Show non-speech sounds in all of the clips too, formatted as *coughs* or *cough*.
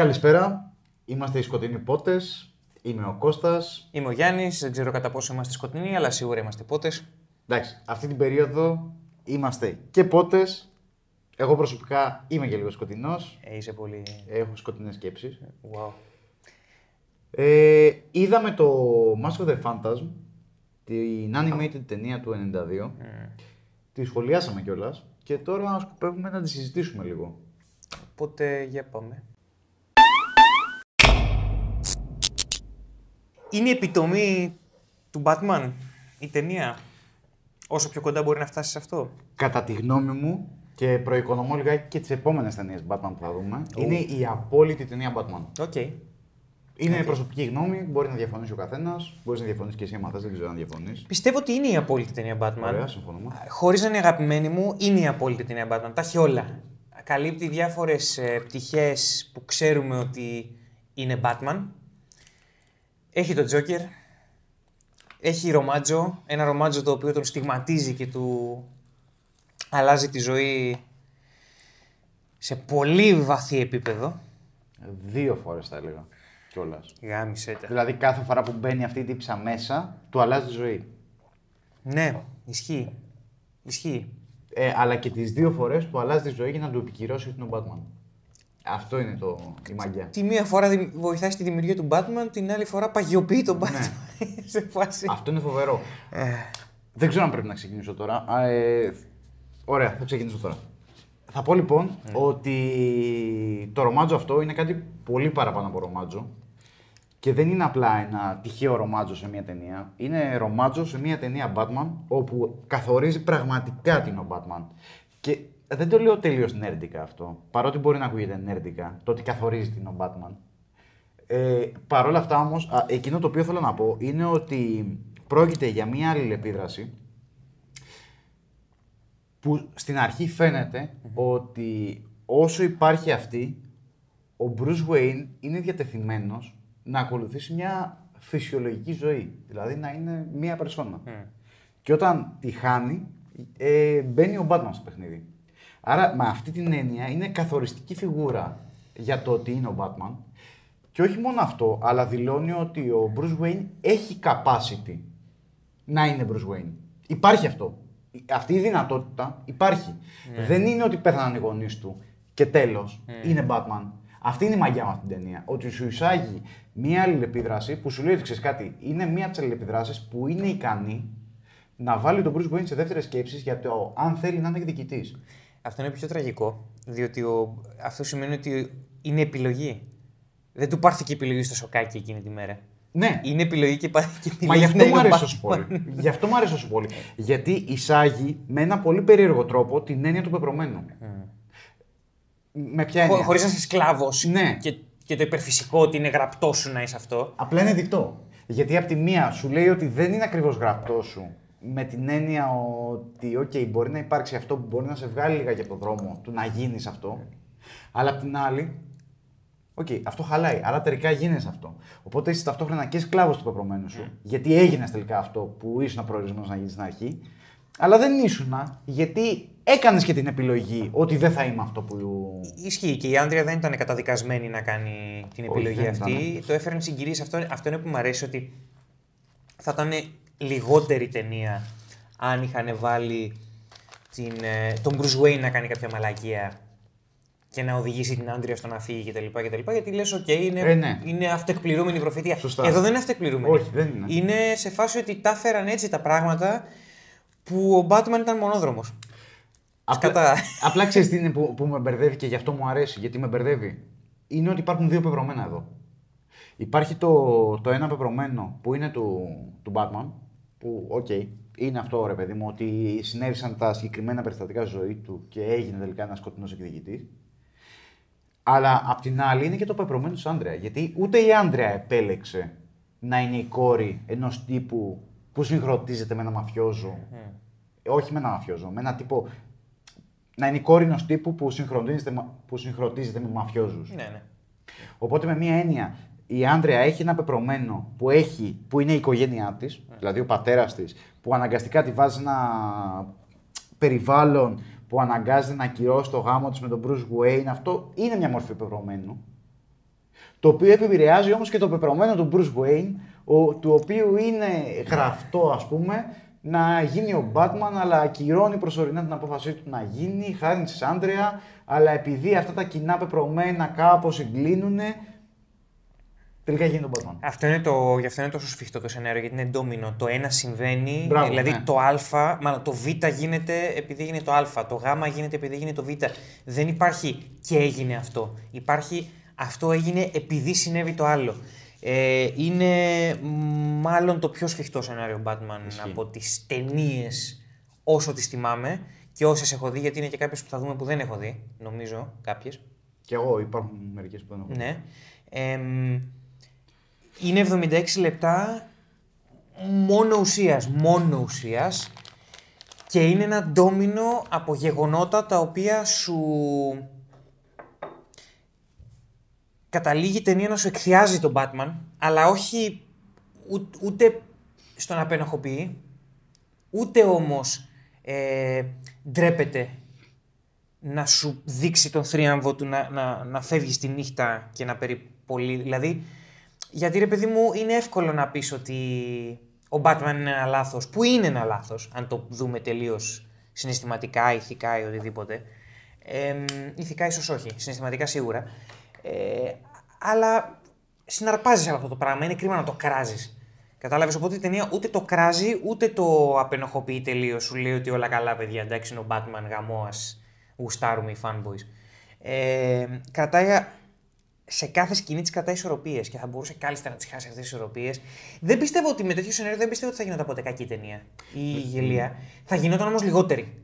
Καλησπέρα. Είμαστε οι Σκοτεινοί Πότες. Είμαι ο Κώστας. Είμαι ο Γιάννης, δεν ξέρω κατά πόσο είμαστε σκοτεινοί, αλλά σίγουρα είμαστε πότες. Εντάξει, αυτή την περίοδο είμαστε και πότες. Εγώ προσωπικά είμαι και λίγο σκοτεινός. Ε, είσαι πολύ. Έχω σκοτεινές σκέψεις. Wow. Ε, είδαμε το Mask of the Phantasm, την animated ταινία του 92. Τη σχολιάσαμε κιόλας και τώρα σκοπεύουμε να τη συζητήσουμε λίγο. Οπότε για πάμε. Είναι η επιτομή του Batman η ταινία. Όσο πιο κοντά μπορεί να φτάσει σε αυτό. Κατά τη γνώμη μου και προοικονομώ λιγάκι και τις επόμενες ταινίες Batman που θα δούμε, είναι η απόλυτη ταινία Batman. OK. Είναι προσωπική γνώμη, μπορεί να διαφωνήσει ο καθένας, μπορείς να διαφωνήσεις και εσύ άμα θες, δεν ξέρω αν διαφωνείς. Πιστεύω ότι είναι η απόλυτη ταινία Batman. Ωραία, συμφωνούμε. Χωρίς να είναι αγαπημένη μου, είναι η απόλυτη ταινία Batman. Τα έχει όλα. Καλύπτει διάφορες πτυχές που ξέρουμε ότι είναι Batman. Έχει το Joker. Έχει ρομάτζο. Ένα ρομάτζο το οποίο τον στιγματίζει και του αλλάζει τη ζωή σε πολύ βαθύ επίπεδο. Δύο φορές θα έλεγα κιόλας. Γάμισε τα. Δηλαδή κάθε φορά που μπαίνει αυτή η τύψα μέσα, του αλλάζει τη ζωή. Ναι, ισχύει. Ισχύει. Ε, αλλά και τις δύο φορές που αλλάζει τη ζωή για να του επικυρώσει ότι είναι ο Batman. Αυτό είναι το, η μαγιά. Τη μία φορά δημ- βοηθάει στη δημιουργία του Batman, την άλλη φορά παγιοποιεί τον Batman. *laughs* σε φάση. Αυτό είναι φοβερό. Ε, Δεν ξέρω αν πρέπει να ξεκινήσω τώρα. Α, ε, ωραία, θα ξεκινήσω τώρα. Θα πω λοιπόν ότι το ρομάτζο αυτό είναι κάτι πολύ παραπάνω από ρομάτζο. Και δεν είναι απλά ένα τυχαίο ρομάτζο σε μια ταινία. Είναι ρομάτζο σε μια ταινία Batman, όπου καθορίζει πραγματικά τι είναι ο Batman. Και δεν το λέω τελείως νέρντικα αυτό. Παρότι μπορεί να ακούγεται νέρντικα, το ότι καθορίζει τι είναι ο Batman. Ε, Παρ' όλα αυτά όμως, εκείνο το οποίο θέλω να πω είναι ότι πρόκειται για μια αλληλεπίδραση που στην αρχή φαίνεται ότι όσο υπάρχει αυτή, ο Bruce Wayne είναι διατεθειμένος να ακολουθήσει μια φυσιολογική ζωή. Δηλαδή να είναι μία περσόνα. Και όταν τη χάνει, ε, μπαίνει ο Batman στο παιχνίδι. Άρα με αυτή την έννοια είναι καθοριστική φιγούρα για το ότι είναι ο Batman. Και όχι μόνο αυτό, αλλά δηλώνει ότι ο Bruce Wayne έχει capacity να είναι Bruce Wayne. Υπάρχει αυτό. Αυτή η δυνατότητα υπάρχει. Δεν είναι ότι πέθαναν οι γονείς του και τέλος είναι Batman. Αυτή είναι η μαγιά με αυτήν την ταινία. Ότι σου εισάγει μία αλληλεπίδραση που σου λέει ότι ξέρεις κάτι, είναι μία από τις αλληλεπιδράσεις που είναι ικανή να βάλει τον Bruce Wayne σε δεύτερες σκέψεις για το αν θέλει να είναι εκδικητής. Αυτό είναι πιο τραγικό, διότι ο... αυτό σημαίνει ότι είναι επιλογή. Δεν του πάρθηκε επιλογή στο σοκάκι εκείνη τη μέρα. Ναι, Είναι επιλογή και υπάρχει και Μα γι' επιλογή αυτό να μου είναι ο αρέσει τόσο Batman. πολύ. γι' αυτό μου αρέσει τόσο πολύ. Γιατί εισάγει με ένα πολύ περίεργο τρόπο την έννοια του πεπρωμένου. Με ποια έννοια; Χω- Χωρίς να είσαι σκλάβος Ναι. και, και το υπερφυσικό ότι είναι γραπτό σου να είσαι αυτό. Απλά είναι διττό. Γιατί από τη μία σου λέει ότι δεν είναι ακριβώς γραφτό σου. Με την έννοια ότι, OK, μπορεί να υπάρξει αυτό που μπορεί να σε βγάλει λίγα από τον δρόμο του να γίνεις αυτό. Αλλά απ' την άλλη, Οκ, αυτό χαλάει. Άρα τελικά γίνεσαι αυτό. Οπότε είσαι ταυτόχρονα και σκλάβος του πεπρωμένου σου. Γιατί έγινες τελικά αυτό που ήσουν προορισμένο να γίνεις στην αρχή. Αλλά δεν ήσουν γιατί έκανες και την επιλογή ότι δεν θα είμαι αυτό που. Ισχύει και η Άντρια δεν ήταν καταδικασμένη να κάνει την Όχι, επιλογή δεν αυτή. ήταν. Το έφεραν συγκυρίες. Αυτό, αυτό είναι που μου αρέσει ότι θα ήταν λιγότερη ταινία αν είχαν βάλει την, ε, τον Bruce Wayne να κάνει κάποια μαλακία και να οδηγήσει την Άντρια στο να φύγει κτλ. κτλ γιατί λες, οκ, είναι, Ε, ναι. είναι αυτοεκπληρούμενη η προφητεία. Σωστά. Εδώ δεν είναι αυτοεκπληρούμενη. Όχι, δεν είναι. Είναι σε φάση ότι τα έφεραν έτσι τα πράγματα που ο Batman ήταν μονόδρομος. Απλά, Σκατά. απλά ξέρεις τι είναι που, που με μπερδεύει και γι' αυτό μου αρέσει, γιατί με μπερδεύει. Είναι ότι υπάρχουν δύο πεπρωμένα εδώ. Υπάρχει το, το ένα πεπρωμένο που είναι του, του Batman, που, οκ, είναι αυτό ρε παιδί μου, ότι συνέβησαν τα συγκεκριμένα περιστατικά στη ζωή του και έγινε τελικά ένας σκοτεινός εκδικητής. Αλλά απ' την άλλη είναι και το πεπρωμένο της Άντρεα. Γιατί ούτε η Άντρεα επέλεξε να είναι η κόρη ενός τύπου που συγχρονίζεται με ένα μαφιόζο. Όχι με ένα μαφιόζο, με ένα τύπο. Να είναι η κόρη ενός τύπου που συγχρονίζεται, μα- που συγχρονίζεται με μαφιόζους. Ναι, ναι. Οπότε με μία έννοια, η Άντρεα έχει ένα πεπρωμένο που, έχει, που είναι η οικογένειά της, δηλαδή ο πατέρας της, που αναγκαστικά τη βάζει ένα περιβάλλον που αναγκάζεται να ακυρώσει το γάμο της με τον Bruce Wayne. Αυτό είναι μια μορφή πεπρωμένου. Το οποίο επηρεάζει όμως και το πεπρωμένο του Bruce Wayne, ο, του οποίου είναι γραφτό ας πούμε να γίνει ο Batman, αλλά ακυρώνει προσωρινά την απόφασή του να γίνει, χάρη της Άντρεα, αλλά επειδή αυτά τα κοινά πεπρωμένα κάπως συγκλίνουν, τελικά γίνει τον Batman. Αυτό είναι το, γι' αυτό είναι τόσο σφιχτό το σενάριο, γιατί είναι ντόμινο. Το ένα συμβαίνει, Μπράβο, δηλαδή ναι. το Α, μάλλον το Β γίνεται επειδή έγινε το Α, το Γ γίνεται επειδή έγινε το Β. Δεν υπάρχει και έγινε αυτό. Υπάρχει αυτό έγινε επειδή συνέβη το άλλο. Ε, είναι μάλλον το πιο σφιχτό σενάριο Batman Ισχύει. από τις ταινίες όσο τις θυμάμαι και όσες έχω δει, γιατί είναι και κάποιες που θα δούμε που δεν έχω δει, νομίζω, κάποιες. Και εγώ υπάρχουν μερικές που δεν έχω. δει. Ναι. Εμ, είναι 76 λεπτά μόνο ουσίας, μόνο ουσίας και είναι ένα ντόμινο από γεγονότα τα οποία σου καταλήγει η ταινία να σου εκθιάζει τον Batman, αλλά όχι ού- ούτε στον απενοχοποιεί, ούτε όμως ε, ντρέπεται να σου δείξει τον θρίαμβο του να, να, να φεύγεις στη νύχτα και να περιπολεί. Δηλαδή, γιατί ρε παιδί μου, είναι εύκολο να πεις ότι ο Batman είναι ένα λάθος, που είναι ένα λάθος, αν το δούμε τελείως συναισθηματικά, ηθικά ή οτιδήποτε. Ε, ηθικά ίσως όχι, συναισθηματικά σίγουρα. Ε, αλλά συναρπάζεις από αυτό το πράγμα, είναι κρίμα να το κράζεις. Κατάλαβες οπότε η ταινία ούτε το κράζει ούτε το απενοχοποιεί τελείως. Σου λέει ότι όλα καλά, παιδιά. Εντάξει, είναι ο Batman γαμό, α γουστάρουμε οι fanboys. Ε, κρατάει σε κάθε σκηνή της κρατάει ισορροπίες και θα μπορούσε κάλλιστα να τις χάσει αυτές τις ισορροπίες. Δεν πιστεύω ότι με τέτοιο σενάριο δεν πιστεύω ότι θα γινόταν ποτέ κακή ταινία ή γελία. Θα γινόταν όμως λιγότερη.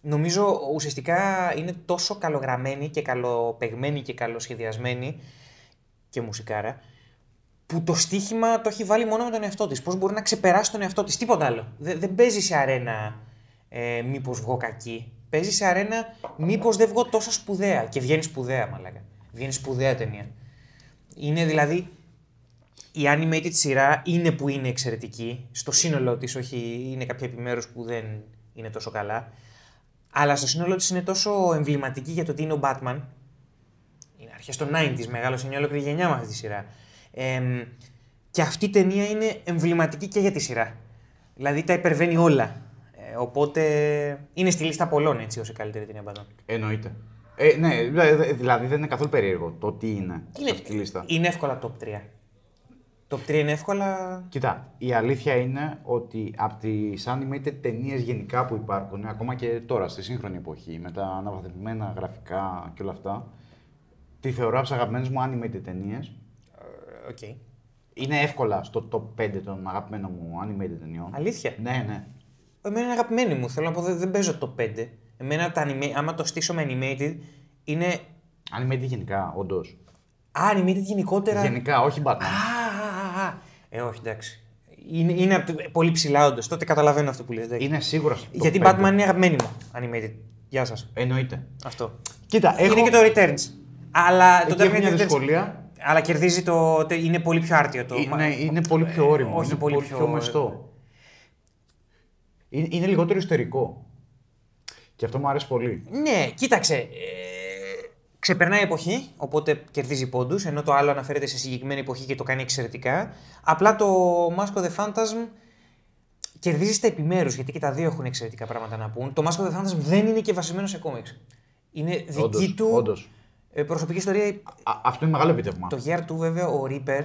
Νομίζω ουσιαστικά είναι τόσο καλογραμμένη και καλοπεγμένη και καλοσχεδιασμένη και μουσικάρα που το στοίχημα το έχει βάλει μόνο με τον εαυτό της. Πώς μπορεί να ξεπεράσει τον εαυτό της, τίποτα άλλο. Δεν, δεν παίζει σε αρένα ε, μήπως βγω κακή. Παίζει σε αρένα μήπως δεν βγω τόσο σπουδαία. Και βγαίνει σπουδαία, μαλάκα. Βγαίνει σπουδαία ταινία. Είναι δηλαδή. Η animated σειρά είναι που είναι εξαιρετική. Στο σύνολό της, όχι είναι κάποια επιμέρους που δεν είναι τόσο καλά. Αλλά στο σύνολό της είναι τόσο εμβληματική για το τι είναι ο Batman. Είναι αρχές των 90s, μεγάλωσε μια ολόκληρη γενιά με αυτή τη σειρά. Εμ, και αυτή η ταινία είναι εμβληματική και για τη σειρά. Δηλαδή τα υπερβαίνει όλα. Ε, οπότε είναι στη λίστα πολλών έτσι ως η καλύτερη ταινία Batman. Εννοείται. Ε, ναι, δηλαδή δηλαδή δεν είναι καθόλου περίεργο το τι είναι, σε αυτή τη λίστα. είναι εύκολα top 3. Top 3 είναι εύκολα. Κοίτα, η αλήθεια είναι ότι από τις animated ταινίες γενικά που υπάρχουν, ακόμα και τώρα στη σύγχρονη εποχή, με τα αναβαθμισμένα γραφικά και όλα αυτά, τη θεωρώ από τις αγαπημένες μου animated ταινίες. Ε, Οκ. Είναι εύκολα στο top 5 των αγαπημένων μου animated ταινιών. Αλήθεια; Ναι, ναι. Εμένα είναι αγαπημένη μου. Θέλω να πω δεν, δεν παίζω top 5. Εμένα τα anima... άμα το στήσω με animated είναι. Animated γενικά, όντως. Α, animated γενικότερα. Γενικά, όχι Batman. Α, α, α, α. Ε, όχι, εντάξει. Είναι, είναι απ' το- πολύ ψηλά, όντως. Τότε καταλαβαίνω αυτό που λες. εντάξει. Είναι σίγουρα στο top Γιατί 5. Batman είναι αγαπημένη μου. Animated. Γεια σας. Εννοείται. Αυτό. Κοίτα, έχω... Είναι και το Returns. Αλλά το Εκεί έχω Dark Knight μια Returns- δυσκολία. Αλλά κερδίζει το. τε- Είναι πολύ πιο άρτιο το. Είναι, είναι πολύ πιο όριμο. όχι είναι πολύ πολύ πιο- πιο μεστό. Είναι, είναι λιγότερο ιστορικό. Και αυτό μου αρέσει πολύ. Ναι, κοίταξε. Ε, ξεπερνάει εποχή, οπότε κερδίζει πόντους, ενώ το άλλο αναφέρεται σε συγκεκριμένη εποχή και το κάνει εξαιρετικά. Απλά το Mask of the Phantasm κερδίζει στα επιμέρους, γιατί και τα δύο έχουν εξαιρετικά πράγματα να πούν. Το Mask of the Phantasm δεν είναι και βασισμένο σε κόμιξ. Είναι δική Όντως, του όντως. ε, προσωπική ιστορία. Α, αυτό είναι μεγάλο επίτευγμα. Το Year 2 βέβαια, ο Reaper,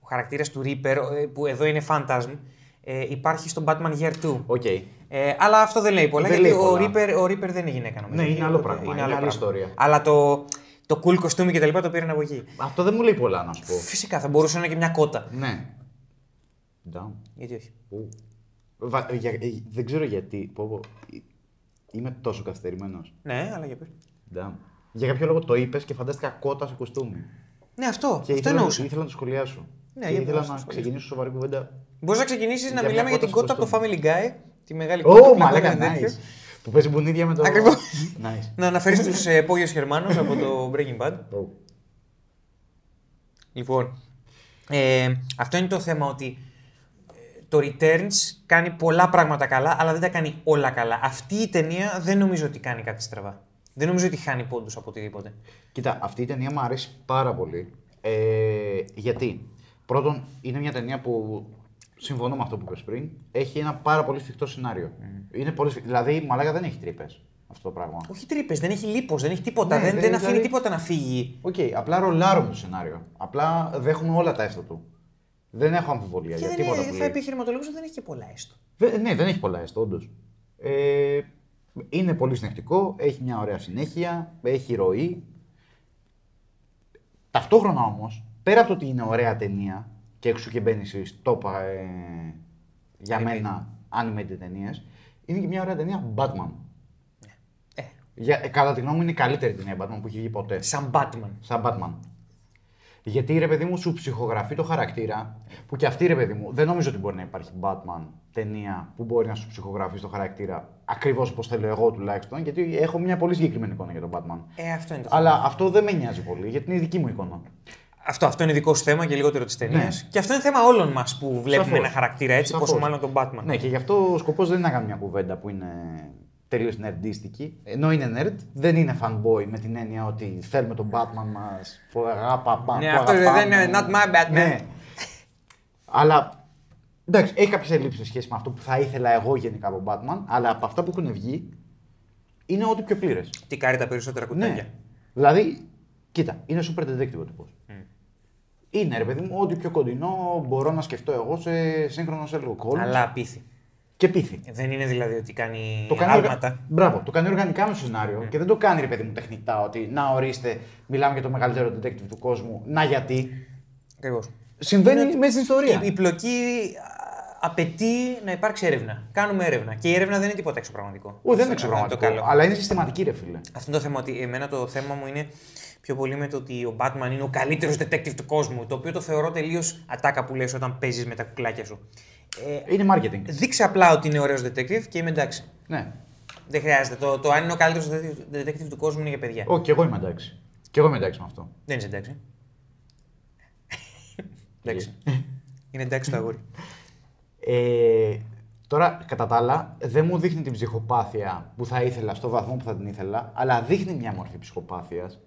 ο χαρακτήρας του Reaper, ε, που εδώ είναι Phantasm, ε, υπάρχει στο Batman Year 2. Οκ. Ε, αλλά αυτό δεν λέει πολλά, Δεν γιατί λέει ο πολλά. Reaper, ο Reaper δεν είναι γυναίκα νομίζω. Ναι, είναι άλλο πράγμα, είναι άλλη ιστορία. Αλλά το, το cool κοστούμι και τα λοιπά το πήραν από εκεί. Αυτό δεν μου λέει πολλά να σου πω. Φυσικά θα μπορούσε να είναι και μια κότα. ναι. Damn. Γιατί όχι. Πού. Βα- για- ε, δεν ξέρω γιατί. Πω, πω. Ε, Είμαι τόσο καθυστερημένος. Ναι, αλλά για πες. Για κάποιο λόγο το είπες και φαντάστηκα κότα σε κουστούμι. Ναι, αυτό. Και αυτό ήθελα, εννοούσα. ήθελα να το σχολιάσω. Ναι, και για ήθελα πες, να το σχολιάσω. ξεκινήσω σοβαρή κουβέντα. Μπορείς να ξεκινήσεις να Για μια μιλάμε για την κότα κότα στο από το Family Guy. Τη μεγάλη κότα. Ω, που μαλάκα, λέγανε τέτοιο. nice. Που παίζει μπουνίδια με το. Ακριβώς. *laughs* Nice. Να αναφέρεις τους ε, Πόγιος Γερμάνους από το Breaking Bad. Oh. Λοιπόν, ε, αυτό είναι το θέμα ότι ε, το Returns κάνει πολλά πράγματα καλά, αλλά δεν τα κάνει όλα καλά. Αυτή η ταινία δεν νομίζω ότι κάνει κάτι στραβά. Δεν νομίζω ότι χάνει πόντους από οτιδήποτε. Κοίτα, αυτή η ταινία μου αρέσει πάρα πολύ. Ε, γιατί; Πρώτον, είναι μια ταινία που συμφωνώ με αυτό που είπες πριν. Έχει ένα πάρα πολύ σφιχτό σενάριο. Είναι πολύ σφιχτό. Δηλαδή, μαλάκα δεν έχει τρύπες αυτό το πράγμα. Όχι τρύπες, δεν έχει λίπος, δεν έχει τίποτα. Ναι, δεν, δεν- δεν αφήνει δηλαδή- τίποτα να φύγει. Οκ, απλά ρολάρουμε το σενάριο. Απλά δέχομαι όλα τα έστω του. Δεν έχω αμφιβολία Και για δεν τίποτα είναι, που θα λέει. επιχειρηματολογήσω δεν έχει και πολλά έστω. Δε- ναι, δεν έχει πολλά έστω, όντως. Ε, είναι πολύ συνεχτικό, έχει μια ωραία συνέχεια, έχει ροή. Ταυτόχρονα όμως, πέρα από το ότι είναι ωραία ταινία και εξού και μπαίνει στη στόπα ε, για Animated. μένα animated ταινίες, είναι και μια ωραία ταινία Batman. Ε, Για, ε, κατά τη γνώμη μου είναι η καλύτερη ταινία Batman που έχει βγει ποτέ. σαν Batman. Σαν Batman. Γιατί ρε παιδί μου σου ψυχογραφεί το χαρακτήρα, που και αυτή ρε παιδί μου, δεν νομίζω ότι μπορεί να υπάρχει Batman ταινία που μπορεί να σου ψυχογραφεί το χαρακτήρα ακριβώς όπως θέλω εγώ τουλάχιστον, γιατί έχω μια πολύ συγκεκριμένη εικόνα για τον Batman. Ε, αυτό είναι το Αλλά θέμα. αυτό δεν με νοιάζει πολύ, γιατί είναι η δική μου εικόνα. Αυτό, αυτό είναι δικό σου θέμα και λιγότερο της ταινίας. Ναι. Και αυτό είναι θέμα όλων μας που βλέπουμε Σαφώς. ένα χαρακτήρα έτσι, Σαφώς. πόσο μάλλον τον Batman. Ναι, και γι' αυτό ο σκοπός δεν είναι να κάνουμε μια κουβέντα που είναι τελείως νερντίστικη. Ενώ είναι nerd, δεν είναι fanboy με την έννοια ότι θέλουμε τον Batman μας που αγάπα, Ναι, που αυτό δεν αγαπάμε. είναι not my Batman. Ναι. Αλλά εντάξει, έχει κάποιες ελλείψεις σε σχέση με αυτό που θα ήθελα εγώ γενικά από Batman, αλλά από αυτά που έχουν βγει είναι ό,τι πιο πλήρες. Τι κάρει τα περισσότερα κουτάκια. Ναι. Δηλαδή, κοίτα, είναι super detective ο τύπο. Είναι ρε παιδί μου, ό,τι πιο κοντινό μπορώ να σκεφτώ εγώ σε σύγχρονο Sherlock Holmes Αλλά απίθη. και πείθει. Δεν είναι δηλαδή ότι κάνει Το κάνει, οργα... άλματα. Μπράβο, το κάνει οργανικά με το σενάριο και δεν το κάνει ρε παιδί μου τεχνητά ότι να ορίστε, μιλάμε για το μεγαλύτερο detective του κόσμου. Να γιατί. Ακριβώς. Συμβαίνει μέσα στην ιστορία. Η, η πλοκή α, απαιτεί να υπάρξει έρευνα. Κάνουμε έρευνα. Και η έρευνα δεν είναι τίποτα εξωπραγματικό. Όχι, δεν είναι Αυτό το εξωπραγματικό, καλό. αλλά είναι συστηματική ρε φίλε. Αυτό είναι το θέμα. Ότι εμένα το θέμα μου είναι πιο πολύ με το ότι ο Batman είναι ο καλύτερος detective του κόσμου. Το οποίο το θεωρώ τελείως ατάκα που λες όταν παίζεις με τα κουκλάκια σου. Ε, Είναι marketing. δείξε απλά ότι είναι ωραίος detective και είμαι εντάξει. Ναι. Δεν χρειάζεται. Το, το αν είναι ο καλύτερος detective του κόσμου είναι για παιδιά. Όχι, και εγώ είμαι εντάξει. Και εγώ είμαι εντάξει με αυτό. Δεν είσαι εντάξει. εντάξει. *laughs* είναι εντάξει το αγόρι. Ε, τώρα, κατά τα άλλα, δεν μου δείχνει την ψυχοπάθεια που θα ήθελα, στο βαθμό που θα την ήθελα, αλλά δείχνει μια μορφή ψυχοπάθειας.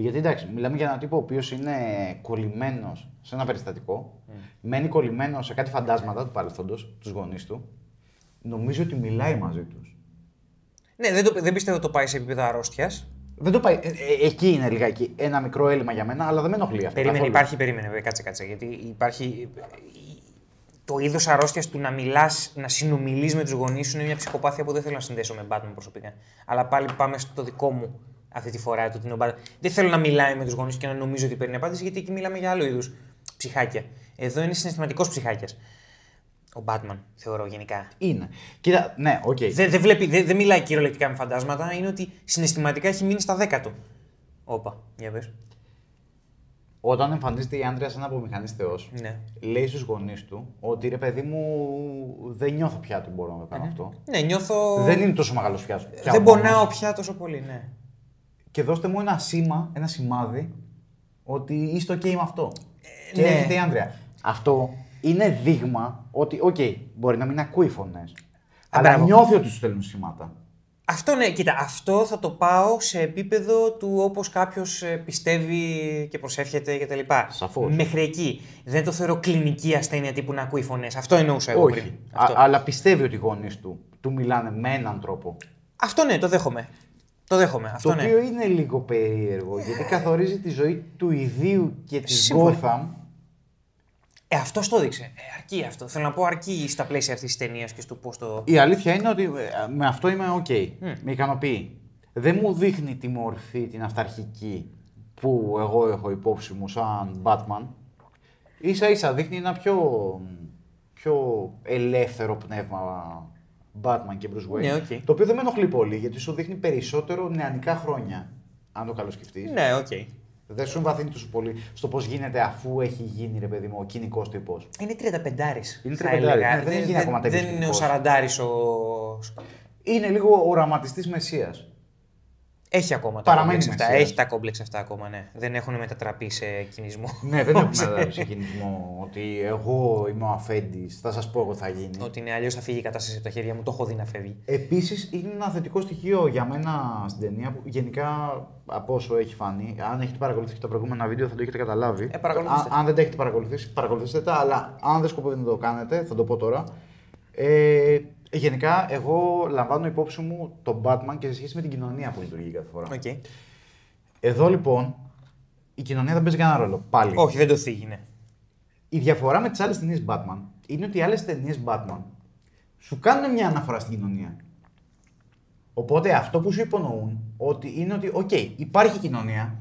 Γιατί εντάξει, μιλάμε για έναν τύπο ο οποίος είναι κολλημένος σε ένα περιστατικό, μένει κολλημένος σε κάτι φαντάσματα του παρελθόντος, τους γονείς του. Νομίζω ότι μιλάει μαζί τους. Ναι, δεν, το, δεν πιστεύω ότι το πάει σε επίπεδο αρρώστιας. Δεν το πάει. ε, ε, εκεί είναι λιγάκι ένα μικρό έλλειμμα για μένα, αλλά δεν με ενοχλεί αυτό. Περίμενε, καθόλου. υπάρχει, περίμενε, βέβαια, κάτσε, κάτσε. Γιατί υπάρχει. Το είδος αρρώστιας του να μιλάς, να συνομιλείς με τους γονείς σου είναι μια ψυχοπάθεια που δεν θέλω να συνδέσω με Batman προσωπικά. Αλλά πάλι πάμε στο δικό μου αυτή τη φορά. Το ότι είναι ο Batman. Δεν θέλω να μιλάει με τους γονείς και να νομίζω ότι παίρνει απάντηση, γιατί εκεί μιλάμε για άλλο είδους ψυχάκια. Εδώ είναι συναισθηματικός ψυχάκιας. Ο Batman, θεωρώ γενικά. Είναι. Κοίτα, ναι, οκ. Δεν δεν βλέπει, δεν, δεν μιλάει κυριολεκτικά με φαντάσματα, είναι ότι συναισθηματικά έχει μείνει στα δέκα του. Όπα, για πες. Όταν εμφανίζεται η Άντρια σαν από μηχανής Θεός, Ναι. λέει στους γονείς του ότι ρε παιδί μου δεν νιώθω πια ότι μπορώ να το κάνω αυτό. Ναι, νιώθω. Δεν είναι τόσο μεγάλος πια. πια δεν ο πόνος. πονάω πια τόσο πολύ, ναι. Και δώστε μου ένα σήμα, ένα σημάδι ότι είστε OK με αυτό. και ναι. έρχεται η Άντρια. Αυτό είναι δείγμα ότι, οκ, μπορεί να μην ακούει φωνές. Αλλά μπράβο. νιώθει ότι του στέλνουν σήματα. Αυτό ναι, κοίτα, αυτό θα το πάω σε επίπεδο του όπως κάποιος ε, πιστεύει και προσεύχεται και τα λοιπά. Σαφώς. Μέχρι εκεί. Δεν το θεωρώ κλινική ασθένεια τύπου να ακούει φωνές. Αυτό εννοούσα εγώ πριν. Όχι. Αυτό. Α, αλλά πιστεύει ότι οι γονείς του του μιλάνε με έναν τρόπο. αυτό ναι, το δέχομαι. Το δέχομαι. Αυτό το ναι. οποίο είναι λίγο περίεργο γιατί καθορίζει τη ζωή του ιδίου και τη Σύμφωνα. Gotham. Ε, αυτός το έδειξε. Ε, αρκεί αυτό. Θέλω να πω αρκεί στα πλαίσια αυτής της ταινίας και στο πώς το. Η αλήθεια είναι ότι ε, με αυτό είμαι OK. Με ικανοποιεί. Δεν μου δείχνει τη μορφή την αυταρχική που εγώ έχω υπόψη μου σαν Batman. Ίσα ίσα δείχνει ένα πιο, πιο ελεύθερο πνεύμα Batman και Bruce Wayne. Ναι, οκ. Το οποίο δεν με ενοχλεί πολύ γιατί σου δείχνει περισσότερο νεανικά χρόνια. Αν το καλοσκεφτείς. Ναι, οκ. Δεν σου βαθύνει τόσο πολύ στο πώς γίνεται αφού έχει γίνει ρε παιδί μου ο κυνικός τύπος. Είναι 35 Είναι θα 35, έλεγα. ναι, δεν έχει γίνει ακόμα Δεν τέτοιος είναι ο τυπικός. 40 ο. Είναι λίγο οραματιστής μεσίας. Έχει ακόμα τα Παραμένει κόμπλεξ αυτά. μεσαίας. Έχει τα κόμπλεξ αυτά ακόμα, ναι. Δεν έχουν μετατραπεί σε κυνισμό. Ναι, δεν έχουμε *laughs* καταλάβει σε κυνισμό ότι εγώ είμαι ο Αφέντης, θα σας πω εγώ θα γίνει. Ότι είναι αλλιώς θα φύγει η κατάσταση από τα χέρια μου. Το έχω δει να φεύγει. Επίσης, είναι ένα θετικό στοιχείο για μένα στην ταινία που γενικά από όσο έχει φανεί, αν έχετε παρακολουθήσει τα προηγούμενα βίντεο θα το έχετε καταλάβει. Ε, παρακολουθήστε. Α- αν δεν τα έχετε παρακολουθήσει, παρακολουθήστε τα, αλλά αν δεν σκοπεύετε να το κάνετε, θα το πω τώρα. Ε, γενικά, εγώ λαμβάνω υπόψη μου τον Batman και σε σχέση με την κοινωνία που λειτουργεί κάθε φορά. Οκ. Εδώ λοιπόν, η κοινωνία δεν παίζει κανένα ρόλο. Πάλι. Όχι, δεν το θίγει, ναι. Η διαφορά με τις άλλες ταινίες Batman είναι ότι οι άλλες ταινίες Batman σου κάνουν μια αναφορά στην κοινωνία. Οπότε αυτό που σου υπονοούν ότι είναι ότι, οκ, υπάρχει κοινωνία,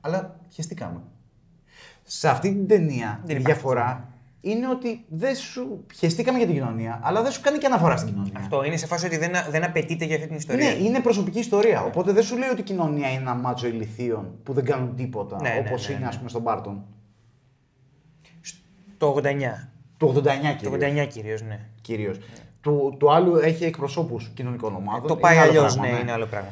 αλλά χεστήκαμε. Σε αυτή την ταινία Δεν η υπάρχει διαφορά είναι ότι δεν σου χεστήκαμε για την κοινωνία, αλλά δεν σου κάνει και αναφορά στην κοινωνία. Αυτό είναι σε φάση ότι δεν, δεν απαιτείται για αυτή την ιστορία. Ναι, είναι προσωπική ιστορία. Οπότε δεν σου λέει ότι η κοινωνία είναι ένα μάτσο ηλιθίων που δεν κάνουν τίποτα, Ναι, ναι, όπως ναι, είναι ναι. ας πούμε στον Μπάρτον. Το 89. Το 89 Το κυρίως. 89 κυρίως, ναι. κυρίως. Του, του άλλου έχει εκπροσώπους κοινωνικών ομάδων. Το Είναι πάει άλλο αλλιώς, πράγμα, ναι, είναι άλλο πράγμα.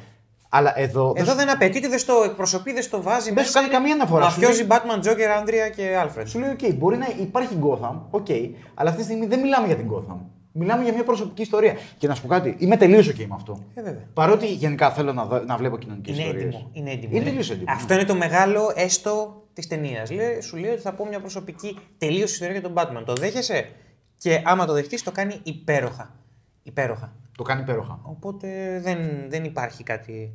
Αλλά εδώ. δεν Εδώ σου- δεν απαιτείται, δεν στο εκπροσωπεί, δεν στο βάζει. Δεν σου κάνει καμία αναφορά. Σου Μαφιόζη, λέει- Batman, Joker, Άντρια και Alfred; Σου λέει: OK, μπορεί να υπάρχει Gotham, OK, αλλά αυτή τη στιγμή δεν μιλάμε για την Gotham. Μιλάμε για μια προσωπική ιστορία. Και να σου πω κάτι, είμαι τελείως OK με αυτό. Ε, βέβαια. Παρότι γενικά θέλω να, δω- να βλέπω κοινωνικές Είναι ιστορίες. έντιμο. Είναι έντιμο. Είναι ναι. τελείως έντιμο. Αυτό είναι το μεγάλο έστω της ταινίας. Σου λέει ότι θα πω μια προσωπική τελείως ιστορία για τον Batman. Το δέχεσαι; Και άμα το δεχτείς, το κάνει υπέροχα. Υπέροχα. Το κάνει υπέροχα. Οπότε δεν, δεν υπάρχει κάτι.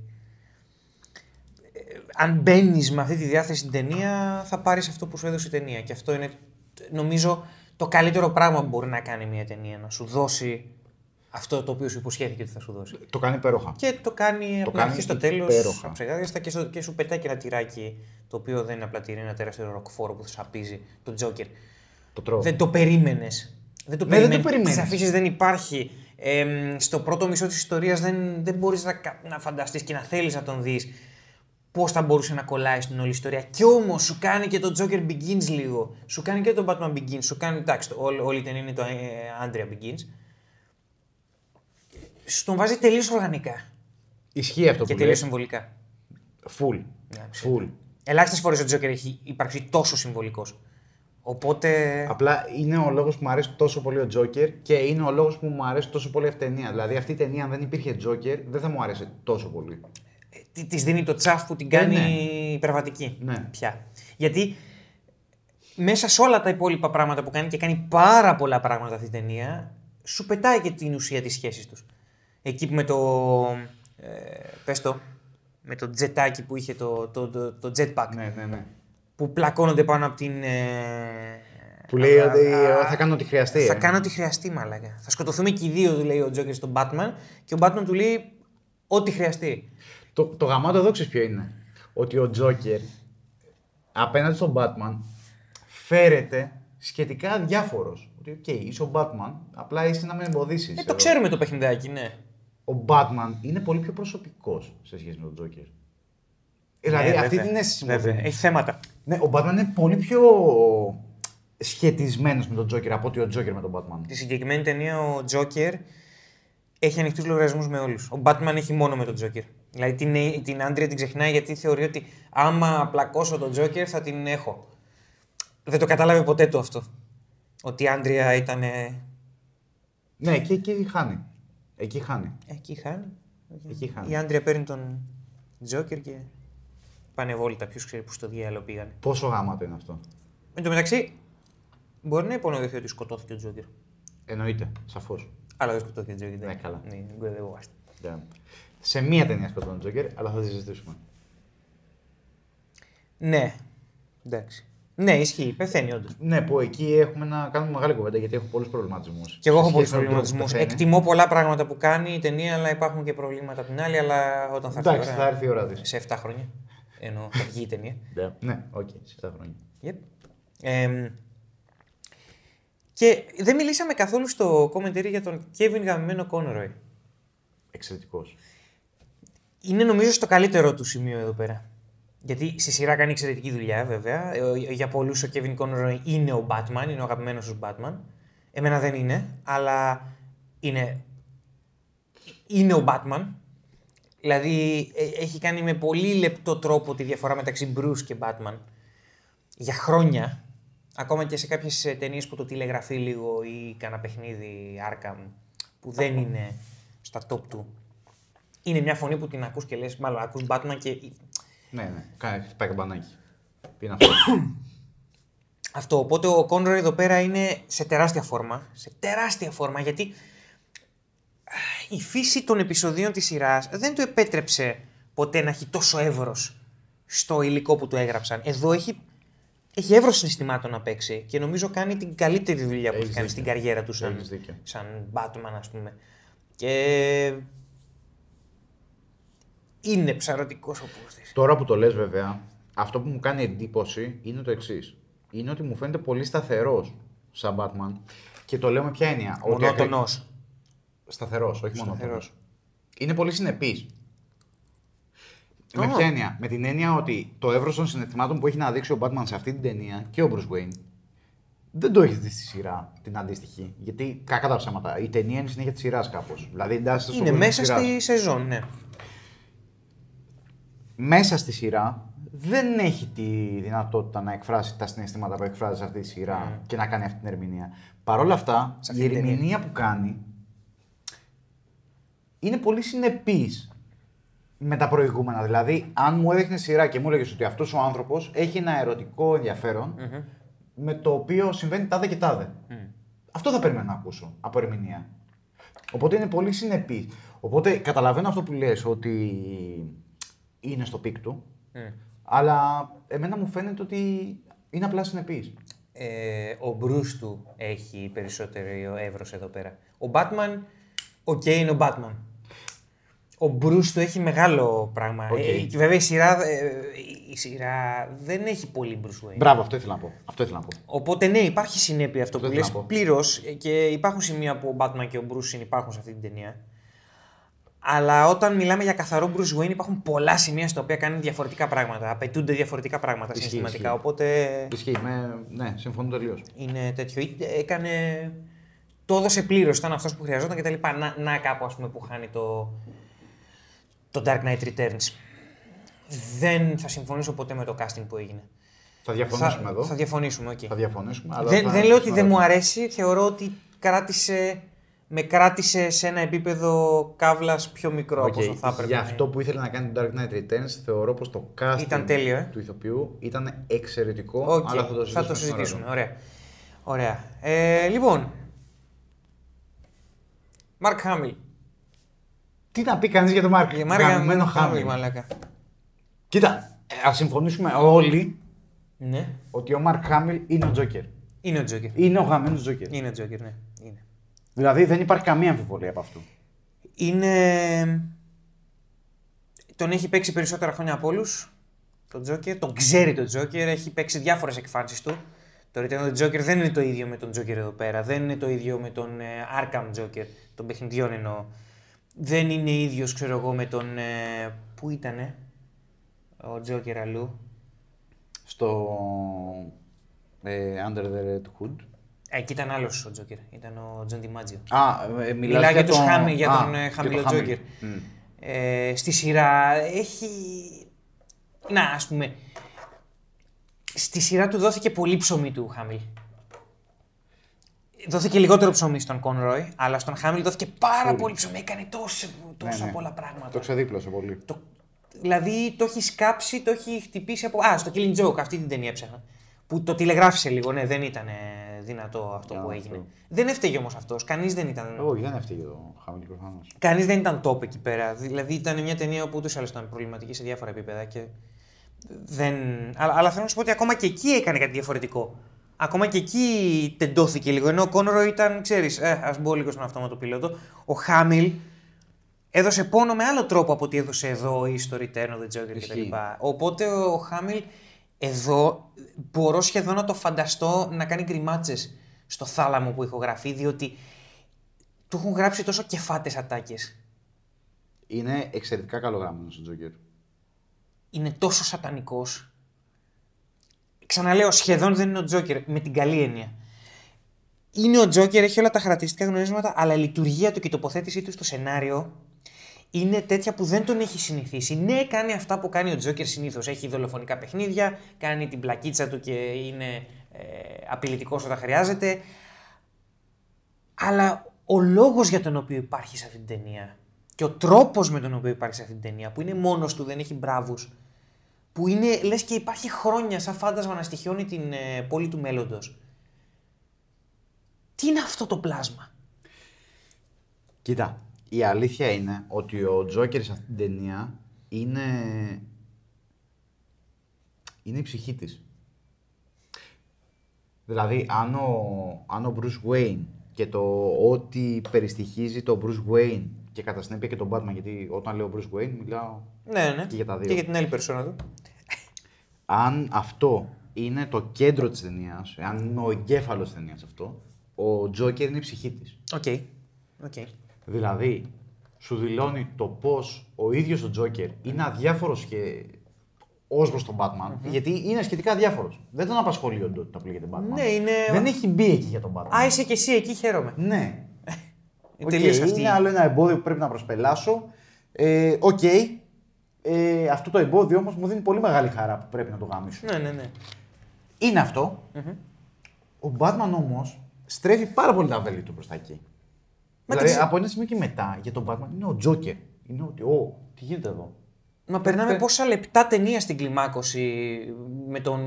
Ε, αν μπαίνεις με αυτή τη διάθεση στην ταινία, θα πάρεις αυτό που σου έδωσε η ταινία. Και αυτό είναι, νομίζω, το καλύτερο πράγμα που μπορεί να κάνει μια ταινία. Να σου δώσει αυτό το οποίο σου υποσχέθηκε ότι θα σου δώσει. Το κάνει υπέροχα. Και το κάνει από την κάνει αρχή στο τέλος. υπέροχα. Ψεγάδιαστα και, στο- και σου πετάει και ένα τυράκι το οποίο δεν είναι απλά τυρί, είναι ένα τεράστιο ροκφόρο που θα σαπίζει τον Τζόκερ. Το τρώω. Δεν το περίμενες. Δεν το Ναι, δεν το περίμενες. περίμενες. Στις αφήσεις δεν υπάρχει. Ε, στο πρώτο μισό της ιστορίας δεν, δεν μπορείς να, κα- να φανταστείς και να θέλεις να τον δεις πώς θα μπορούσε να κολλάει στην όλη ιστορία. Κι όμως σου κάνει και το Joker Begins λίγο. Σου κάνει και το Batman Begins. Σου κάνει. Εντάξει, το- όλη, όλη η ταινία είναι το ε, Andrea Begins. Σου τον βάζει τελείως οργανικά Ισχύει αυτό και που τελείως λες. συμβολικά. Full. Ναι, Full. Ελάχιστες φορές ο Joker έχει υπάρξει τόσο συμβολικός. Οπότε. Απλά είναι ο λόγος που μου αρέσει τόσο πολύ ο Τζόκερ και είναι ο λόγος που μου αρέσει τόσο πολύ αυτή η ταινία. Δηλαδή, αυτή η ταινία, αν δεν υπήρχε Τζόκερ, δεν θα μου άρεσε τόσο πολύ. Τη δίνει το τσαφ που την κάνει ναι. υπερβατική. Ναι. Πια. Γιατί μέσα σε όλα τα υπόλοιπα πράγματα που κάνει και κάνει πάρα πολλά πράγματα αυτή η ταινία, σου πετάει και την ουσία της σχέσης τους. Εκεί που με το. Ε, πες το. Με το τζετάκι που είχε το, το, το, το jetpack. Ναι, ναι, ναι. Που πλακώνονται πάνω από την. Ε, Που λέει α- ότι α- θα κάνω ό,τι χρειαστεί. Θα ε. κάνω ό,τι χρειαστεί, μαλάκα. Θα σκοτωθούμε και οι δύο, του λέει ο Τζόκερ στον Batman, και ο Batman του λέει ό,τι χρειαστεί. Το, το γαμάτο εδώ ξέρεις ποιο είναι; Ότι ο Τζόκερ απέναντι στον Batman φέρεται σχετικά αδιάφορος. Ότι, οκ, είσαι ο Batman, απλά είσαι να με εμποδίσεις. Ε, το ξέρουμε το παιχνιδάκι, ναι. Ο Batman είναι πολύ πιο προσωπικός σε σχέση με τον Τζόκερ. Δηλαδή, Ναι, αυτή βέβαια. την αίσθηση μου Βέβαια. δίνει. Έχει θέματα. Ναι, ο Batman είναι πολύ πιο σχετισμένος με τον Τζόκερ από ότι ο Τζόκερ με τον Batman. Στη συγκεκριμένη ταινία ο Τζόκερ έχει ανοιχτούς λογαριασμούς με όλους. Ο Batman έχει μόνο με τον Τζόκερ. Δηλαδή την, την Άντρια την ξεχνάει γιατί θεωρεί ότι άμα πλακώσω τον Τζόκερ θα την έχω. Δεν το κατάλαβε ποτέ του αυτό. Ότι η Άντρια ήταν. ε, Ναι, εκεί, εκεί χάνει. Εκεί χάνει. Εκεί χάνει. Εκεί χάνει. Η Άντρια παίρνει τον Τζόκερ και πάνε βόλτα. Ποιο ξέρει που στο διάλογο πήγανε. Πόσο γάματο είναι αυτό. Εν τω μεταξύ, μπορεί να υπονοηθεί ότι σκοτώθηκε ο Τζόκερ. Εννοείται, σαφώ. Αλλά δεν σκοτώθηκε ο Τζόκερ. Ναι, καλά. Ναι, γκρεδευόμαστε. Σε μία ταινία σκοτώνει τον Τζόκερ, αλλά θα τη συζητήσουμε. Ναι. Εντάξει. Ναι, ισχύει. Πεθαίνει όντως. Ναι, που εκεί έχουμε να κάνουμε μεγάλη κουβέντα γιατί έχω πολλούς προβληματισμούς. Και εγώ έχω πολλούς προβληματισμούς. Εκτιμώ πολλά πράγματα που κάνει η ταινία, αλλά υπάρχουν και προβλήματα απ' την άλλη. Αλλά όταν θα έρθει. η Εντάξει, ώρα, θα έρθει η ώρα της. Σε 7 χρόνια. Ενώ θα βγει η ταινία. *laughs* Ναι, οκ, σε 7 χρόνια. Yep. Εμ, και δεν μιλήσαμε καθόλου στο commentary για τον Kevin γαμημένο Conroy. Εξαιρετικός. Είναι νομίζω στο καλύτερο του σημείο εδώ πέρα. Γιατί στη σειρά κάνει εξαιρετική δουλειά, βέβαια. Ε, Για πολλούς ο Kevin Conroy είναι ο Batman, είναι ο αγαπημένος τους Batman. Εμένα δεν είναι, αλλά είναι, είναι ο Batman. Δηλαδή ε, έχει κάνει με πολύ λεπτό τρόπο τη διαφορά μεταξύ Bruce και Batman. Για χρόνια, ακόμα και σε κάποιες ταινίες που το τηλεγραφεί λίγο ή κάνα παιχνίδι Arkham που δεν είναι στα top του. Είναι μια φωνή που την ακούς και λες, μάλλον ακούς Batman και Ναι, ναι. Κάνει χτυπάει καμπανάκι. Τι είναι αυτό. Αυτό. Οπότε ο Κόνρο εδώ πέρα είναι σε τεράστια φόρμα. Σε τεράστια φόρμα γιατί α, η φύση των επεισοδίων της σειράς δεν του επέτρεψε ποτέ να έχει τόσο εύρος στο υλικό που του έγραψαν. Εδώ έχει, έχει εύρος συναισθημάτων να παίξει και νομίζω κάνει την καλύτερη δουλειά που Έχεις έχει κάνει δίκιο. στην καριέρα του σαν, Έχεις δίκιο. σαν Batman ας πούμε. Και είναι ψαρωτικός ο πούστης. Τώρα που το λες βέβαια, αυτό που μου κάνει εντύπωση είναι το εξής. Είναι ότι μου φαίνεται πολύ σταθερός σαν Batman. Και το λέω με ποια έννοια. Ότι Μονότονος. Σταθερός, όχι μόνο. Σταθερός. Είναι πολύ συνεπής. Με Α. ποια έννοια; Με την έννοια ότι το εύρος των συναισθημάτων που έχει να δείξει ο Batman σε αυτή την ταινία και ο Bruce Wayne δεν το έχει δει στη σειρά την αντίστοιχη. Γιατί κακά τα ψέματα. Η ταινία είναι η συνέχεια της σειράς κάπως. Δηλαδή εντάσσεται στον Είναι κόσμο μέσα της σειράς. στη σεζόν, ναι. Μέσα στη σειρά δεν έχει τη δυνατότητα να εκφράσει τα συναισθήματα που εκφράζει σε αυτή τη σειρά και να κάνει αυτή την ερμηνεία. Παρ' όλα αυτά, Σε η αυτή την ταινία. ερμηνεία που κάνει είναι πολύ συνεπής με τα προηγούμενα. Δηλαδή, αν μου έδειχνε σειρά και μου έλεγες ότι αυτός ο άνθρωπος έχει ένα ερωτικό ενδιαφέρον, με το οποίο συμβαίνει τάδε και τάδε. Αυτό θα περιμένω να ακούσω από ερμηνεία. Οπότε είναι πολύ συνεπής. Οπότε καταλαβαίνω αυτό που λες ότι είναι στο peak του, αλλά εμένα μου φαίνεται ότι είναι απλά συνεπής. ε, ο Bruce του έχει περισσότερο εύρος εδώ πέρα. Ο Batman, οκ, είναι ο Batman. Ο Bruce του έχει μεγάλο πράγμα. Οκ. Ε, και βέβαια η σειρά, ε, η σειρά δεν έχει πολύ Bruce Wayne. Μπράβο, αυτό ήθελα να πω. Αυτό ήθελα να πω. Οπότε ναι, υπάρχει συνέπεια αυτό που Αυτό ήθελα λες να πω. πλήρως και υπάρχουν σημεία που ο Batman και ο Bruce συνυπάρχουν σε αυτή την ταινία. Αλλά όταν μιλάμε για καθαρό Bruce Wayne υπάρχουν πολλά σημεία στα οποία κάνει διαφορετικά πράγματα. Απαιτούνται διαφορετικά πράγματα Ισχύει, συναισθηματικά. ισχύει. Οπότε Ισχύει. Με... Ναι, συμφωνώ τελείως. είναι τέτοιο. Είτε Έκανε. Το έδωσε πλήρως, ήταν αυτός που χρειαζόταν κτλ. Να, να κάπου ας πούμε, που χάνει το, το Dark Knight Returns. Δεν θα συμφωνήσω ποτέ με το casting που έγινε. Θα διαφωνήσουμε θα, εδώ. θα διαφωνήσουμε, οκ. Θα διαφωνήσουμε. Αλλά Δεν, θα- δεν λέω ότι θα- δεν μου αρέσει, θεωρώ ότι κράτησε, με κράτησε σε ένα επίπεδο καύλας πιο μικρό Οκ, από όσο θα έπρεπε. Για να αυτό είναι. που ήθελε να κάνει το Dark Knight Returns, θεωρώ πως το casting Ήταν τέλειο, ε. του ηθοποιού ήταν εξαιρετικό, Οκ, αλλά θα το συζητήσουμε. θα το στον συζητήσουμε. ρόλο. Ωραία. Ωραία. Ε, λοιπόν. Μαρκ Χάμιλ. Τι να πει κανείς για τον Μάρκ. Για Μαρκ Γαμμένο Χάμιλ, Χάμιλ. μαλάκα. Κοίτα, ε, ας συμφωνήσουμε όλοι Ναι. ότι ο Μάρκ Χάμιλ είναι ο Τζόκερ. Είναι ο Τζόκερ. Είναι ο γαμμένος Τζόκερ. Είναι ο Τζόκερ, ναι. Είναι. Δηλαδή δεν υπάρχει καμία αμφιβολία από αυτού. Είναι. Τον έχει παίξει περισσότερα χρόνια από όλους. Τον Τζόκερ. Τον ξέρει τον Τζόκερ. Έχει παίξει διάφορες εκφάνσεις του. Το Return of the Joker δεν είναι το ίδιο με τον Τζόκερ εδώ πέρα. Δεν είναι το ίδιο με τον ε, Arkham Joker. Των παιχνιδιών εννοώ. Δεν είναι ίδιος, ξέρω εγώ, με τον. Ε, πού ήτανε ο Τζόκερ αλλού. Στο ε, Under the Red Hood. Ε, Εκεί ήταν άλλος ο Τζόκερ. Ήταν ο Τζον Ντιμάτζιο. Α, ε, μιλάς Μιλάει για, τους τον- χάμι, για Α, τον ε, για χαμηλό το Χάμιλ. Τζόκερ. Μμ. Ε, στη σειρά έχει... Να, ας πούμε... Στη σειρά του δόθηκε πολύ ψωμί του Χάμιλ. Δόθηκε λιγότερο ψωμί στον Κονρόι, αλλά στον Χάμιλ δόθηκε πάρα πολύ ψωμί. Έκανε τόσο, τόσα Ναι, ναι. πολλά πράγματα. Το ξεδίπλωσε πολύ. Το, δηλαδή το έχεις σκάψει, το έχει χτυπήσει από. Α, στο Killing Joke, αυτή την ταινία έψαχνα. Που το τηλεγράφησε λίγο, ναι, δεν ήταν ε, δυνατό αυτό Για που αυτό. έγινε. Δεν έφταιγε όμως αυτός. Κανείς δεν ήταν. Όχι, δεν έφταιγε το Χάμιλ προφανώ. Κανείς δεν ήταν top εκεί πέρα. Δηλαδή ήταν μια ταινία που ούτως ή άλλως ήταν προβληματική σε διάφορα επίπεδα. Και δεν... αλλά, αλλά θέλω να σου πω ότι ακόμα και εκεί έκανε κάτι διαφορετικό. Ακόμα και εκεί τεντώθηκε λίγο. Ενώ ο Κόνρο ήταν, ξέρεις, ε, ας μπω λίγο στον αυτόματο πιλότο. Ο Χάμιλ έδωσε πόνο με άλλο τρόπο από ό,τι έδωσε εδώ ή στο Return of the Joker Ισχύει. κτλ. Οπότε ο Χάμιλ εδώ μπορώ σχεδόν να το φανταστώ να κάνει γκριμάτσες στο θάλαμο που ηχογραφεί, διότι του έχουν γράψει τόσο κεφάτες ατάκες. Είναι εξαιρετικά καλογραμμένο ο Τζόκερ. Είναι τόσο σατανικός. Ξαναλέω, σχεδόν δεν είναι ο Τζόκερ, με την καλή έννοια. Είναι ο Τζόκερ, έχει όλα τα χαρακτηριστικά γνωρίσματα, αλλά η λειτουργία του και η τοποθέτησή του στο σενάριο είναι τέτοια που δεν τον έχει συνηθίσει. Ναι, κάνει αυτά που κάνει ο Τζόκερ συνήθως. Έχει δολοφονικά παιχνίδια, κάνει την πλακίτσα του και είναι ε, απειλητικός όταν χρειάζεται. Αλλά ο λόγος για τον οποίο υπάρχει σε αυτή την ταινία και ο τρόπος με τον οποίο υπάρχει σε αυτή την ταινία, που είναι μόνος του, δεν έχει μπράβους, που είναι λες και υπάρχει χρόνια σαν φάντασμα να στοιχιώνει την ε, πόλη του μέλλοντος. Τι είναι αυτό το πλάσμα; Κοίτα, η αλήθεια είναι ότι ο Τζόκερ σε αυτή την ταινία είναι. είναι η ψυχή της. Δηλαδή, αν ο, αν ο Bruce Wayne και το ό,τι περιστοιχίζει το Bruce Wayne και κατά συνέπεια και τον Batman, γιατί όταν λέω Bruce Wayne μιλάω Ναι, ναι. και για τα δύο. Και για την άλλη περσόνα του. Αν αυτό είναι το κέντρο της ταινίας, αν είναι ο εγκέφαλος της ταινίας αυτό, ο Τζόκερ είναι η ψυχή της. Οκ. Οκ. Δηλαδή, σου δηλώνει το πώς ο ίδιος ο Τζόκερ είναι αδιάφορος και ως προς τον Batman. Γιατί είναι σχετικά αδιάφορος. Δεν τον απασχολεί ο που λέγεται Batman. Ναι, είναι- Δεν έχει μπει εκεί για τον Batman. Α, είσαι και εσύ εκεί, χαίρομαι. Ναι. *laughs* Είναι Οκ, τελείως αυτή. Είναι άλλο ένα εμπόδιο που πρέπει να προσπελάσω. Ε, Οκ. Ε, αυτό το εμπόδιο όμως μου δίνει πολύ μεγάλη χαρά που πρέπει να το γαμήσω. Ναι, ναι, ναι. Είναι αυτό. Ο Batman όμως στρέφει πάρα πολύ τα βέλη του προς τα εκεί. Μα δηλαδή τι- από ένα σημείο και μετά για τον Batman είναι ο Τζόκερ. Είναι ότι, Ω, τι γίνεται εδώ; Μα περνάμε Ε, πόσα λεπτά ταινία στην κλιμάκωση με τον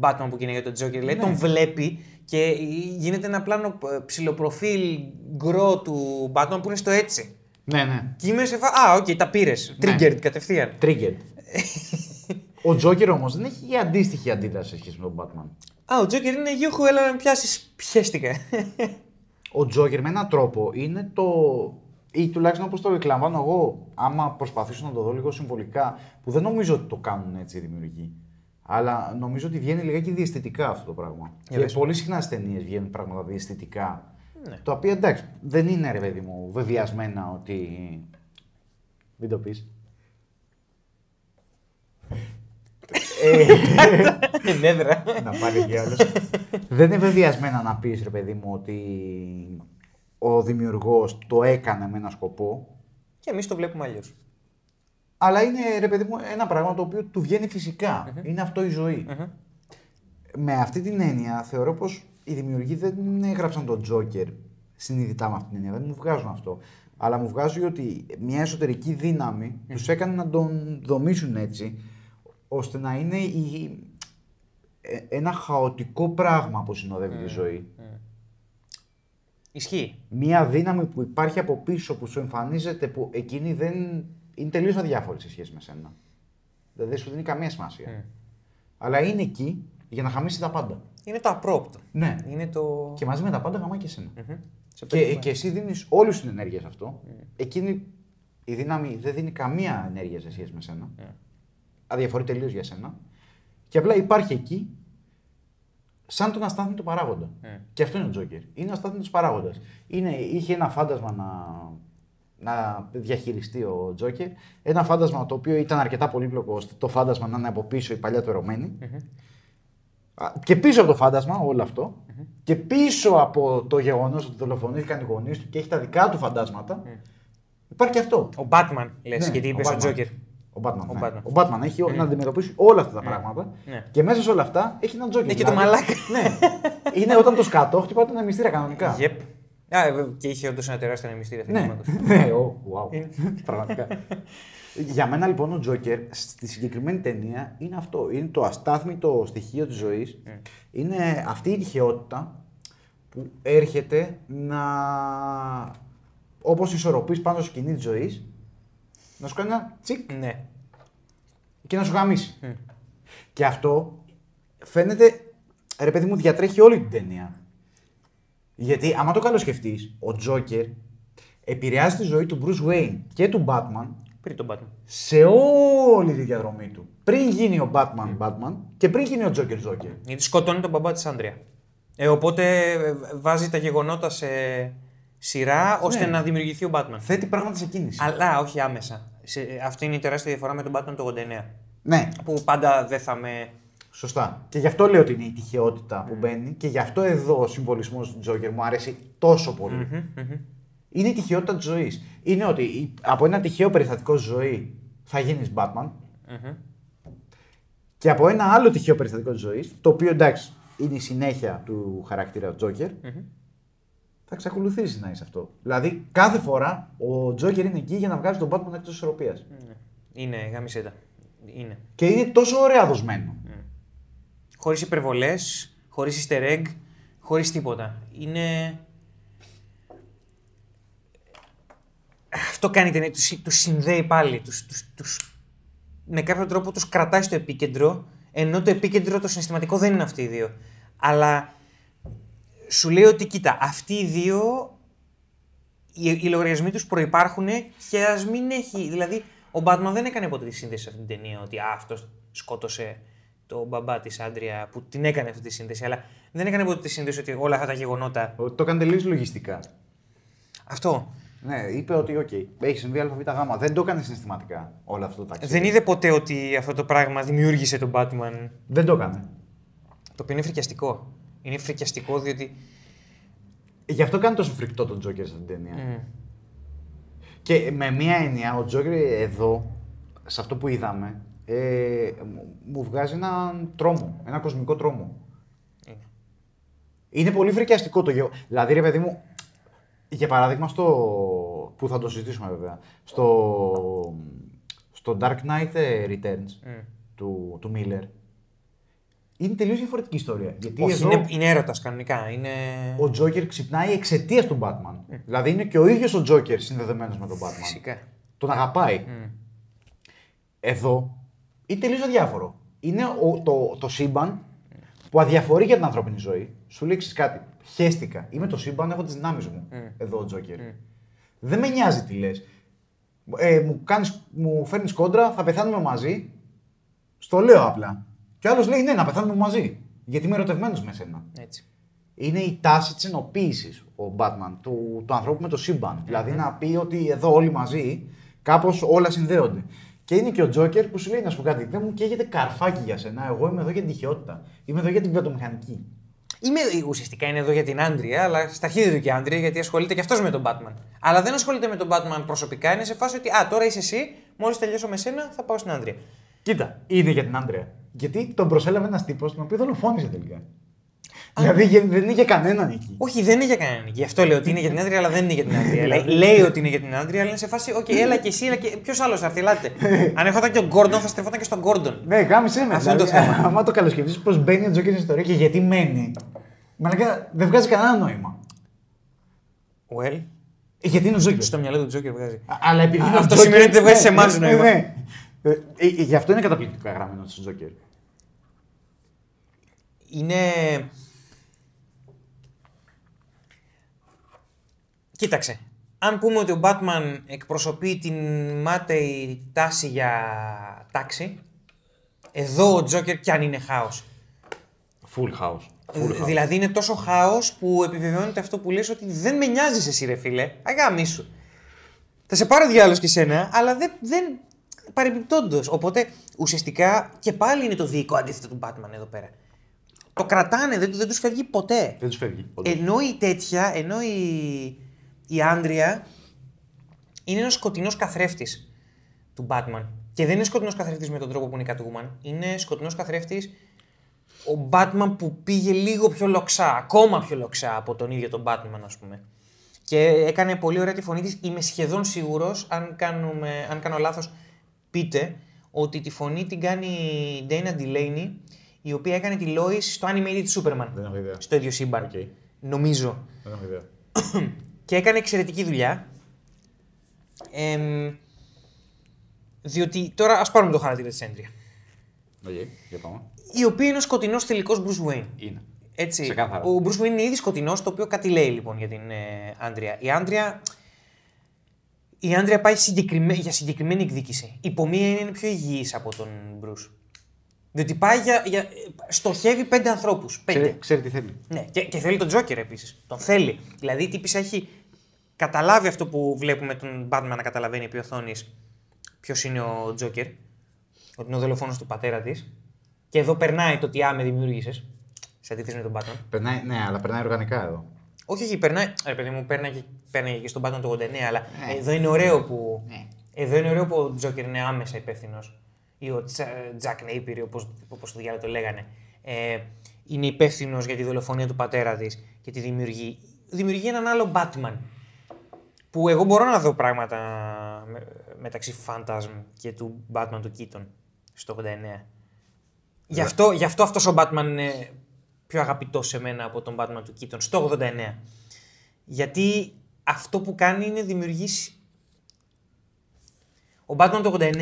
Batman που γίνεται για τον Joker. Δηλαδή Ναι. τον βλέπει και γίνεται ένα πλάνο ε, ψιλοπροφίλ γκρο του Batman που είναι στο έτσι. Ναι, ναι. Και είμαι σε φα... Α, οκ, τα πήρες. Triggered κατευθείαν. Triggered. *laughs* ο Τζόκερ όμως δεν έχει αντίστοιχη αντίδραση σε σχέση με τον Batman. Α, ο Joker είναι γιούχου, έλα να με πιάσεις. Πιέστηκα. Ο Τζόκερ με έναν τρόπο είναι το. ή τουλάχιστον όπως το εκλαμβάνω εγώ, άμα προσπαθήσω να το δω λίγο συμβολικά, που δεν νομίζω ότι το κάνουν έτσι οι δημιουργοί. Αλλά νομίζω ότι βγαίνει λιγάκι διαισθητικά αυτό το πράγμα. Για και πες. πολύ συχνά στις ταινίες βγαίνουν πράγματα διαισθητικά. Ναι. Τα οποία εντάξει, δεν είναι ρε παιδί μου βεβαιασμένα ότι. Μην το πεις. *laughs* Ενέδρα. να πάρει κι άλλος. Δεν είναι βεβαιασμένα να πεις, ρε παιδί μου, ότι ο δημιουργός το έκανε με ένα σκοπό. Και εμείς το βλέπουμε αλλιώς. Αλλά είναι, ρε παιδί μου, ένα πράγμα το οποίο του βγαίνει φυσικά. Είναι αυτό η ζωή. Με αυτή την έννοια, θεωρώ πως οι δημιουργοί δεν έγραψαν τον Τζόκερ συνειδητά με αυτή την έννοια. Δεν μου βγάζουν αυτό. Αλλά μου βγάζει ότι μια εσωτερική δύναμη τους έκανε να τον δομήσουν έτσι, ώστε να είναι η... ε, ένα χαοτικό πράγμα που συνοδεύει τη ζωή. Ισχύει. Μία δύναμη που υπάρχει από πίσω, που σου εμφανίζεται, που εκείνη δεν είναι τελείως αδιάφορη σε σχέση με σένα. Δηλαδή δεν σου δίνει καμία σημασία. Αλλά είναι εκεί για να χαμίσει τα πάντα. Είναι το απρόπτο. Ναι. Είναι το. Και μαζί με τα πάντα γαμάει και εσένα. Μμμ. Σε Και, περιμένω. και εσύ δίνεις όλη σου την ενέργεια σε αυτό. Εκείνη η δύναμη δεν δίνει καμία ενέργεια σε σχέση με σένα. Αδιαφορεί τελείως για σένα. Και απλά υπάρχει εκεί σαν τον αστάθμιτο παράγοντα. Και αυτό είναι ο Τζόκερ. Είναι ο αστάθμιτο παράγοντας. Είχε ένα φάντασμα να, να διαχειριστεί ο Τζόκερ. Ένα φάντασμα το οποίο ήταν αρκετά πολύπλοκο ώστε το φάντασμα να είναι από πίσω η παλιά του ερωμένη. Α, Και πίσω από το φάντασμα, όλο αυτό, και πίσω από το γεγονός ότι δολοφονήθηκαν οι γονείς του και έχει τα δικά του φαντάσματα, υπάρχει και αυτό. Ο Batman, λες, Ναι, γιατί είπες ο ο Batman. Τζόκερ. Ο Batman. Ο ναι. Batman. Ο Batman έχει να αντιμετωπίσει όλα αυτά τα πράγματα Ναι. και μέσα σε όλα αυτά έχει έναν Τζόκερ. Έχει και το μαλάκα. ναι. Είναι όταν το σκατό χτυπάει τον μυστήρα κανονικά. Yep. Α, ε, και είχε όντως ένα τεράστιο ανεμιστήριο Ναι, αθλήματος. *laughs* ναι, ο, wow. Πραγματικά. Για μένα λοιπόν ο Τζόκερ στη συγκεκριμένη ταινία είναι αυτό. Είναι το αστάθμητο στοιχείο της ζωής. Είναι αυτή η τυχαιότητα που έρχεται να... όπως ισορροπείς πάνω στο σκηνή της ζωής, να σου κάνει ένα τσικ Ναι. και να σου γαμίσει. Και αυτό φαίνεται, ρε παιδί μου, διατρέχει όλη την ταινία. Γιατί άμα το καλοσκεφτείς, ο Τζόκερ επηρεάζει τη ζωή του Bruce Wayne και του Batman Πριν τον Batman. σε όλη τη διαδρομή του. Πριν γίνει ο Batman Batman και πριν γίνει ο Τζόκερ Τζόκερ. Γιατί σκοτώνει τον μπαμπά της Άντρια. Ε, οπότε ε, βάζει τα γεγονότα σε σειρά ώστε Ναι. να δημιουργηθεί ο Batman. Θέτει πράγματα σε κίνηση. Αλλά όχι άμεσα. Σε, αυτή είναι η τεράστια διαφορά με τον Batman το 89. Ναι, Που πάντα δεν θα με. σωστά. Και γι' αυτό λέω ότι είναι η τυχαιότητα που μπαίνει και γι' αυτό εδώ ο συμβολισμός του Τζόκερ μου αρέσει τόσο πολύ. Είναι η τυχαιότητα της ζωής. Είναι ότι η- από ένα τυχαίο περιστατικό στη ζωή θα γίνεις Batman. Και από ένα άλλο τυχαίο περιστατικό της ζωής, το οποίο εντάξει είναι η συνέχεια του χαρακτήρα Joker, θα εξακολουθήσει να είσαι αυτό. Δηλαδή κάθε φορά ο Joker είναι εκεί για να βγάζει τον Batman εκτός ισορροπίας. Είναι, γάμισε τα. Είναι. Και είναι τόσο ωραία δοσμένο. Χωρίς υπερβολές, χωρίς easter egg, χωρίς τίποτα. Είναι. Αυτό κάνει την τους, τους συνδέει πάλι. Τους, τους, τους, με κάποιο τρόπο τους κρατάει στο επίκεντρο, ενώ το επίκεντρο το συναισθηματικό δεν είναι αυτοί οι δύο. Αλλά σου λέει ότι κοίτα, αυτοί οι δύο οι, οι λογαριασμοί τους προϋπάρχουν και ας μην έχει. Δηλαδή, ο Batman δεν έκανε ποτέ τη σύνδεση σε αυτή την ταινία ότι αυτός σκότωσε τον μπαμπά της Άντρια που την έκανε αυτή τη σύνδεση. Αλλά δεν έκανε ποτέ τη σύνδεση ότι όλα αυτά τα γεγονότα. Το έκανε τελείως λογιστικά. Αυτό. Ναι, είπε ότι, οκ, έχει συμβεί ΑΒΓ. Δεν το έκανε συναισθηματικά όλο αυτό το ταξίδι. Δεν είδε ποτέ ότι αυτό το πράγμα δημιούργησε τον Batman. Δεν το έκανε. Το οποίο είναι φρικιαστικό. Είναι φρικιαστικό διότι. Γι' αυτό κάνει τόσο φρικτό τον Τζόκερ σε αυτήν την ταινία. Μμ. Και με μία έννοια, ο Τζόκερ εδώ, σε αυτό που είδαμε, ε, μου- μου βγάζει έναν τρόμο, ένα κοσμικό τρόμο. Είναι. Είναι πολύ φρικιαστικό το γεγονό. Δηλαδή, ρε παιδί μου, για παράδειγμα, στο. που θα το συζητήσουμε βέβαια. Στο, στο Dark Knight ε, Returns Μμ. του, του Miller. Είναι τελείως διαφορετική ιστορία. Γιατί Όχι, εδώ είναι, είναι έρωτας κανονικά. Είναι... ο Τζόκερ ξυπνάει εξαιτίας του Batman. Δηλαδή είναι και ο ίδιος ο Τζόκερ συνδεδεμένος με τον Batman. Φυσικά. Τον αγαπάει. Εδώ είναι τελείως αδιάφορο. Είναι ο, το, το σύμπαν που αδιαφορεί για την ανθρώπινη ζωή. Σου λέει «Ξέρεις κάτι. Χαίστηκα. Είμαι το σύμπαν, έχω τις δυνάμεις μου. Εδώ ο Τζόκερ. Δεν με νοιάζει τι λες. Ε, μου, κάνεις, μου φέρνεις κόντρα, θα πεθάνουμε μαζί. Στο λέω απλά. Και άλλος λέει ναι, να πεθάνουμε μαζί. Γιατί είμαι ερωτευμένος με σένα. Έτσι. Είναι η τάση της ενοποίησης ο Batman, του, του ανθρώπου με το σύμπαν. Δηλαδή να πει ότι εδώ όλοι μαζί κάπως όλα συνδέονται. Και είναι και ο Τζόκερ που σου λέει να σου πω κάτι. Δεν μου καίγεται καρφάκι για σένα. Εγώ είμαι εδώ για την τυχαιότητα. Είμαι εδώ για την βιομηχανική. Είμαι, ουσιαστικά είναι εδώ για την Άντρια, αλλά στα αρχίδια του και η Άντρια γιατί ασχολείται και αυτός με τον Batman. Αλλά δεν ασχολείται με τον Batman προσωπικά, είναι σε φάση ότι Α, τώρα είσαι εσύ, μόλις τελειώσω με σένα θα πάω στην Άντρια. Κοίτα, είναι για την Άντρια. Γιατί τον προσέλαβε ένας τύπος τον οποίο δολοφόνησε τελικά. δηλαδή γε- δεν είχε κανέναν εκεί. Όχι, δεν είναι για κανέναν. Γι' αυτό λέω ότι είναι για την Άντρια, αλλά δεν είναι για την Άντρια. λέει, *laughs* λέει ότι είναι για την Άντρια, αλλά είναι σε φάση, Οκ, έλα και εσύ, έλα και. Ποιος άλλος θα έρθει, ελάτε. Αν ερχόταν και ο Γκόρντον, θα στρεφόταν και στον Γκόρντον. Ναι, γάμησέ με. Αυτό είναι το δηλαδή, θέμα. *laughs* Άμα το καλοσκεφτείς πώς μπαίνει ο Τζόκερ στην ιστορία και γιατί μένει. Μαλάκα δεν βγάζει κανένα νόημα. Well, Ε, Γιατί είναι ο Τζόκερ; στο μυαλό του Τζόκερ βγάζει. Α, Αλλά επειδή είναι ο Αυτό Τζόκερ- σημαίνει ότι δεν βγάζει σε Ναι, εμάς ναι, νόημα. Ναι. Ε, ε, Γι' αυτό είναι καταπληκτικά γραμμένο στο Τζόκερ. είναι. Κοίταξε. Αν πούμε ότι ο Batman εκπροσωπεί την μάταιη τάση για τάξη, εδώ ο Τζόκερ κι αν είναι χάος. Full house. Ε, Δηλαδή είναι τόσο χάος που επιβεβαιώνεται αυτό που λες ότι δεν με νοιάζεις εσύ ρε φίλε, αγάμι σου. Θα σε πάρω διάλογο και σένα, αλλά δεν, δεν παρεμπιπτόντως. Οπότε ουσιαστικά και πάλι είναι το δίκο αντίθετο του Batman εδώ πέρα. Το κρατάνε, δεν, δεν τους φεύγει ποτέ. Δεν τους φεύγει. όντως. Ενώ η τέτοια, ενώ η, η Άντρια είναι ένας σκοτεινός καθρέφτης του Batman. Και δεν είναι σκοτεινός καθρέφτης με τον τρόπο που είναι η Catwoman. Είναι σκοτεινός καθρέφτης ο Batman που πήγε λίγο πιο λοξά, ακόμα πιο λοξά από τον ίδιο τον Batman, ας πούμε. Και έκανε πολύ ωραία τη φωνή της. Είμαι σχεδόν σίγουρος, αν, κάνουμε- αν κάνω λάθος, πείτε ότι τη φωνή την κάνει η Dana Delany, η οποία έκανε τη Lois στο animated Superman. Δεν έχω ιδέα. Στο ίδιο σύμπαν. Οκ. Νομίζω. Δεν έχω ιδέα. *clears throat* Και έκανε εξαιρετική δουλειά. Εμ, διότι τώρα ας πάρουμε το χαρακτήρα της Άντρια. Οκ, για πάμε. Η οποία είναι ο σκοτεινός τελικός Bruce Wayne. Είναι. Έτσι. Ξεκάθαρα. Ο Bruce Wayne είναι ήδη σκοτεινός, το οποίο κάτι λέει λοιπόν για την ε, Άντρια. Η Άντρια. Η Άντρια πάει συγκεκριμέ... για συγκεκριμένη εκδίκηση. Η Πομία είναι πιο υγιής από τον Bruce. Διότι πάει για. για... στοχεύει πέντε ανθρώπους. Πέντε. Ξέρει, ξέρει τι θέλει. Ναι, και, και θέλει τον Τζόκερ επίσης. Τον θέλει. Δηλαδή η τύπησα έχει καταλάβει αυτό που βλέπουμε τον Batman να καταλαβαίνει επί οθόνης ποιος είναι ο Τζόκερ. Ότι είναι ο δολοφόνος του πατέρα της. Και εδώ περνάει το τι άμε δημιούργησες. Σε αντίθεση με τον Batman. Περνάει, ναι, αλλά περνάει οργανικά εδώ. Όχι, όχι, περνάει. Ρε παιδί μου, πέρναγε, πέρναγε και στον Batman του 89, αλλά Ναι. εδώ είναι ωραίο που. Ναι. Εδώ είναι ωραίο που ο Τζόκερ είναι άμεσα υπεύθυνος. Ή ο Τζακ Νέιπηρ, όπω όπως το διάλογο το λέγανε. Ε, είναι υπεύθυνος για τη δολοφονία του πατέρα της και τη δημιουργεί. Δημιουργεί έναν άλλο Batman. Που εγώ μπορώ να δω πράγματα με- μεταξύ Phantasm και του Batman του Keaton στο 89. Γι' αυτό, γι' αυτό αυτός ο Batman είναι πιο αγαπητός σε μένα από τον Batman του Keaton στο 89. Γιατί αυτό που κάνει είναι δημιουργήσει... Ο Batman του 89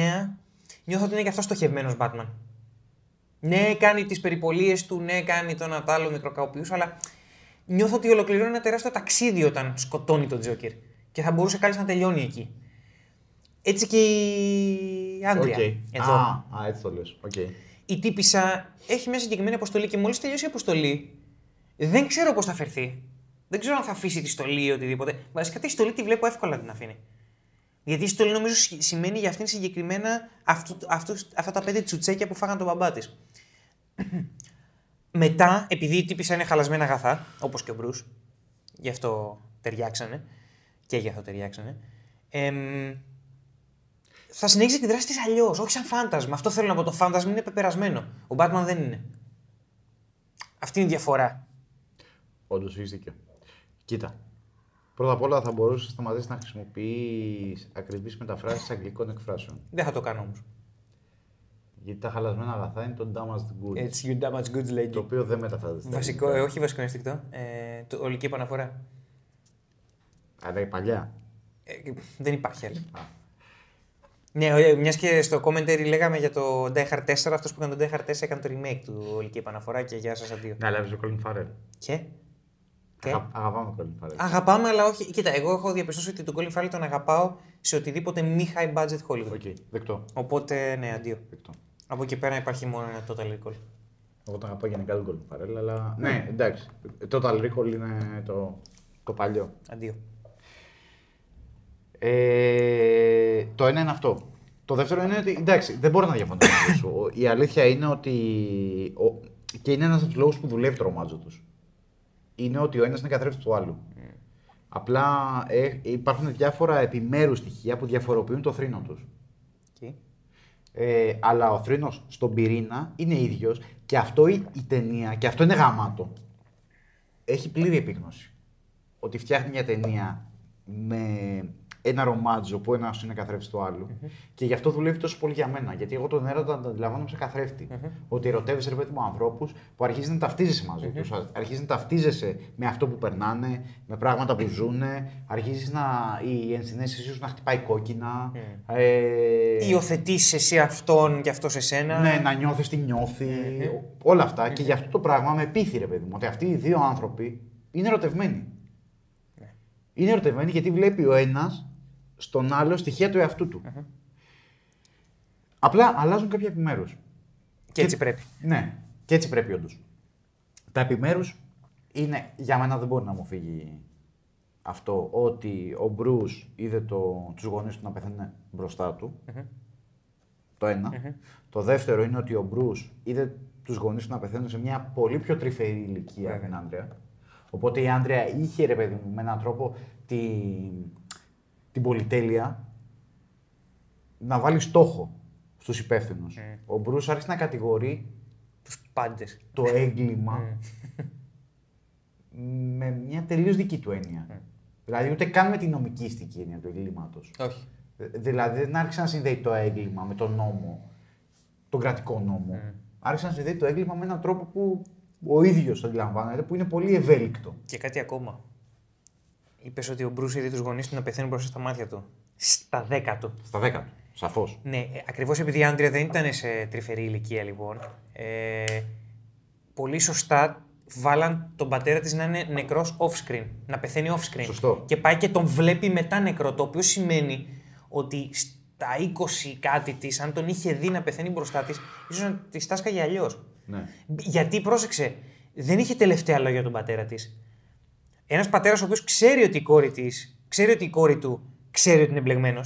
νιώθω ότι είναι και αυτό στοχευμένος Batman. Ναι, κάνει τις περιπολίες του, ναι, κάνει τον Ατάλο μικροκαοποιούς, αλλά νιώθω ότι ολοκληρώνει ένα τεράστιο ταξίδι όταν σκοτώνει τον Τζόκερ. Και θα μπορούσε κάλλιστα να τελειώνει εκεί. Έτσι και η Άντρια. Οκ. Εδώ. Α, α, έτσι το λες. Οκ. Η τύπησα έχει μια συγκεκριμένη αποστολή και μόλις τελειώσει η αποστολή, δεν ξέρω πώς θα φερθεί. Δεν ξέρω αν θα αφήσει τη στολή ή οτιδήποτε. Βασικά τη στολή τη βλέπω εύκολα να την αφήνει. Γιατί η στολή νομίζω σι- σημαίνει για αυτήν συγκεκριμένα αυτού, αυτούς, αυτά τα πέντε τσουτσέκια που φάγαν τον μπαμπά της. *clears throat* Μετά, επειδή η τύπησα είναι χαλασμένα αγαθά, όπως και ο Μπρου, γι' αυτό ταιριάξανε και γι' αυτό ταιριάξανε. εμ, θα συνέχιζε τη δράση της αλλιώς, όχι σαν φάντασμα. Αυτό θέλω να πω. Το φάντασμα είναι πεπερασμένο. Ο Batman δεν είναι. Αυτή είναι η διαφορά. Όντως έχεις δίκιο. Κοίτα. Πρώτα απ' όλα θα μπορούσες να σταματήσεις να χρησιμοποιείς ακριβείς μεταφράσεις αγγλικών εκφράσεων. Δεν θα το κάνω όμως. Γιατί τα χαλασμένα αγαθά είναι το damaged goods. It's you damage goods lady. Το οποίο δεν μεταφράζεται. στα Βασικό, αγγλικά. ε, όχι βασικό ένστικτο. Ε, το, ολική επαναφορά. Αλλά η παλιά. Ε, δεν υπάρχει άλλη. Α. Ναι, μιας και στο commentary λέγαμε για το Die Hard 4, αυτός που έκανε το Die Hard 4 έκανε το remake του ολική επαναφορά και γεια σας αντίο. Ναι, αλλά έπαιζε ο Colin Farrell. Και; Και; Αγα- Αγαπάμε τον Colin Farrell. Αγαπάμε, αλλά όχι. Κοίτα, εγώ έχω διαπιστώσει ότι τον Colin Farrell τον αγαπάω σε οτιδήποτε μη high budget Hollywood. Οκ, δεκτό. Οπότε, ναι, αντίο. δεκτό. Από εκεί πέρα υπάρχει μόνο ένα total recall. Εγώ τον αγαπάω γενικά τον Colin Farrell, αλλά. Ναι, εντάξει. Το Total Recall είναι το, το παλιό. Αντίο. Ε, το ένα είναι αυτό. Το δεύτερο είναι ότι εντάξει, δεν μπορώ να διαφωνήσω μαζί σου. Η αλήθεια είναι ότι. Ο, και είναι ένας από τους λόγους που δουλεύει το ρομάτζο τους. Είναι ότι ο ένας είναι καθρέφτης του άλλου. Απλά ε, υπάρχουν διάφορα επιμέρους στοιχεία που διαφοροποιούν το θρήνο τους. Okay. Ε, αλλά ο θρήνος στον πυρήνα είναι ίδιος και αυτό η, η ταινία, και αυτό είναι γαμάτο, έχει πλήρη επίγνωση. Ότι φτιάχνει μια ταινία με ένα ρομάτζο που ένα είναι καθρέφτη του αλλου και γι' αυτό δουλεύει τόσο πολύ για μένα. Γιατί εγώ τον έρωτα τον αντιλαμβάνομαι σε καθρεφτη Ότι ερωτεύεσαι ρε παιδί μου ανθρώπους που αρχίζεις να ταυτίζεσαι μαζί τους, αρχίζεις να ταυτίζεσαι με αυτό που περνάνε, με πράγματα που ζουν, αρχίζεις να, η ενσυναίσθησή σου να χτυπάει κόκκινα. Ε, Υιοθετείς εσύ αυτόν και αυτός εσένα. ναι, να νιώθεις τι νιώθει. Όλα αυτά. Και γι' αυτό το πράγμα με πείθει, ρε παιδί μου, ότι αυτοί οι δύο άνθρωποι είναι ερωτευμένοι. Είναι ερωτευμένοι γιατί βλέπει ο ένας στον άλλο στοιχεία του εαυτού του. Απλά αλλάζουν κάποια επιμέρους. Και έτσι πρέπει. Ναι, και έτσι πρέπει όντως. Τα επιμέρους είναι, για μένα δεν μπορεί να μου φύγει αυτό, ότι ο Μπρου είδε το, τους γονείς του να πεθαίνουν μπροστά του. Το ενα Το δεύτερο είναι ότι ο Μπρου είδε τους γονείς του να πεθαίνουν σε μια πολύ πιο τρυφερή ηλικία από την Άντρια. Οπότε η Άντρια είχε, ρε παιδί μου, με έναν τρόπο την, την πολυτέλεια να βάλει στόχο στους υπεύθυνους. Ο Μπρούς άρχισε να κατηγορεί Τους πάντες. το έγκλημα με μια τελείως δική του έννοια. Δηλαδή ούτε καν με την νομικήστικη έννοια του εγκλήματος. Όχι. Ε, Δηλαδή δεν άρχισε να συνδέει το έγκλημα με τον νόμο, τον κρατικό νόμο. Άρχισε να συνδέει το έγκλημα με έναν τρόπο που ο ίδιος το αντιλαμβάνεται, που είναι πολύ ευέλικτο. Και κάτι ακόμα. Είπες ότι ο Μπρούς είδε τους γονείς του να πεθαίνουν μπροστά στα μάτια του. Στα δέκα του. Στα δέκα του, σαφώς. Ναι, ακριβώς επειδή η Άντρια δεν ήταν σε τρυφερή ηλικία λοιπόν. Ε, πολύ σωστά βάλαν τον πατέρα της να είναι νεκρός off-screen. Να πεθαίνει off-screen. Σωστό. Και πάει και τον βλέπει μετά νεκρό. Το οποίο σημαίνει ότι στα 20 κάτι της, αν τον είχε δει να πεθαίνει μπροστά της, ίσως να τη τάσκαγε αλλιώς. Ναι. Γιατί πρόσεξε, δεν είχε τελευταία λόγια τον πατέρα της. Ένας πατέρας ο οποίος ξέρει ότι η κόρη της, ξέρει ότι η κόρη του ξέρει ότι είναι μπλεγμένο.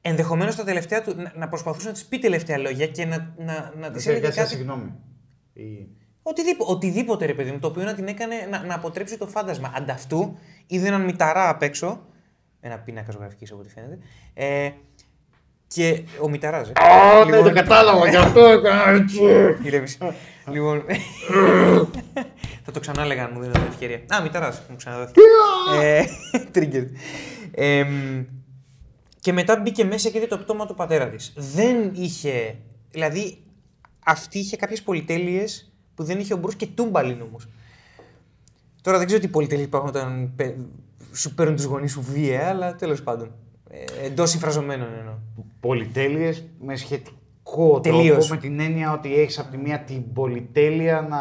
Ενδεχομένως τα τελευταία του να, να προσπαθούσε να της πει τελευταία λόγια και να, να, να της Δεν έλεγε κάτι... κάτι. συγγνώμη. Η... Οτιδήποτε, οτιδήποτε ρε παιδί μου, το οποίο να την έκανε να, να αποτρέψει το φάντασμα. Ανταυτού είδε έναν μηταρά απ' έξω. Ένα πίνακα ζωγραφικής από ό,τι φαίνεται. Ε, και ο μηταράς. Ε. Α, ναι, το κατάλαβα γι' αυτό έκανα *laughs* έτσι. Ηρέμησε. λοιπόν. *laughs* θα το ξανά λέγανε, μου δίνετε την ευκαιρία. Α, μηταρά, μου ξαναδόθηκε. ε, *laughs* triggered. Ε, και μετά μπήκε μέσα και είδε το πτώμα του πατέρα της. Δεν είχε. Δηλαδή, αυτή είχε κάποιες πολυτέλειες που δεν είχε ο Μπρούς και τούμπαλιν όμως. Τώρα δεν ξέρω τι πολυτέλειες υπάρχουν όταν παι- σου παίρνουν τους γονείς σου βία, αλλά τέλος πάντων. Ε, Εντός συμφραζομένων εννοώ. Πολυτέλειες με σχετικό Τελείως. τρόπο, με την έννοια ότι έχεις από τη μία την πολυτέλεια να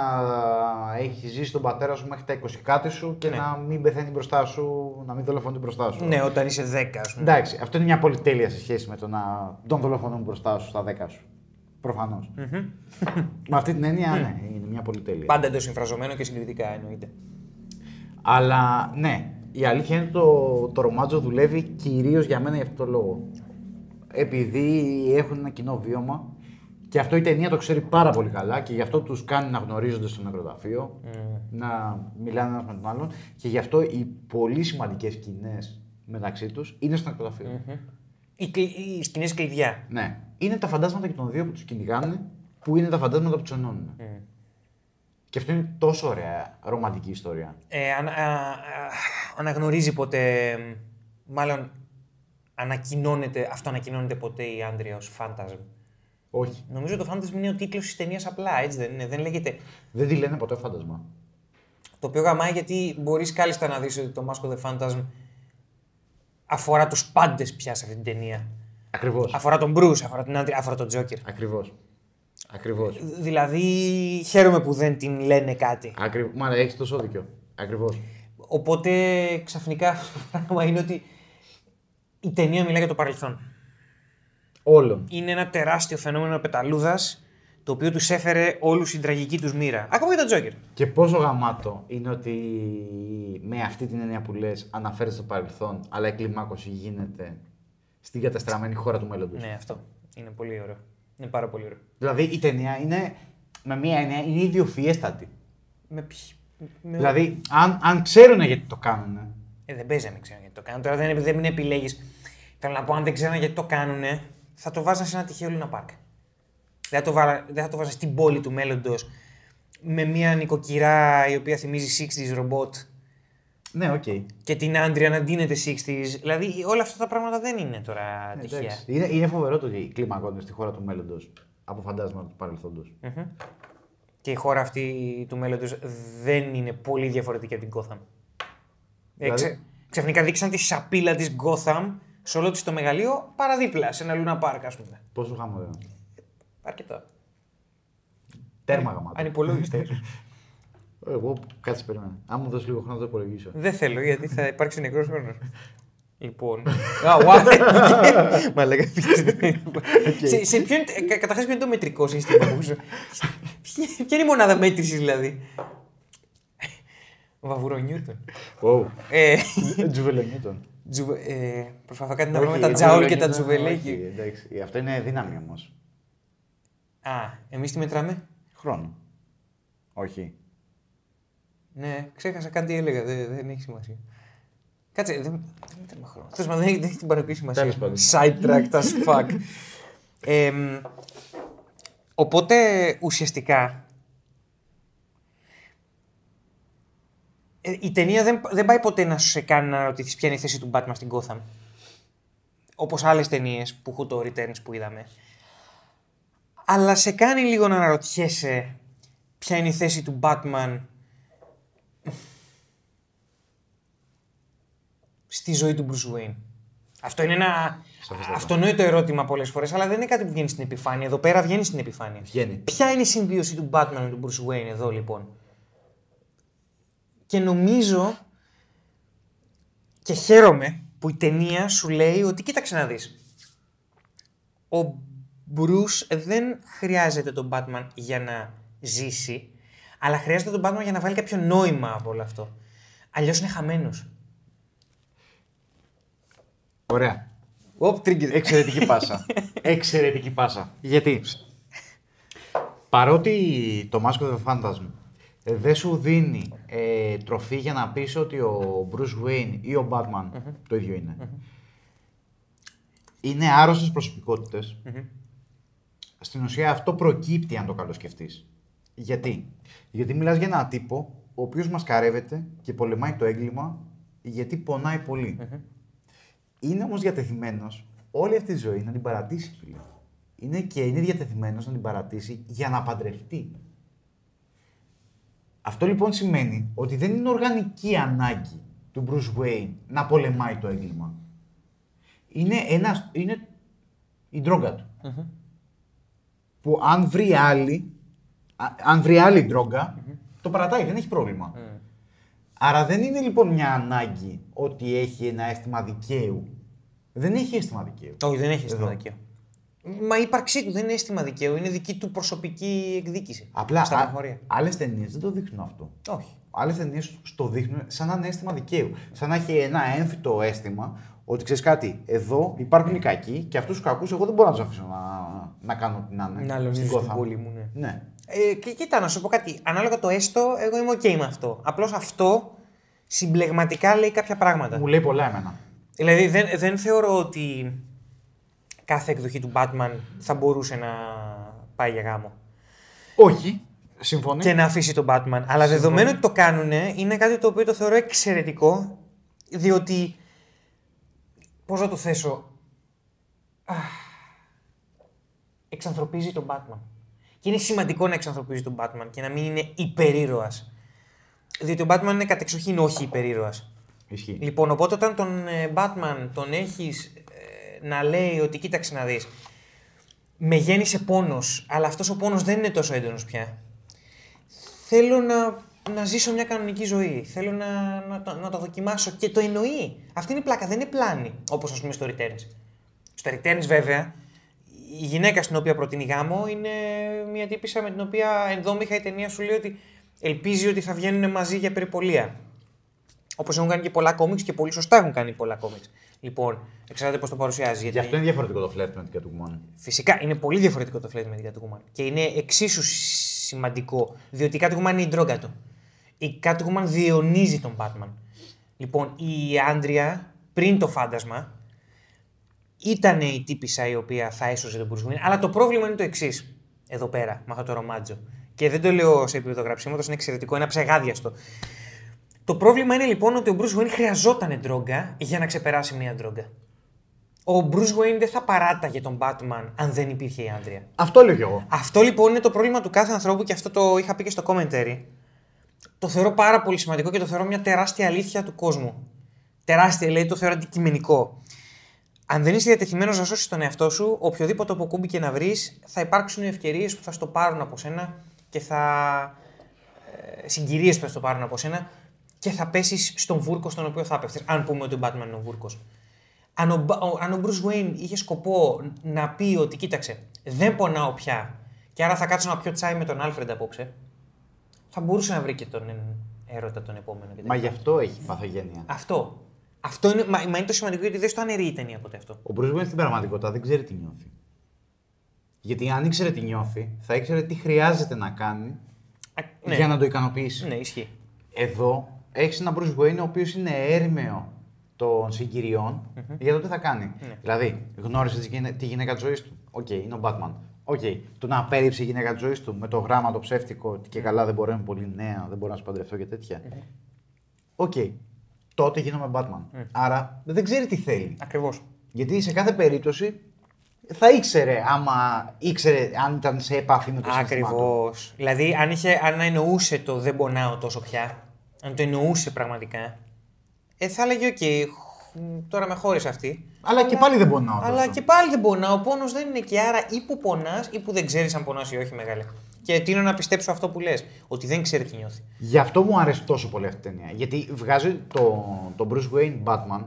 έχεις ζήσει τον πατέρα σου μέχρι τα 20 κάτι σου και Ναι. να μην πεθαίνει μπροστά σου, να μην δολοφονεί μπροστά σου. Ναι, όταν είσαι 10, ας πούμε. Εντάξει, αυτό είναι μια πολυτέλεια σε σχέση με το να τον δολοφονούν μπροστά σου στα 10 σου. Προφανώς. με αυτή την έννοια, ναι, είναι μια πολυτέλεια. Πάντα εντός συμφραζομένο και συγκριτικά εννοείται. Αλλά ναι, η αλήθεια είναι το, το ρομάτζο δουλεύει κυρίως για μένα για αυτό το λόγο. Επειδή έχουν ένα κοινό βίωμα και αυτό η ταινία το ξέρει πάρα πολύ καλά και γι' αυτό τους κάνει να γνωρίζονται στο νεκροταφείο, να μιλάνε ένας με τον άλλον και γι' αυτό οι πολύ σημαντικές σκηνές μεταξύ τους είναι στο νεκροταφείο. Οι, κλει- οι σκηνέ κλειδιά. Ναι. Είναι τα φαντάσματα και των δύο που τους κυνηγάνε, που είναι τα φαντάσματα που τους ενώνουν. Και αυτό είναι τόσο ωραία ρομαντική ιστορία. Ε, ανα- α- α- αναγνωρίζει ποτέ, μάλλον ανακοινώνεται, αυτό ανακοινώνεται ποτέ η Άντρια ως Phantasm; Όχι. Νομίζω το Phantasm είναι ο τίτλος της ταινίας απλά, έτσι δεν είναι. Δεν λέγεται. Δεν τη λένε ποτέ φάντασμα. Το οποίο γαμάει γιατί μπορείς κάλλιστα να δεις ότι το Mask of the Phantasm αφορά τους πάντες πια σε αυτή την ταινία. Ακριβώς. Αφορά τον Bruce, αφορά την Άντρια, αφορά τον Τζόκερ. Ακριβώς. Ακριβώς. Δηλαδή χαίρομαι που δεν την λένε κάτι. Ακριβώς. Μα έχεις τόσο δίκιο. Ακριβώς. Οπότε ξαφνικά αυτό *laughs* το πράγμα είναι ότι η ταινία μιλάει για το παρελθόν. Όλων. Είναι ένα τεράστιο φαινόμενο πεταλούδας το οποίο τους έφερε όλους την τραγική τους μοίρα. Ακόμα και τον Τζόκερ. Και πόσο γαμάτο είναι ότι με αυτή την έννοια που λες αναφέρεται στο παρελθόν, αλλά η κλιμάκωση γίνεται στην καταστραμμένη χώρα του μέλλοντος. Ναι, αυτό. Είναι πολύ ωραίο. Είναι πάρα πολύ ωραίο. Δηλαδή η ταινία είναι με μία έννοια είναι ιδιοφυέστατη. Με ποιοι. Με... Δηλαδή, αν, αν ξέρουν γιατί το κάνουν. Ε, δεν παίζει να μην ξέρουν γιατί το κάνουν. Τώρα δεν, δεν επιλέγεις. Θέλω να πω, αν δεν ξέρουν γιατί το κάνουν, θα το βάζαν σε ένα τυχαίο Λούνα Πάρκ. Δεν θα το, βάλα, δεν θα το βάζαν στην πόλη του μέλλοντος με μια νοικοκυρά η οποία θυμίζει 60s ρομπότ Ναι, οκ. και την Άντρια να ντύνεται 60s. Δηλαδή όλα αυτά τα πράγματα δεν είναι τώρα τυχαία. Εντάξει. Είναι, είναι φοβερό το ότι κλιμακώνεται στη χώρα του μέλλοντος από φαντάσματα του παρελθόντος. Μμμ. Και η χώρα αυτή του μέλλοντος δεν είναι πολύ διαφορετική από την Gotham. Ε, Δηλαδή; ξε- ξαφνικά δείξαν τη σαπίλα της Gotham σε όλο της το μεγαλείο παραδίπλα, σε ένα Λούνα Πάρκ, ας πούμε. Πόσο γάμο δεν είναι. Αρκετά. Τέρμα γαμάτο. Ανυπολόγιστε. *laughs* Εγώ κάτσε περίμενα. Αν μου δώσεις λίγο χρόνο να το υπολογίσω. δεν θέλω γιατί θα υπάρξει νεκρός χρόνος. *laughs* Λοιπόν. Α, wow. *laughs* Μα λέγα. Σε, σε ποιον. Καταρχάς, ποιο είναι το μετρικό σύστημα που σου. Ποια ποια είναι η μονάδα μέτρησης, δηλαδή; Ο Βαβουρό Νιούτον. Wow. Ε, Τζουβελενίτον. Τζουβε... Ε, προσπαθώ κάτι να βρω με τα τζάουλ και τα τζουβελέκι. Εντάξει. Αυτό είναι δύναμη όμως. Α, εμείς τι μετράμε; Χρόνο. Όχι. Ναι, ξέχασα κάτι έλεγα. Δεν, δεν έχει σημασία. Κάτσε, δεν, δεν μετράμε χρόνο. Θες μα δεν έχει, δεν έχει την παραπλή σημασία. Τέλος πάντων. Sidetracked as fuck. *laughs* Ε, μ, οπότε ουσιαστικά ε, η ταινία δεν, δεν πάει ποτέ να σε κάνει να ρωτηθείς ποια είναι η θέση του Batman στην Gotham. Όπως άλλες ταινίες που έχουν το Returns που είδαμε. Αλλά σε κάνει λίγο να αναρωτιέσαι ποια είναι η θέση του Batman στη ζωή του Bruce Wayne. Αυτό είναι ένα Σαφέστατα. αυτονόητο ερώτημα πολλές φορές, αλλά δεν είναι κάτι που βγαίνει στην επιφάνεια. Εδώ πέρα βγαίνει στην επιφάνεια. Βγαίνει. Ποια είναι η συμβίωση του Batman με τον Bruce Wayne εδώ λοιπόν; Και νομίζω και χαίρομαι που η ταινία σου λέει ότι κοίταξε να δεις. Ο Bruce δεν χρειάζεται τον Batman για να ζήσει, αλλά χρειάζεται τον Batman για να βάλει κάποιο νόημα από όλο αυτό. Αλλιώς είναι χαμένος. Ωραία. Οπ, trigger. Εξαιρετική πάσα. *laughs* Εξαιρετική πάσα. Γιατί; Παρότι το Mask of the Phantasm ε, δεν σου δίνει ε, τροφή για να πεις ότι ο Bruce Wayne ή ο Batman, το ίδιο είναι, είναι άρρωστες προσωπικότητες, στην ουσία αυτό προκύπτει αν το καλοσκεφτείς. Γιατί; Γιατί μιλάς για έναν τύπο ο οποίος μασκαρεύεται και πολεμάει το έγκλημα γιατί πονάει πολύ. Είναι όμως διατεθειμένος όλη αυτή τη ζωή να την παρατήσει, φίλε. Είναι και είναι διατεθειμένος να την παρατήσει για να παντρευτεί. Αυτό λοιπόν σημαίνει ότι δεν είναι οργανική ανάγκη του Bruce Wayne να πολεμάει το έγκλημα. Είναι, ένας, είναι η ντρόγκα του. Που αν βρει άλλη, α- αν βρει άλλη ντρόγκα, το παρατάει, δεν έχει πρόβλημα. Άρα δεν είναι λοιπόν μια ανάγκη ότι έχει ένα αίσθημα δικαίου. Δεν έχει αίσθημα δικαίου. Όχι, δεν έχει αίσθημα Εδώ. δικαίου. Μα η ύπαρξή του δεν είναι αίσθημα δικαίου, είναι δική του προσωπική εκδίκηση. Απλά Στα α, προχωρία. άλλες ταινίες δεν το δείχνουν αυτό. Όχι. Άλλες ταινίες στο δείχνουν σαν να είναι αίσθημα δικαίου. Σαν να έχει ένα έμφυτο αίσθημα ότι ξέρεις κάτι, εδώ υπάρχουν οι κακοί και αυτούς τους κακούς εγώ δεν μπορώ να τους αφήσω να, να κάνω ό,τι να είναι. Να αλωνίζω στην στην Gotham. πόλη μου, ναι. Ναι. Ε, και κοίτα, να σου πω κάτι. Ανάλογα το έστω, εγώ είμαι OK με αυτό. Απλώς αυτό συμπλεγματικά λέει κάποια πράγματα. Μου λέει πολλά εμένα. Δηλαδή δεν, δεν θεωρώ ότι κάθε εκδοχή του Batman θα μπορούσε να πάει για γάμο. Όχι. Συμφωνεί. Και να αφήσει τον Batman. Αλλά δεδομένου ότι το κάνουν, είναι κάτι το οποίο το θεωρώ εξαιρετικό, διότι. Πώς να το θέσω. Αχ. Εξανθρωπίζει τον Batman. Και είναι σημαντικό να εξανθρωπίζει τον Batman και να μην είναι υπερήρωας. Διότι ο Batman είναι κατεξοχήν όχι υπερήρωας. Ισχύει. Λοιπόν, οπότε όταν τον ε, Batman τον έχεις ε, να λέει ότι κοίταξε να δεις, με γέννησε πόνος, αλλά αυτός ο πόνος δεν είναι τόσο έντονος πια. Θέλω να, να ζήσω μια κανονική ζωή. Θέλω να, να, το- να το δοκιμάσω και το εννοεί. Αυτή είναι η πλάκα, δεν είναι πλάνη, όπως ας πούμε στο Returns. Στο Returns βέβαια, η γυναίκα στην οποία προτείνει γάμο είναι μια τύπησα με την οποία ενδόμηχα η ταινία σου λέει ότι ελπίζει ότι θα βγαίνουν μαζί για περιπολία. Όπως έχουν κάνει και πολλά κόμιξ και πολύ σωστά έχουν κάνει πολλά κόμιξ. Λοιπόν, εξαρτάται πώς το παρουσιάζει. Γι' Γιατί αυτό είναι διαφορετικό το φλερτ με την Catwoman. φυσικά είναι πολύ διαφορετικό το φλερτ με την Catwoman. Και είναι εξίσου σημαντικό. Διότι η Catwoman είναι η ντρόγκα του. Η Catwoman διαιωνίζει τον Batman. Λοιπόν, η Άντρια πριν το φάντασμα ήταν η τύπησα η οποία θα έσωζε τον Bruce Wayne. Αλλά το πρόβλημα είναι το εξής. Εδώ πέρα, με αυτό το ρομάτζο. Και δεν το λέω σε επίπεδο γραψίματος, είναι εξαιρετικό, είναι ψεγάδιαστο. Το πρόβλημα είναι λοιπόν ότι ο Bruce Wayne χρειαζόταν ντρόγκα για να ξεπεράσει μια ντρόγκα. Ο Bruce Wayne δεν θα παράταγε τον Batman αν δεν υπήρχε η Άντρια. Αυτό λέω κι εγώ. Αυτό λοιπόν είναι το πρόβλημα του κάθε ανθρώπου και αυτό το είχα πει και στο commentary. Το θεωρώ πάρα πολύ σημαντικό και το θεωρώ μια τεράστια αλήθεια του κόσμου. Τεράστια, δηλαδή το θεωρώ αντικειμενικό. Αν δεν είσαι διατεθειμένος να σώσεις τον εαυτό σου, οποιοδήποτε αποκούμπι και να βρεις, θα υπάρξουν ευκαιρίες που θα στο πάρουν από σένα και θα. Ε, Συγκυρίες που θα στο πάρουν από σένα και θα πέσεις στον βούρκος στον οποίο θα έπεφτε. Αν πούμε ότι ο Batman είναι ο βούρκος. Αν ο, Ba- ο- αν ο Bruce Wayne είχε σκοπό να πει ότι κοίταξε, δεν πονάω πια και άρα θα κάτσω να πιω τσάι με τον Alfred απόψε, θα μπορούσε να βρει και τον ε, έρωτα τον επόμενο. και Μα τέτοια. γι' αυτό έχει παθογένεια. Αυτό. Αυτό είναι, μα, μα είναι το σημαντικό γιατί δεν στο αναιρεί η ταινία ποτέ αυτό. Ο Bruce Wayne στην πραγματικότητα δεν ξέρει τι νιώθει. Γιατί αν ήξερε τι νιώθει, θα ήξερε τι χρειάζεται να κάνει Α, ναι. για να το ικανοποιήσει. Ναι, ισχύει. Εδώ έχεις έναν Bruce Wayne ο οποίος είναι έρμεο των συγκυριών για το τι θα κάνει. Ναι. Δηλαδή, γνώρισες τη γυναι- τη γυναίκα της ζωής του. Οκ, είναι ο Batman. Οκ, τον απέρριψε η γυναίκα της ζωής του με το γράμμα το ψεύτικο ότι και καλά δεν μπορώ, είμαι πολύ νέα, δεν μπορώ να σε παντρευτώ και τέτοια. Οκ, τότε γίνομαι Batman. Άρα δεν ξέρει τι θέλει. Ακριβώς. Γιατί Γιατί σε κάθε περίπτωση θα ήξερε άμα ήξερε αν ήταν σε επαφή με το συναίσθημά του. Ακριβώς. Δηλαδή, αν, είχε, αν εννοούσε το δεν πονάω τόσο πια, αν το εννοούσε πραγματικά, ε, θα έλεγε: Οκ, τώρα με χώρισε αυτή. Αλλά και πάλι δεν πονάω Αλλά τόσο. και πάλι δεν πονάω. Ο πόνος δεν είναι εκεί. Άρα ή που πονάς ή που δεν ξέρεις αν πονάς ή όχι, μεγάλε. Και τείνω να πιστέψω αυτό που λες, ότι δεν ξέρει τι νιώθει. Γι' αυτό μου αρέσει τόσο πολύ αυτή η ταινία. Γιατί βγάζει το, το Bruce Wayne Batman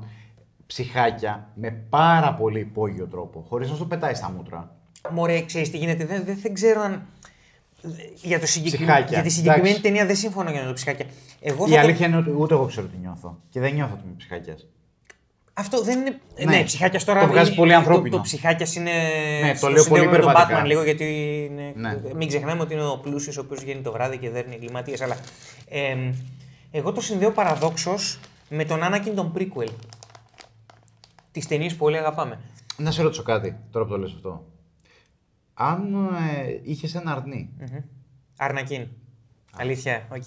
ψυχάκια με πάρα πολύ υπόγειο τρόπο, χωρίς να στο πετάει στα μούτρα. Μωρέ, ξέρεις τι γίνεται. Δεν, δεν, δεν ξέρω αν. Για, το συγκεκρι... Ψυχάκια, για τη συγκεκριμένη εντάξει. ταινία δεν συμφωνώ για να το ψυχάκια. Εγώ Η θα το- αλήθεια είναι ότι ούτε εγώ ξέρω τι νιώθω. Και δεν νιώθω ότι είμαι ψυχάκιας. Αυτό δεν είναι. Ναι, Ναι. ναι ψυχάκιας τώρα. Το βγάζεις είναι- πολύ το- ανθρώπινο. Το, ψυχάκιας είναι. Ναι, το στο λέω συνδέω πολύ με τον υπερβατικά. Batman λίγο γιατί. Είναι... Ναι. Μην ξεχνάμε ότι είναι ο πλούσιος ο οποίος βγαίνει το βράδυ και δέρνει εγκληματίες. Αλλά. εμ, εγώ το συνδέω παραδόξως με τον Anakin των prequel. Τις ταινίες που όλοι αγαπάμε. Να σε ρωτήσω κάτι τώρα που το λες αυτό. Αν ε, είχες ένα αρνί, Αρνακίν. Αλήθεια, οκ.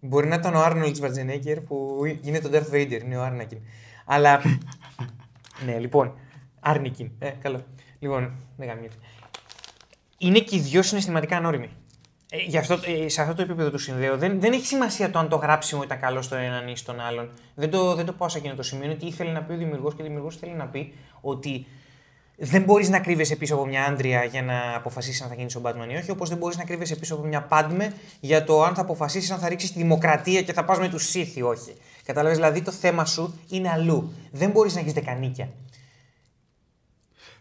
Μπορεί να ήταν ο Άρνολντ Σβαρτζενέγκερ που είναι τον Darth Vader, είναι ο Άρνακιν. Αλλά. *laughs* ναι, λοιπόν. Άρνικιν. Ε, καλό. Λοιπόν, δεν γαμιέται. Είναι και οι δυο συναισθηματικά ανώριμοι. Ε, γι' αυτό, ε, σε αυτό το επίπεδο του συνδέω. Δεν, δεν έχει σημασία το αν το γράψιμο ήταν καλό στον έναν ή στον άλλον. Δεν το, δεν το πάω σε εκείνο το σημείο. Είναι τι ήθελε να πει ο δημιουργός και ο δημιουργός θέλει να πει ότι δεν μπορείς να κρύβεσαι πίσω από μια άντρια για να αποφασίσεις αν θα γίνεις ο Batman ή όχι, όπως δεν μπορείς να κρύβεσαι πίσω από μια πάντμε για το αν θα αποφασίσεις αν θα ρίξεις τη δημοκρατία και θα πας με τους Sith ή όχι. Κατάλαβες, δηλαδή το θέμα σου είναι αλλού. Δεν μπορείς να έχεις δεκανίκια.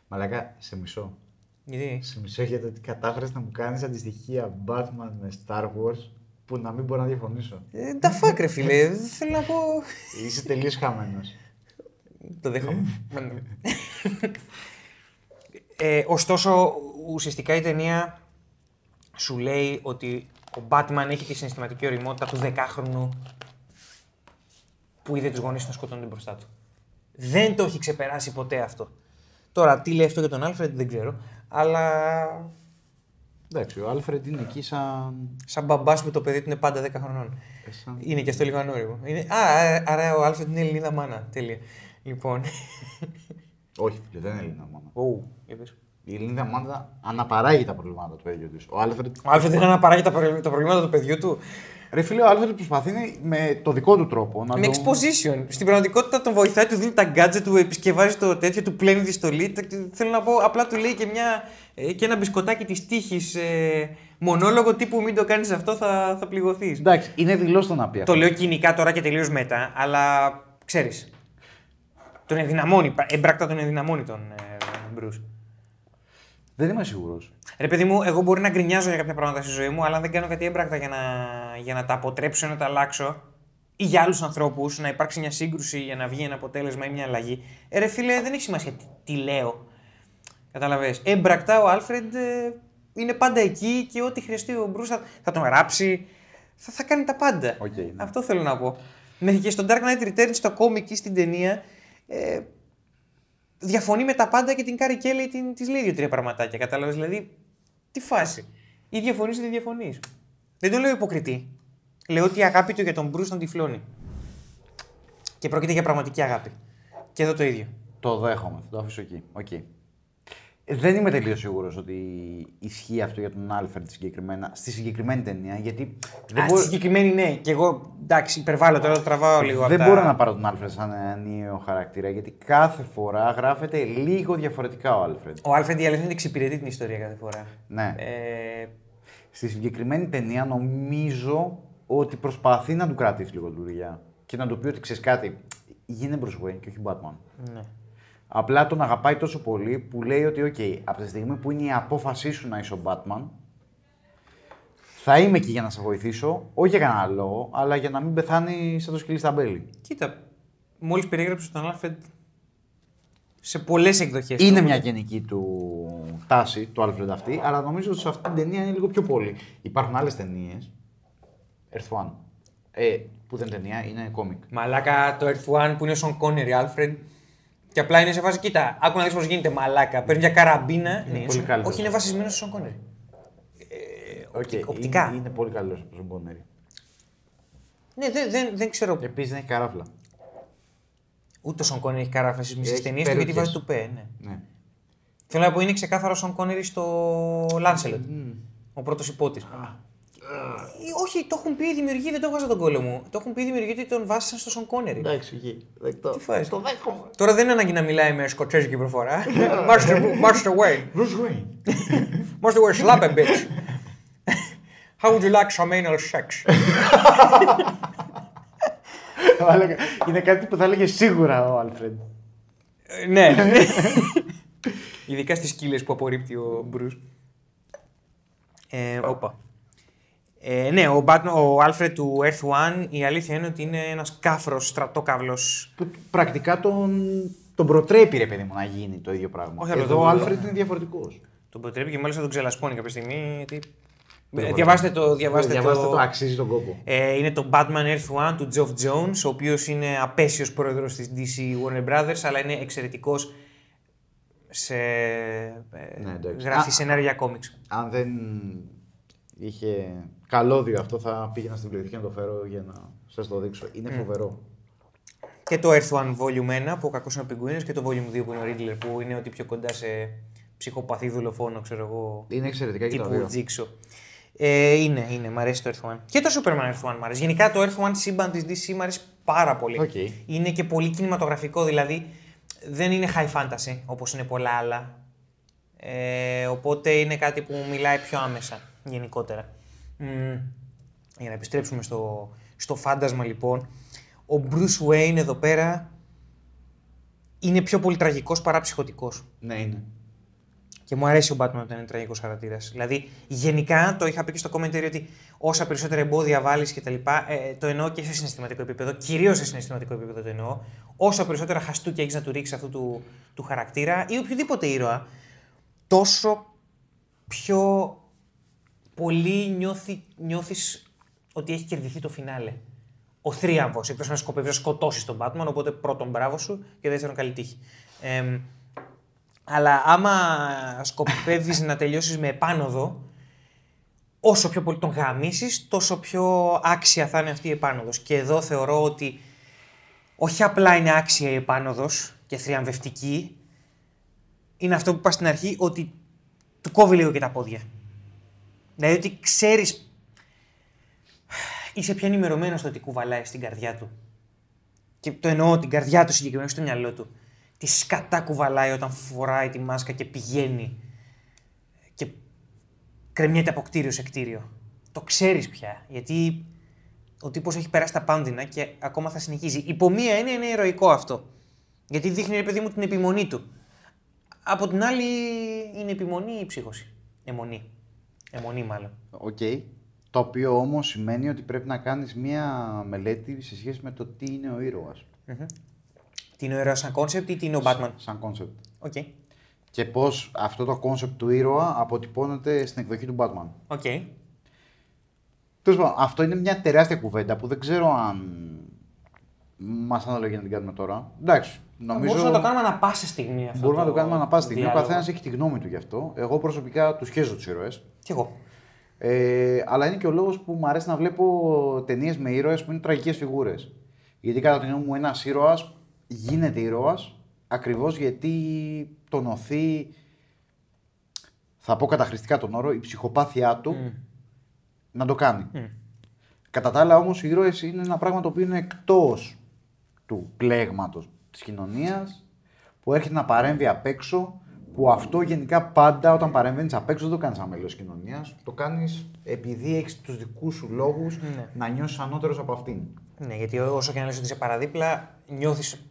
Μαλάκα, σε μισό. Γιατί; Σε μισό γιατί ότι κατάφερες να μου κάνεις αντιστοιχεία Batman με Star Wars που να μην μπορώ να διαφωνήσω. Ε, τα φάκρε, φίλε. Δεν *laughs* θέλω να πω. Είσαι τελείως χαμένος. Το δέχομαι. *laughs* ε, ωστόσο, ουσιαστικά η ταινία σου λέει ότι ο Batman έχει τη συναισθηματική οριμότητα του δεκάχρονου που είδε τους γονείς του να σκοτώνονται μπροστά του. Δεν το έχει ξεπεράσει ποτέ αυτό. Τώρα, τι λέει αυτό για τον Άλφρεντ δεν ξέρω, αλλά Εντάξει, ο Άλφρεντ είναι εκεί σαν... σαν μπαμπάς με το παιδί του είναι πάντα 10 χρονών. ε, σαν... Είναι και αυτό λίγο ανώριμο. Είναι... Α, α, άρα ο Άλφρεντ είναι Ελληνίδα μάνα. Τέλεια. Λοιπόν. Όχι, φίλε, δεν είναι Ελληνίδα μάνα. Ου, για πες. Η Ελληνίδα μάνα αναπαράγει τα προβλήματα του παιδιού της. Ο Άλφρεντ... Ο Άλφρεντ δεν αναπαράγει τα, προβλήματα- τα προβλήματα του παιδιού του. Ρε φίλε, ο Άλφρεντ προσπαθεί με το δικό του τρόπο να Με το... exposition. Στην πραγματικότητα τον βοηθάει, του δίνει τα gadget του, επισκευάζει το τέτοιο, του πλένει τη στολή. Τα- Θέλω να πω, απλά του λέει και, μια, ε, και ένα μπισκοτάκι της τύχης. Ε, μονόλογο τύπου μην το κάνεις αυτό, θα, θα πληγωθείς. Εντάξει, είναι δηλώς το να πει αυτό. Το λέω κοινικά τώρα και τελείως μετά, αλλά ξέρεις. Τον ενδυναμώνει, πρα- έμπρακτα τον ενδυναμώνει τον ε, Bruce. Δεν είμαι σίγουρος. Ρε παιδί μου, εγώ μπορεί να γκρινιάζω για κάποια πράγματα στη ζωή μου, αλλά αν δεν κάνω κάτι έμπρακτα για να, για να τα αποτρέψω, να τα αλλάξω ή για άλλους ανθρώπους, να υπάρξει μια σύγκρουση για να βγει ένα αποτέλεσμα ή μια αλλαγή. Ε, ρε φίλε, δεν έχει σημασία τι, τι λέω. Κατάλαβε. Έμπρακτα ο Άλφρεντ ε, είναι πάντα εκεί και ό,τι χρειαστεί ο Bruce θα, θα τον γράψει. Θα, θα κάνει τα πάντα. Οκ, ναι. Αυτό θέλω να πω. Μέχρι και στο Dark Knight Returns, στο κόμικ ή στην ταινία, ε, διαφωνεί με τα πάντα και την Κάρι Κέλι την, της λέει δύο-τρία πραγματάκια. Κατάλαβες; Δηλαδή, τι φάση. Ή διαφωνείς ή δεν διαφωνείς. Δεν το λέω υποκριτή. Λέω ότι η αγάπη του για τον Bruce τον τυφλώνει. Και πρόκειται για πραγματική αγάπη. Και εδώ το ίδιο. Το δέχομαι, θα το αφήσω εκεί. Οκ. Ε, Δεν είμαι τελείως σίγουρος ότι ισχύει αυτό για τον Άλφρεντ συγκεκριμένα, στη συγκεκριμένη ταινία. Γιατί δεν, Α, μπορώ- στη συγκεκριμένη ναι. Και εγώ εντάξει, υπερβάλλω τώρα, το τραβάω λίγο. δεν απ' τα- μπορώ να πάρω τον Άλφρεντ σαν ενιαίο χαρακτήρα. Γιατί κάθε φορά γράφεται λίγο διαφορετικά ο Άλφρεντ. Ο Άλφρεντ η αλήθεια είναι ότι εξυπηρετεί την ιστορία κάθε φορά. Ναι. Ε, Στη συγκεκριμένη ταινία νομίζω ότι προσπαθεί να του κρατήσει λίγο δουλειά και να του πει ότι ξέρεις κάτι, γίνε Bruce Wayne και όχι Batman. ναι. Απλά τον αγαπάει τόσο πολύ που λέει ότι, οκ, από τη στιγμή που είναι η απόφασή σου να είσαι ο Batman, θα είμαι εκεί για να σε βοηθήσω, όχι για κανένα λόγο, αλλά για να μην πεθάνει σαν το σκυλί στ' αμπέλι. Κοίτα, μόλις περιέγραψες τον Άλφρεντ σε πολλές εκδοχές. Είναι μια γενική του τάση, του Alfred αυτή, αλλά νομίζω ότι σε αυτή την ταινία είναι λίγο πιο πολύ. Υπάρχουν άλλες ταινίες. Earth One. Ε, που δεν είναι ταινία, είναι κόμικ. Μαλάκα το Earth One που είναι ο Σον Κόνερι, Άλφρεντ. Και απλά είναι σε φάση, κοίτα, άκου να δεις πώς γίνεται μαλάκα. Παίρνει μια καραμπίνα. Είναι ναι, πολύ Σον- καλύτερος. Όχι, είναι βασισμένος στο Σον Κόνερι. Okay, οπτικά. Είναι, είναι πολύ καλός από τον Κόνερι. Ναι, δεν, δεν, δεν ξέρω. Επίσης δεν έχει καράφλα. Ούτε ο Σον Κόνερ έχει καράφα στις μισέ Έχει ταινίες του γιατί περούκες. βάζει του Πε. Ναι. Ναι. Θέλω να πω είναι ξεκάθαρο ο Σον Κόνερ στο Λάνσελοτ. Ο πρώτος υπότης. Όχι, το έχουν πει οι δημιουργοί, δεν το έβγαζα τον κόλλο μου. Το έχουν πει οι δημιουργοί ότι τον βάσισαν στο Σον Κόνερι. Εντάξει, εκεί. Δεκτό. Τι φάση. Το δέχομαι. Τώρα δεν είναι ανάγκη να μιλάει με σκοτσέζικη προφορά. *laughs* Master, Master Wayne. Bruce Wayne. *laughs* Master Wayne, slap a bitch. *laughs* How would you like some anal sex? Μαλάκα, είναι κάτι που θα έλεγε σίγουρα ο Άλφρεντ. Ε, ναι. Ειδικά στις σκύλες που απορρίπτει ο Μπρούς. Ε, όπα. Ε, ναι, ο, Batman, ο Alfred του Earth One η αλήθεια είναι ότι είναι ένας κάφρος στρατόκαυλος. Που πρακτικά τον, τον προτρέπει, ρε παιδί μου, να γίνει το ίδιο πράγμα. Όχι, αλλά Εδώ το- ο Άλφρεντ είναι διαφορετικός. Τον προτρέπει και μάλιστα τον ξελασπώνει κάποια στιγμή. Γιατί... Ε, διαβάστε το. Διαβάστε Διαβάστε το, το, αξίζει τον κόπο. Ε, είναι το Batman Earth One του Geoff Jones, ο οποίος είναι απέσιος πρόεδρος της DC Warner Brothers, αλλά είναι εξαιρετικός σε. ε, Ναι, εντάξει. γράφει Α, σενάρια για κόμιξ. Αν δεν είχε καλώδιο αυτό, θα πήγαινα στην πληθυντική να το φέρω για να σας το δείξω. Είναι φοβερό. Και το Earth One Volume 1 που ο κακός είναι ο Πιγκουίνο και το Volume 2 που είναι ο Riddler που είναι ότι πιο κοντά σε ψυχοπαθή δολοφόνο, ξέρω εγώ. Είναι εξαιρετικά και τα τύπου δύο. Jigsaw. Ε, είναι, είναι, μ' αρέσει το Earth One. Και το Superman Earth One μ' αρέσει. Γενικά το Earth One σύμπαν της DC μ' αρέσει πάρα πολύ. Οκ. Είναι και πολύ κινηματογραφικό, δηλαδή δεν είναι high fantasy όπως είναι πολλά άλλα. Ε, οπότε είναι κάτι που μου μιλάει πιο άμεσα γενικότερα. Μμμ. για να επιστρέψουμε στο, στο φάντασμα λοιπόν. Ο Bruce Wayne εδώ πέρα είναι πιο πολύ τραγικός παρά ψυχοτικός. Ναι, είναι. Και μου αρέσει ο Batman όταν είναι τραγικός χαρακτήρας. Δηλαδή, γενικά το είχα πει και στο commentary ότι όσα περισσότερα εμπόδια βάλεις και τα λοιπά, ε, το εννοώ και σε συναισθηματικό επίπεδο, κυρίως σε συναισθηματικό επίπεδο το εννοώ. Όσο περισσότερα χαστούκια έχεις να του ρίξεις αυτού του, του χαρακτήρα ή οποιοδήποτε ήρωα, τόσο πιο πολύ νιώθει, νιώθεις ότι έχει κερδιθεί το φινάλε. Ο θρίαμβος, εκτός να σκοπεύει να σκοτώσεις τον Batman, οπότε πρώτον μπράβο σου και δεύτερον καλή τύχη. Εμ, αλλά άμα σκοπεύεις να τελειώσεις με επάνωδο, όσο πιο πολύ τον γαμίσεις, τόσο πιο άξια θα είναι αυτή η επάνωδος. Και εδώ θεωρώ ότι όχι απλά είναι άξια η επάνωδος και θριαμβευτική, είναι αυτό που είπα στην αρχή, ότι του κόβει λίγο και τα πόδια. Δηλαδή ότι ξέρεις, είσαι πια ενημερωμένο στο τι κουβαλάει στην καρδιά του. Και το εννοώ την καρδιά του συγκεκριμένα, στο μυαλό του. Τι σκατά κουβαλάει όταν φοράει τη μάσκα και πηγαίνει και κρεμιέται από κτίριο σε κτίριο. Το ξέρεις πια, γιατί ο τύπος έχει περάσει τα πάνδυνα και ακόμα θα συνεχίζει. Υπό μία έννοια είναι ηρωικό αυτό. Γιατί δείχνει, ρε παιδί μου, την επιμονή του. Από την άλλη, είναι επιμονή ή ψύχωση. Εμμονή. Εμμονή μάλλον. Οκ. Το οποίο όμως σημαίνει ότι πρέπει να κάνεις μία μελέτη σε σχέση με το τι είναι ο ήρωας. Τι είναι ο ήρωας σαν κόνσεπτ ή τι είναι ο Batman; Σαν κόνσεπτ. Οκ. Και πώς αυτό το κόνσεπτ του ήρωα αποτυπώνεται στην εκδοχή του Batman. Οκ. Τέλος πάντων, αυτό είναι μια τεράστια κουβέντα που δεν ξέρω αν μας αναλογεί να την κάνουμε τώρα. Εντάξει. Νομίζω... Μπορούμε να το κάνουμε ανα πάσα στιγμή αυτό. Μπορούμε να το κάνουμε ανα πάσα στιγμή. Ο διάλογο. καθένας έχει τη γνώμη του γι' αυτό. Εγώ προσωπικά του χέζω τους ήρωες. Κι εγώ. Ε, αλλά είναι και ο λόγος που μου αρέσει να βλέπω ταινίες με ήρωες που είναι τραγικές φιγούρες. Γιατί κατά τη γνώμη μου, ένας ήρωας γίνεται ήρωας ακριβώς γιατί τον οθεί. Θα πω καταχρηστικά τον όρο, η ψυχοπάθειά του να το κάνει. Κατά τα άλλα όμως, οι ήρωες είναι ένα πράγμα το οποίο είναι εκτός του πλέγματος της κοινωνίας, που έρχεται να παρέμβει απ' έξω, που αυτό γενικά πάντα όταν παρεμβαίνεις απ' έξω δεν το κάνεις σαν μέλος τη κοινωνίας. Το κάνεις επειδή έχεις τους δικούς σου λόγους να νιώσεις ανώτερος από αυτήν. Ναι, γιατί όσο και να λες ότι είσαι παραδίπλα, νιώθεις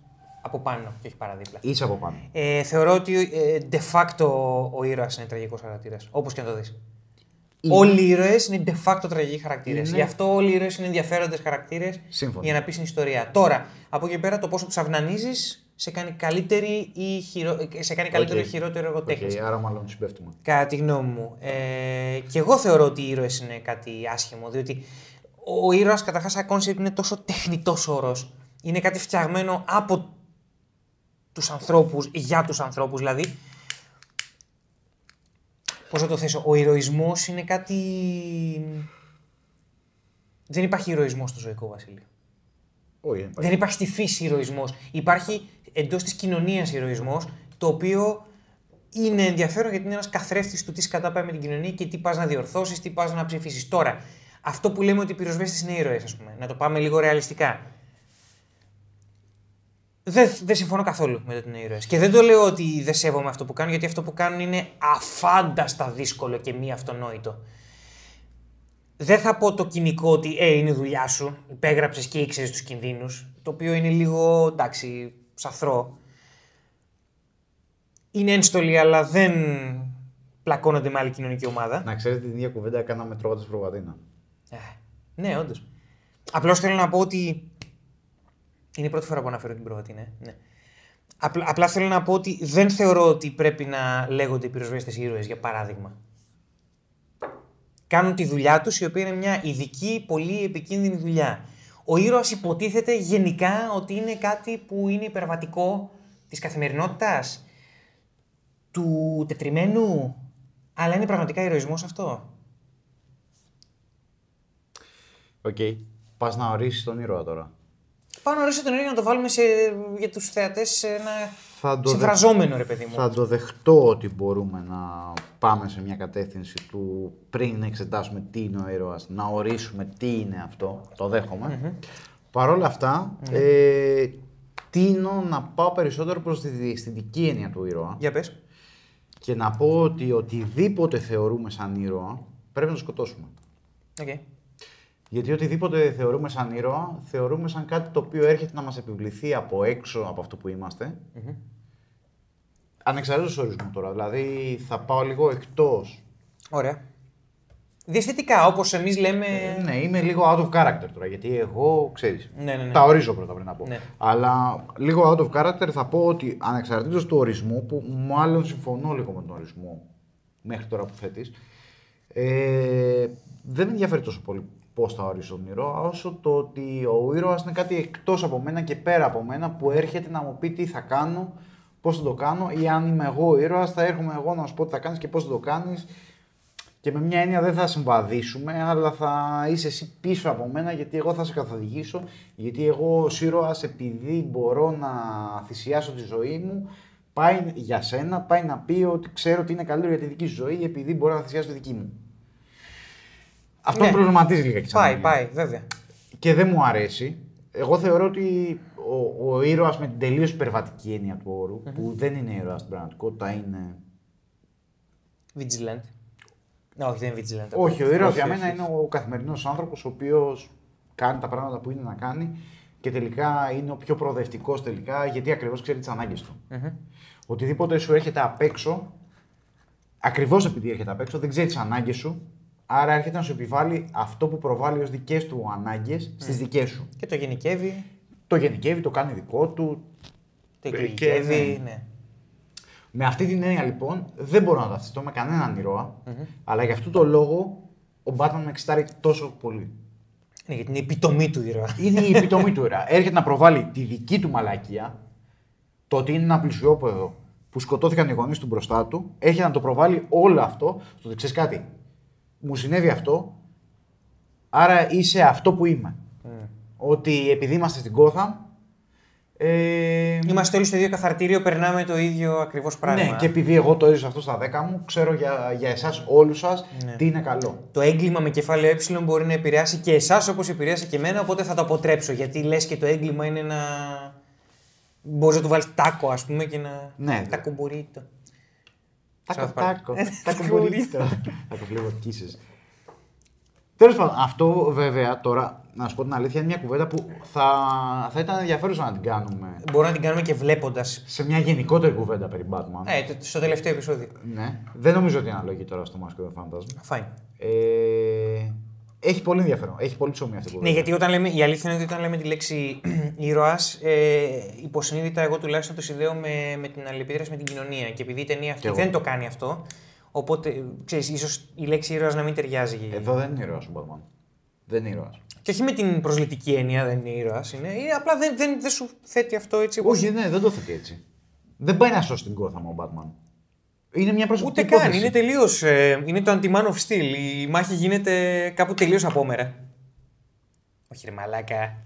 από πάνω και όχι παραδίπλα. Είσαι από πάνω. Ε, θεωρώ ότι ε, de facto ο ήρωας είναι τραγικός χαρακτήρας. Όπως και να το δεις. Όλοι οι ήρωες είναι de facto τραγικοί χαρακτήρες. Είναι. Γι' αυτό όλοι οι ήρωες είναι ενδιαφέροντες χαρακτήρες Σύμφωνα. για να πεις την ιστορία. Τώρα, από εκεί πέρα, το πόσο τους αυνανίζεις σε κάνει καλύτερη ή, χειρο... ε, σε κάνει καλύτερο ή Οκ. χειρότερο εργοτέχνης. Οκ, άρα μάλλον συμπέφτουμε. Κατά τη γνώμη μου. Ε, και εγώ θεωρώ ότι οι ήρωες είναι κάτι άσχημο, διότι ο ήρωας καταρχάς σαν κόνσεπτ είναι τόσο τεχνητός όρος. Είναι κάτι φτιαγμένο από τους ανθρώπους, για τους ανθρώπους δηλαδή. Πώς να το θέσω, ο ηρωισμός είναι κάτι... Δεν υπάρχει ηρωισμός στο ζωικό βασίλειο. Όχι, δεν Δεν υπάρχει στη φύση ηρωισμός. Υπάρχει εντός της κοινωνίας ηρωισμός, το οποίο είναι ενδιαφέρον γιατί είναι ένας καθρέφτης του τι σκατά πάει με την κοινωνία και τι πας να διορθώσεις, τι πας να ψηφίσεις. Τώρα, αυτό που λέμε ότι οι πυροσβέστες είναι ήρωες, ας πούμε, να το πάμε λίγο ρεαλιστικά. Δεν, δεν συμφωνώ καθόλου με το ότι είναι ήρωες. Και δεν το λέω ότι δεν σέβομαι αυτό που κάνουν, γιατί αυτό που κάνουν είναι αφάνταστα δύσκολο και μη αυτονόητο. Δεν θα πω το κοινικό ότι ε, είναι δουλειά σου, υπέγραψες και ήξερες τους κινδύνους. Το οποίο είναι λίγο εντάξει, σαθρό. Είναι ένστολοι, αλλά δεν πλακώνονται με άλλη κοινωνική ομάδα. Να ξέρετε την ίδια κουβέντα κάναμε τρώγοντας προβατίνα. Ε, ναι, όντως. Απλώς θέλω να πω ότι. Είναι η πρώτη φορά που αναφέρω την πρώτη, ναι. ναι. Απλά, απλά θέλω να πω ότι δεν θεωρώ ότι πρέπει να λέγονται οι πυροσβέστες ήρωες, για παράδειγμα. Κάνουν τη δουλειά τους, η οποία είναι μια ειδική, πολύ επικίνδυνη δουλειά. Ο ήρωας υποτίθεται γενικά ότι είναι κάτι που είναι υπερβατικό της καθημερινότητας, του τετριμένου, αλλά είναι πραγματικά ηρωισμός αυτό; Οκ. Πας να ορίσεις τον ήρωα τώρα. Πάω να ορίσω τον ήρωα να το βάλουμε σε, για τους θεατές σε ένα Θα το συμφραζόμενο, ρε παιδί μου. Θα το δεχτώ ότι μπορούμε να πάμε σε μια κατεύθυνση του πριν εξετάσουμε τι είναι ο ήρωας, να ορίσουμε τι είναι αυτό. Το δέχομαι. Παρ' όλα αυτά, ε, τείνω να πάω περισσότερο προς τη διαισθητική έννοια του ήρωα Για πες. και να πω ότι οτιδήποτε θεωρούμε σαν ήρωα πρέπει να το σκοτώσουμε. Οκ. Γιατί οτιδήποτε θεωρούμε σαν ήρωα, θεωρούμε σαν κάτι το οποίο έρχεται να μας επιβληθεί από έξω από αυτό που είμαστε Ανεξαρτήτως ορισμού τώρα, δηλαδή θα πάω λίγο εκτός. Ωραία. Διαισθητικά, όπως εμείς λέμε. Ναι, είμαι λίγο out of character τώρα, γιατί εγώ, ξέρεις, Ναι, ναι, ναι. τα ορίζω πρώτα πριν να πω. Ναι. Αλλά λίγο out of character θα πω ότι ανεξαρτήτως του ορισμού, που μάλλον συμφωνώ λίγο με τον ορισμό μέχρι τώρα που θέτεις, ε, δεν με ενδιαφέρει τόσο πολύ πώς θα ορίσω τον ήρωα, όσο το ότι ο ήρωας είναι κάτι εκτός από μένα και πέρα από μένα που έρχεται να μου πει τι θα κάνω, πώς θα το κάνω, ή αν είμαι εγώ ο ήρωας, θα έρχομαι εγώ να σου πω τι θα κάνεις και πώς θα το κάνεις. Και με μια έννοια δεν θα συμβαδίσουμε, αλλά θα είσαι εσύ πίσω από μένα γιατί εγώ θα σε καθοδηγήσω. Γιατί εγώ ως ήρωας επειδή μπορώ να θυσιάσω τη ζωή μου, πάει για σένα, πάει να πει ότι ξέρω ότι είναι καλύτερο για τη δική σου ζωή επειδή μπορώ να θυσιάσω τη δική μου. Αυτό Ναι. με προβληματίζει λίγα και σαν Πάει, έννοια. πάει, βέβαια. Και δεν μου αρέσει. Εγώ θεωρώ ότι ο, ο ήρωας με την τελείως υπερβατική έννοια του ορου που δεν είναι ήρωας στην πραγματικότητα, είναι Vigilant. Ναι, όχι, δεν είναι vigilant. Όχι, ο ήρωας Όχι, για όχι, μένα όχι. είναι ο καθημερινός άνθρωπος ο οποίος κάνει τα πράγματα που είναι να κάνει και τελικά είναι ο πιο προοδευτικός τελικά γιατί ακριβώς ξέρει τις ανάγκες του. Οτιδήποτε σου έρχεται απ' έξω, ακριβώς επειδή έρχεται απ' έξω, δεν ξέρει τις ανάγκες σου, άρα έρχεται να σου επιβάλλει αυτό που προβάλλει ως δικές του ανάγκες στις δικές σου. Και το γενικεύει, Το γενικεύει, το κάνει δικό του. το Και, εκλογικεύει. ναι. Ναι. Με αυτή την έννοια λοιπόν δεν μπορώ να ταυτιστώ με κανέναν ήρωα, αλλά γι' αυτό το λόγο ο Batman με εξητάρει τόσο πολύ. Ναι, γιατί είναι η επιτομή του ήρωα. Είναι η επιτομή του ήρωα. Έρχεται να προβάλλει τη δική του μαλακία, το ότι είναι ένα πλησιόπεδο που σκοτώθηκαν οι γονείς του μπροστά του, έρχεται να το προβάλλει όλο αυτό, στο ότι ξέρεις κάτι. Μου συνέβη αυτό, άρα είσαι αυτό που είμαι. Ότι επειδή είμαστε στην Gotham, ε, Είμαστε όλοι στο ίδιο καθαρτήριο, περνάμε το ίδιο ακριβώς πράγμα. Ναι, και επειδή εγώ το έζησα αυτό στα 10 μου, ξέρω για, για εσάς όλους σας Ναι. τι είναι καλό. Το έγκλημα με κεφάλαιο ε μπορεί να επηρεάσει και εσάς όπως επηρέασε και εμένα, οπότε θα το αποτρέψω. Γιατί λες και το έγκλημα είναι ένα. Μπορείς να του βάλεις τάκο, ας πούμε, και να. Ναι. Τάκο μπορεί το. Τάκο, South Park. τάκο. Ε, Τάκο τάκο μπορείτε. Τάκο φλέβο κύσες. Τέλος πάντων, αυτό βέβαια τώρα, να σου πω την αλήθεια, είναι μια κουβέντα που θα, θα ήταν ενδιαφέρουσα να την κάνουμε Μπορούμε να την κάνουμε και βλέποντας. σε μια γενικότερη κουβέντα περί Batman. Ε, το- στο τελευταίο επεισόδιο. Ναι. Δεν νομίζω ότι είναι αναλογή τώρα στο Mask of the Phantasm. Fine. Ε, έχει πολύ ενδιαφέρον. Έχει πολύ ψωμί αυτή η κουβέντα. Ναι, γιατί όταν λέμε, η αλήθεια είναι ότι όταν λέμε τη λέξη *clears throat* ήρωας, ε, υποσυνείδητα εγώ τουλάχιστον το συνδέω με, με την αλληλεπίδραση με την κοινωνία. Και επειδή η ταινία αυτή Κι εγώ. δεν το κάνει αυτό, οπότε ξέρεις, ίσως η λέξη ήρωας να μην ταιριάζει. Εδώ δεν είναι ήρωας ο Batman. Δεν είναι ήρωας. Και όχι με την προσλητική έννοια δεν είναι ήρωας. Είναι, είναι, απλά δεν, δεν, δεν σου θέτει αυτό έτσι. όπως- Όχι, ναι, δεν το θέτει έτσι. Δεν πάει να σώσει την Gotham ο Batman. Είναι μια προσωπική Ούτε καν. υπόθεση. Είναι τελείως. είναι το anti-man of steel. Η μάχη γίνεται κάπου τελείως απόμερα. Όχι, ρε μαλάκα.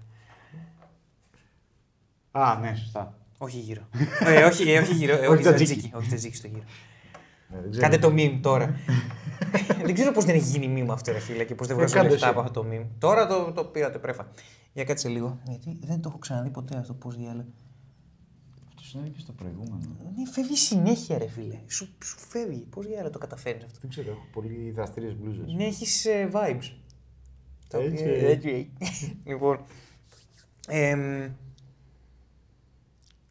Α, ναι, σωστά. Όχι γύρω. ε, όχι, ε, όχι γύρω. Ε, *laughs* Όχι όχι τζατζίκι. τζατζίκι. Όχι τζατζίκι στο γύρο. Ναι, δεν ξέρω. Κάντε το meme τώρα. *laughs* δεν ξέρω πώς δεν έχει γίνει meme αυτό, ρε φίλε, και πώς δεν Ε, βγάζω κάντε λεφτά εσύ. από αυτό το meme. Τώρα το, το πήρατε πρέφα. Για κάτσε λίγο. Γιατί δεν το έχω ξαναδεί ποτέ αυτό πώς διάλεγε. Αυτό συνέβη και στο προηγούμενο. Ναι, φεύγει συνέχεια, ρε φίλε. Σου, σου φεύγει. Πώς διάλεγε το καταφέρνεις αυτό; Δεν ξέρω, έχω πολύ δραστήριες μπλούζες. Ναι, έχεις vibes. Τα Έτσι. οποία- έτσι. *laughs* λοιπόν. εμ,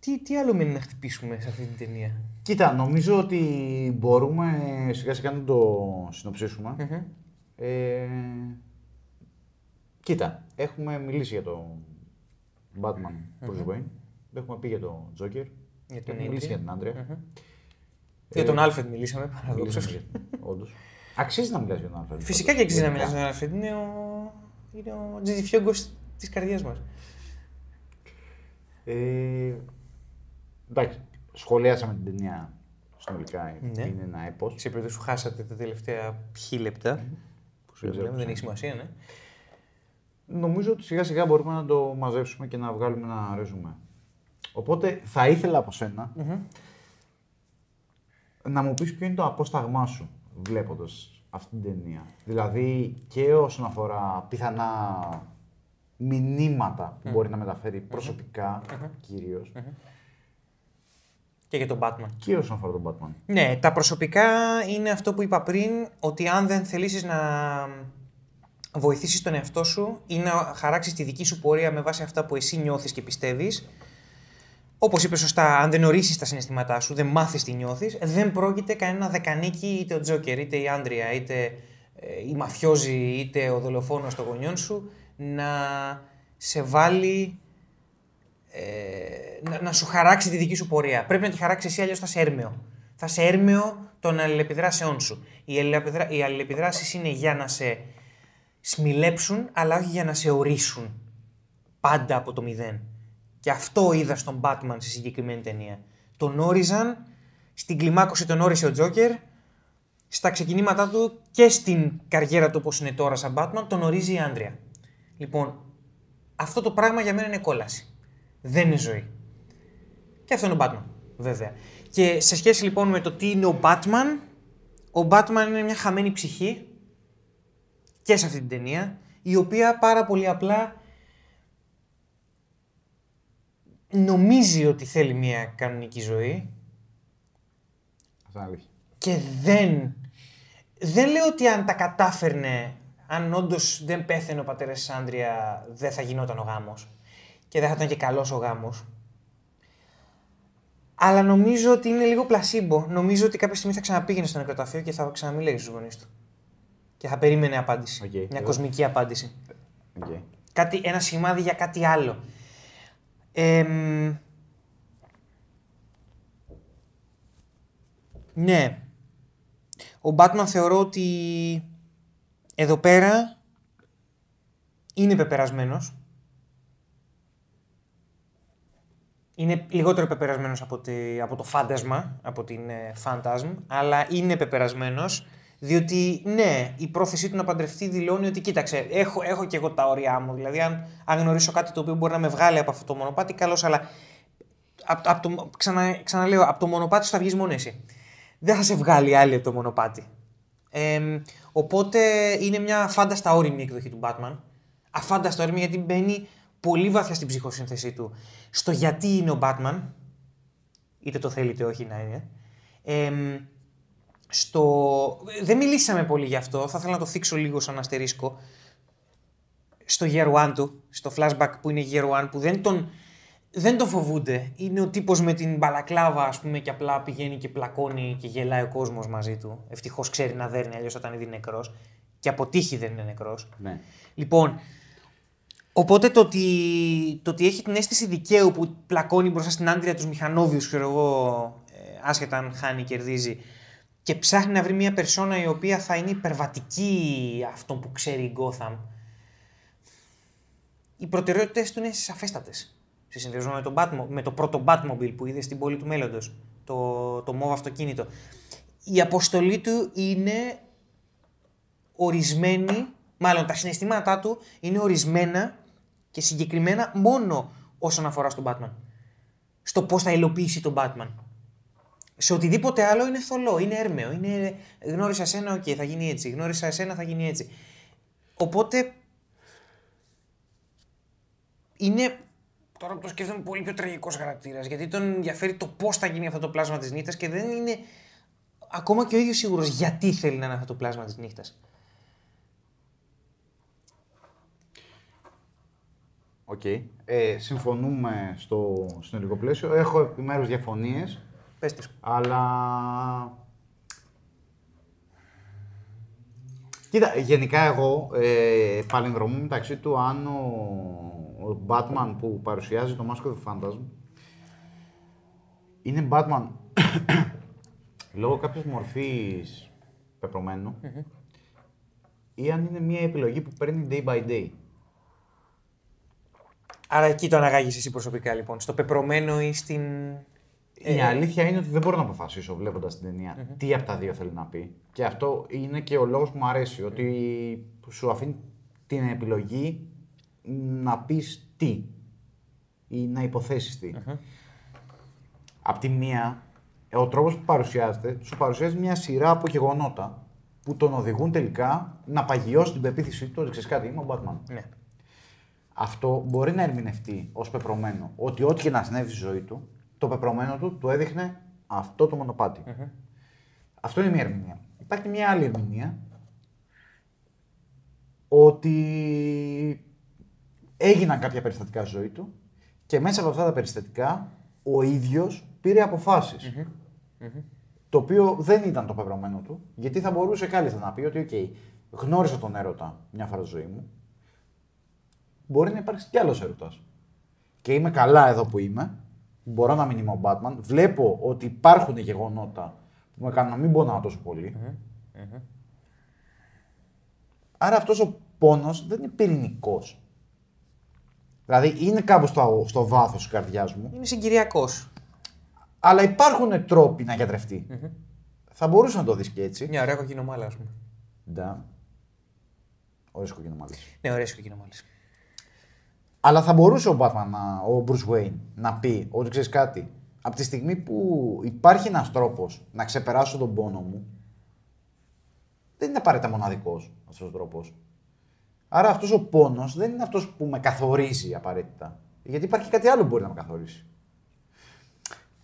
τι, τι άλλο μένει να χτυπήσουμε σε αυτή την ταινία; Κοίτα, νομίζω ότι μπορούμε σιγά σιγά να το συνοψίσουμε. Μμμ. Ε, Κοίτα, έχουμε μιλήσει για το Batman Bruce Wayne. Έχουμε πει για το Joker. Για τον Έχουμε μιλήσει Adrian. για την άντρια. Για τον Άλφρεντ μιλήσαμε, παραδόξως. Όντως. Αξίζει να μιλάς για τον Alfred. Φυσικά και αξίζει να Γενικά. μιλάς για τον Άλφρεντ. Είναι ο, είναι ο Τζιζι Φιόγκος της καρδιάς μας. Ε, εντάξει, σχολιάσαμε την ταινία συνολικά. Ναι. Είναι ένα έπος. Σε περίπτωση που χάσατε τα τελευταία χι λεπτά. Που σου Δεν ξέρω λέμε, δεν πώς έχει σημασία, ναι. Νομίζω ότι σιγά σιγά μπορούμε να το μαζέψουμε και να βγάλουμε ένα ρεζουμέ. Οπότε θα ήθελα από σένα να μου πεις ποιο είναι το απόσταγμά σου βλέποντας αυτή την ταινία. Δηλαδή και όσον αφορά πιθανά μηνύματα που μπορεί να μεταφέρει προσωπικά κυρίως Και για τον Batman. και όσον αφορά τον Batman. Ναι, τα προσωπικά είναι αυτό που είπα πριν, ότι αν δεν θελήσεις να βοηθήσεις τον εαυτό σου ή να χαράξεις τη δική σου πορεία με βάση αυτά που εσύ νιώθεις και πιστεύεις, όπως είπες σωστά, αν δεν ορίσεις τα συναισθήματά σου, δεν μάθεις τι νιώθεις, δεν πρόκειται κανένα δεκανίκι είτε ο Τζόκερ, είτε η Άντρια, είτε ε, η μαφιόζη, είτε ο δολοφόνος των γονιών σου να σε βάλει ε, να, να σου χαράξει τη δική σου πορεία. Πρέπει να τη χαράξεις εσύ, αλλιώς θα σε έρμεο. Θα σε έρμεο των αλληλεπιδράσεών σου. Οι, αλληλεπιδρα... οι αλληλεπιδράσεις είναι για να σε σμιλέψουν, αλλά όχι για να σε ορίσουν. Πάντα από το μηδέν. Και αυτό είδα στον Batman στη συγκεκριμένη ταινία. Τον όριζαν, στην κλιμάκωση τον όρισε ο Τζόκερ, στα ξεκινήματά του και στην καριέρα του όπως είναι τώρα σαν Batman, τον ορίζει η Άντρια. Λοιπόν, αυτό το πράγμα για μένα είναι κόλαση. Δεν είναι ζωή. Και αυτό είναι ο Batman, βέβαια. Και σε σχέση λοιπόν με το τι είναι ο Batman, ο Batman είναι μια χαμένη ψυχή και σε αυτή την ταινία, η οποία πάρα πολύ απλά νομίζει ότι θέλει μια κανονική ζωή Αυτό είναι αλήθεια. και δεν. Δεν λέω ότι αν τα κατάφερνε, αν όντως δεν πέθαινε ο πατέρας της Άντρια, δεν θα γινόταν ο γάμος. Και δεν θα ήταν και καλός ο γάμος. Αλλά νομίζω ότι είναι λίγο πλασίμπο. Νομίζω ότι κάποια στιγμή θα ξαναπήγαινε στο νεκροταφείο και θα ξαναμιλήσει στους γονείς του. Και θα περίμενε απάντηση. Οκ, Μια εδώ. κοσμική απάντηση. Οκ. Κάτι, ένα σημάδι για κάτι άλλο. Εμ, ναι. Ο Batman θεωρώ ότι εδώ πέρα είναι πεπερασμένος. Είναι λιγότερο πεπερασμένος από, τη, από το φάντασμα, από την ε, Phantasm, αλλά είναι πεπερασμένος, διότι ναι, η πρόθεσή του να παντρευτεί δηλώνει ότι κοίταξε, έχω, έχω και εγώ τα όρια μου. Δηλαδή, αν, αν γνωρίσω κάτι το οποίο μπορεί να με βγάλει από αυτό το μονοπάτι, καλώς, αλλά απ, απ το, ξανα, ξαναλέω, από το μονοπάτι σου θα βγεις μόνο εσύ. Δεν θα σε βγάλει άλλη από το μονοπάτι. Εμ, οπότε είναι μια φάνταστα όρημη εκδοχή του Batman. Αφάνταστα όρημη γιατί μπαίνει πολύ βαθιά στην ψυχοσύνθεσή του στο γιατί είναι ο Batman. Είτε το θέλει είτε όχι να είναι. Εμ, στο... Δεν μιλήσαμε πολύ γι' αυτό, θα ήθελα να το θίξω λίγο σαν αστερίσκο. Στο Year One του, στο flashback που είναι Year One, που δεν τον, δεν τον φοβούνται. Είναι ο τύπος με την μπαλακλάβα, ας πούμε, και απλά πηγαίνει και πλακώνει και γελάει ο κόσμος μαζί του. Ευτυχώς ξέρει να δέρνει, αλλιώς θα ήταν ήδη νεκρός. Και από τύχη δεν είναι νεκρός. Ναι. Λοιπόν, οπότε το ότι, το ότι έχει την αίσθηση δικαίου που πλακώνει μπροστά στην άντρια τους μηχανόβιους, ξέρω εγώ, ε, άσχετα αν χάνει ή κερδίζει, και ψάχνει να βρει μια περσόνα η οποία θα είναι υπερβατική αυτόν που ξέρει η Gotham. Οι προτεραιότητες του είναι σαφέστατες. Σε συνδυασμό με, τον Batmo- με το πρώτο Batmobile που είδε στην πόλη του μέλλοντος, το, το μόβ αυτοκίνητο. Η αποστολή του είναι ορισμένη, μάλλον τα συναισθήματά του είναι ορισμένα και συγκεκριμένα μόνο όσον αφορά στον Batman. Στο πώς θα υλοποιήσει τον Batman. Σε οτιδήποτε άλλο είναι θολό, είναι έρμεο, είναι γνώρισα εσένα, οκ, θα γίνει έτσι, γνώρισα εσένα, θα γίνει έτσι. Οπότε είναι, τώρα που το σκέφτομαι, πολύ πιο τραγικός χαρακτήρας, γιατί τον ενδιαφέρει το πώς θα γίνει αυτό το πλάσμα της νύχτας και δεν είναι ακόμα και ο ίδιος σίγουρος γιατί θέλει να είναι αυτό το πλάσμα της νύχτας. Οκ. Ε, συμφωνούμε στο συνολικό πλαίσιο. Έχω επιμέρους διαφωνίες, Πες τις. αλλά Κοίτα, γενικά εγώ ε, παλινδρομώ μεταξύ του αν ο, ο Batman που παρουσιάζει το Mask of the Phantasm είναι Batman *coughs* λόγω κάποιας μορφής πεπρωμένου ή αν είναι μια επιλογή που παίρνει day by day. Άρα εκεί το αναγάγεις εσύ προσωπικά λοιπόν, στο πεπρωμένο ή στην... Η αλήθεια είναι ότι δεν μπορώ να αποφασίσω βλέποντας την ταινια τι από τα δύο θέλει να πει. Και αυτό είναι και ο λόγος που μου αρέσει. Ότι σου αφήνει την επιλογή να πεις τι ή να υποθέσεις τι. Απ' τη μία, ο τρόπος που παρουσιάζεται, σου παρουσιάζει μια σειρά από γεγονότα που τον οδηγούν τελικά να παγιώσει την πεποίθησή του ότι ξέρεις κάτι, είμαι ο Batman. Ναι. Αυτό μπορεί να ερμηνευτεί ως πεπρωμένο. Ότι ό,τι και να συνέβη στη ζωή του, το πεπρωμένο του του έδειχνε αυτό το μονοπάτι. Αυτό είναι μια ερμηνεία. Υπάρχει μια άλλη ερμηνεία ότι έγιναν κάποια περιστατικά στη ζωή του και μέσα από αυτά τα περιστατικά ο ίδιος πήρε αποφάσεις. Το οποίο δεν ήταν το πεπρωμένο του, γιατί θα μπορούσε κάλλιστα να πει ότι «ΟΚ, γνώρισα τον έρωτα μια φορά στη ζωή μου, μπορεί να υπάρξει κι άλλος έρωτας. Και είμαι καλά εδώ που είμαι. Μπορώ να μην είμαι ο Batman. Βλέπω ότι υπάρχουν γεγονότα που με κάνουν να μην πονάω τόσο πολύ. Άρα αυτός ο πόνος δεν είναι πυρηνικός. Δηλαδή είναι κάπου στο, στο βάθος της καρδιάς μου, Είναι συγκυριακός. αλλά υπάρχουν τρόποι να γιατρευτει Θα μπορούσε να το δεις και έτσι. Μια ωραία κοκκινομάλα, ας πούμε. Ντα. Ωραίες κοκκινομάλες. Ναι, ωραίες κοκκινομάλες. Αλλά θα μπορούσε ο Batman, να, ο Bruce Wayne, να πει ότι ξέρεις κάτι. Από τη στιγμή που υπάρχει ένας τρόπος να ξεπεράσω τον πόνο μου, δεν είναι απαραίτητα μοναδικός αυτός ο τρόπος. Άρα αυτός ο πόνος δεν είναι αυτός που με καθορίζει απαραίτητα. Γιατί υπάρχει κάτι άλλο που μπορεί να με καθορίσει.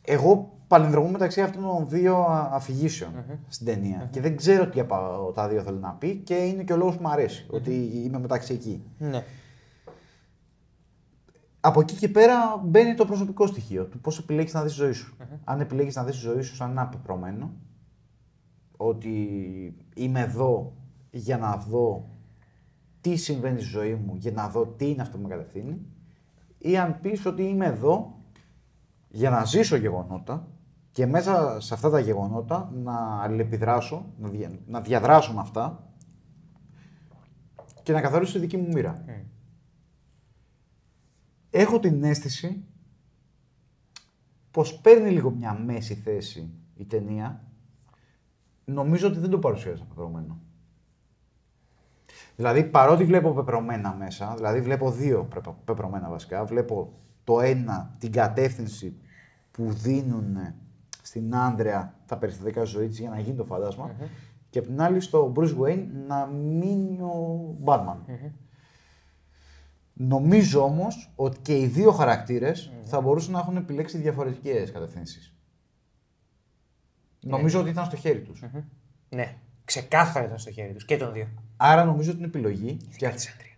Εγώ παλινδρομώ μεταξύ αυτών των δύο α- αφηγήσεων στην ταινια Και δεν ξέρω τι από τα δύο θέλει να πει και είναι και ο λόγος που μου αρέσει. Ότι είμαι μεταξύ εκεί. Ναι. Από εκεί και πέρα μπαίνει το προσωπικό στοιχείο του πώς επιλέγεις να δεις τη ζωή σου. Αν επιλέγεις να δεις τη ζωή σου σαν ένα πεπρωμένο, ότι είμαι εδώ για να δω τι συμβαίνει στη ζωή μου, για να δω τι είναι αυτό που με κατευθύνει, ή αν πεις ότι είμαι εδώ για να ζήσω γεγονότα και μέσα σε αυτά τα γεγονότα να αλληλεπιδράσω, να, δια, να διαδράσω με αυτά και να καθορίσω τη δική μου μοίρα. Έχω την αίσθηση πως παίρνει λίγο μια μέση θέση η ταινία. Νομίζω ότι δεν το παρουσιάζει πεπρωμένο. Δηλαδή, παρότι βλέπω πεπρωμένα μέσα, δηλαδή βλέπω δύο πρεπα- πεπρωμένα βασικά, βλέπω το ένα, την κατεύθυνση που δίνουν στην Άντρεα τα περιστατικά ζωής της για να γίνει το φαντασμα και απ' την άλλη στο Bruce Wayne να μείνει ο Batman. Νομίζω όμως ότι και οι δύο χαρακτήρες θα μπορούσαν να έχουν επιλέξει διαφορετικές κατευθύνσεις. Νομίζω ότι ήταν στο χέρι τους. Ναι. Ξεκάθαρα ήταν στο χέρι τους και των δύο. Άρα νομίζω την επιλογή. Και της Άντρια.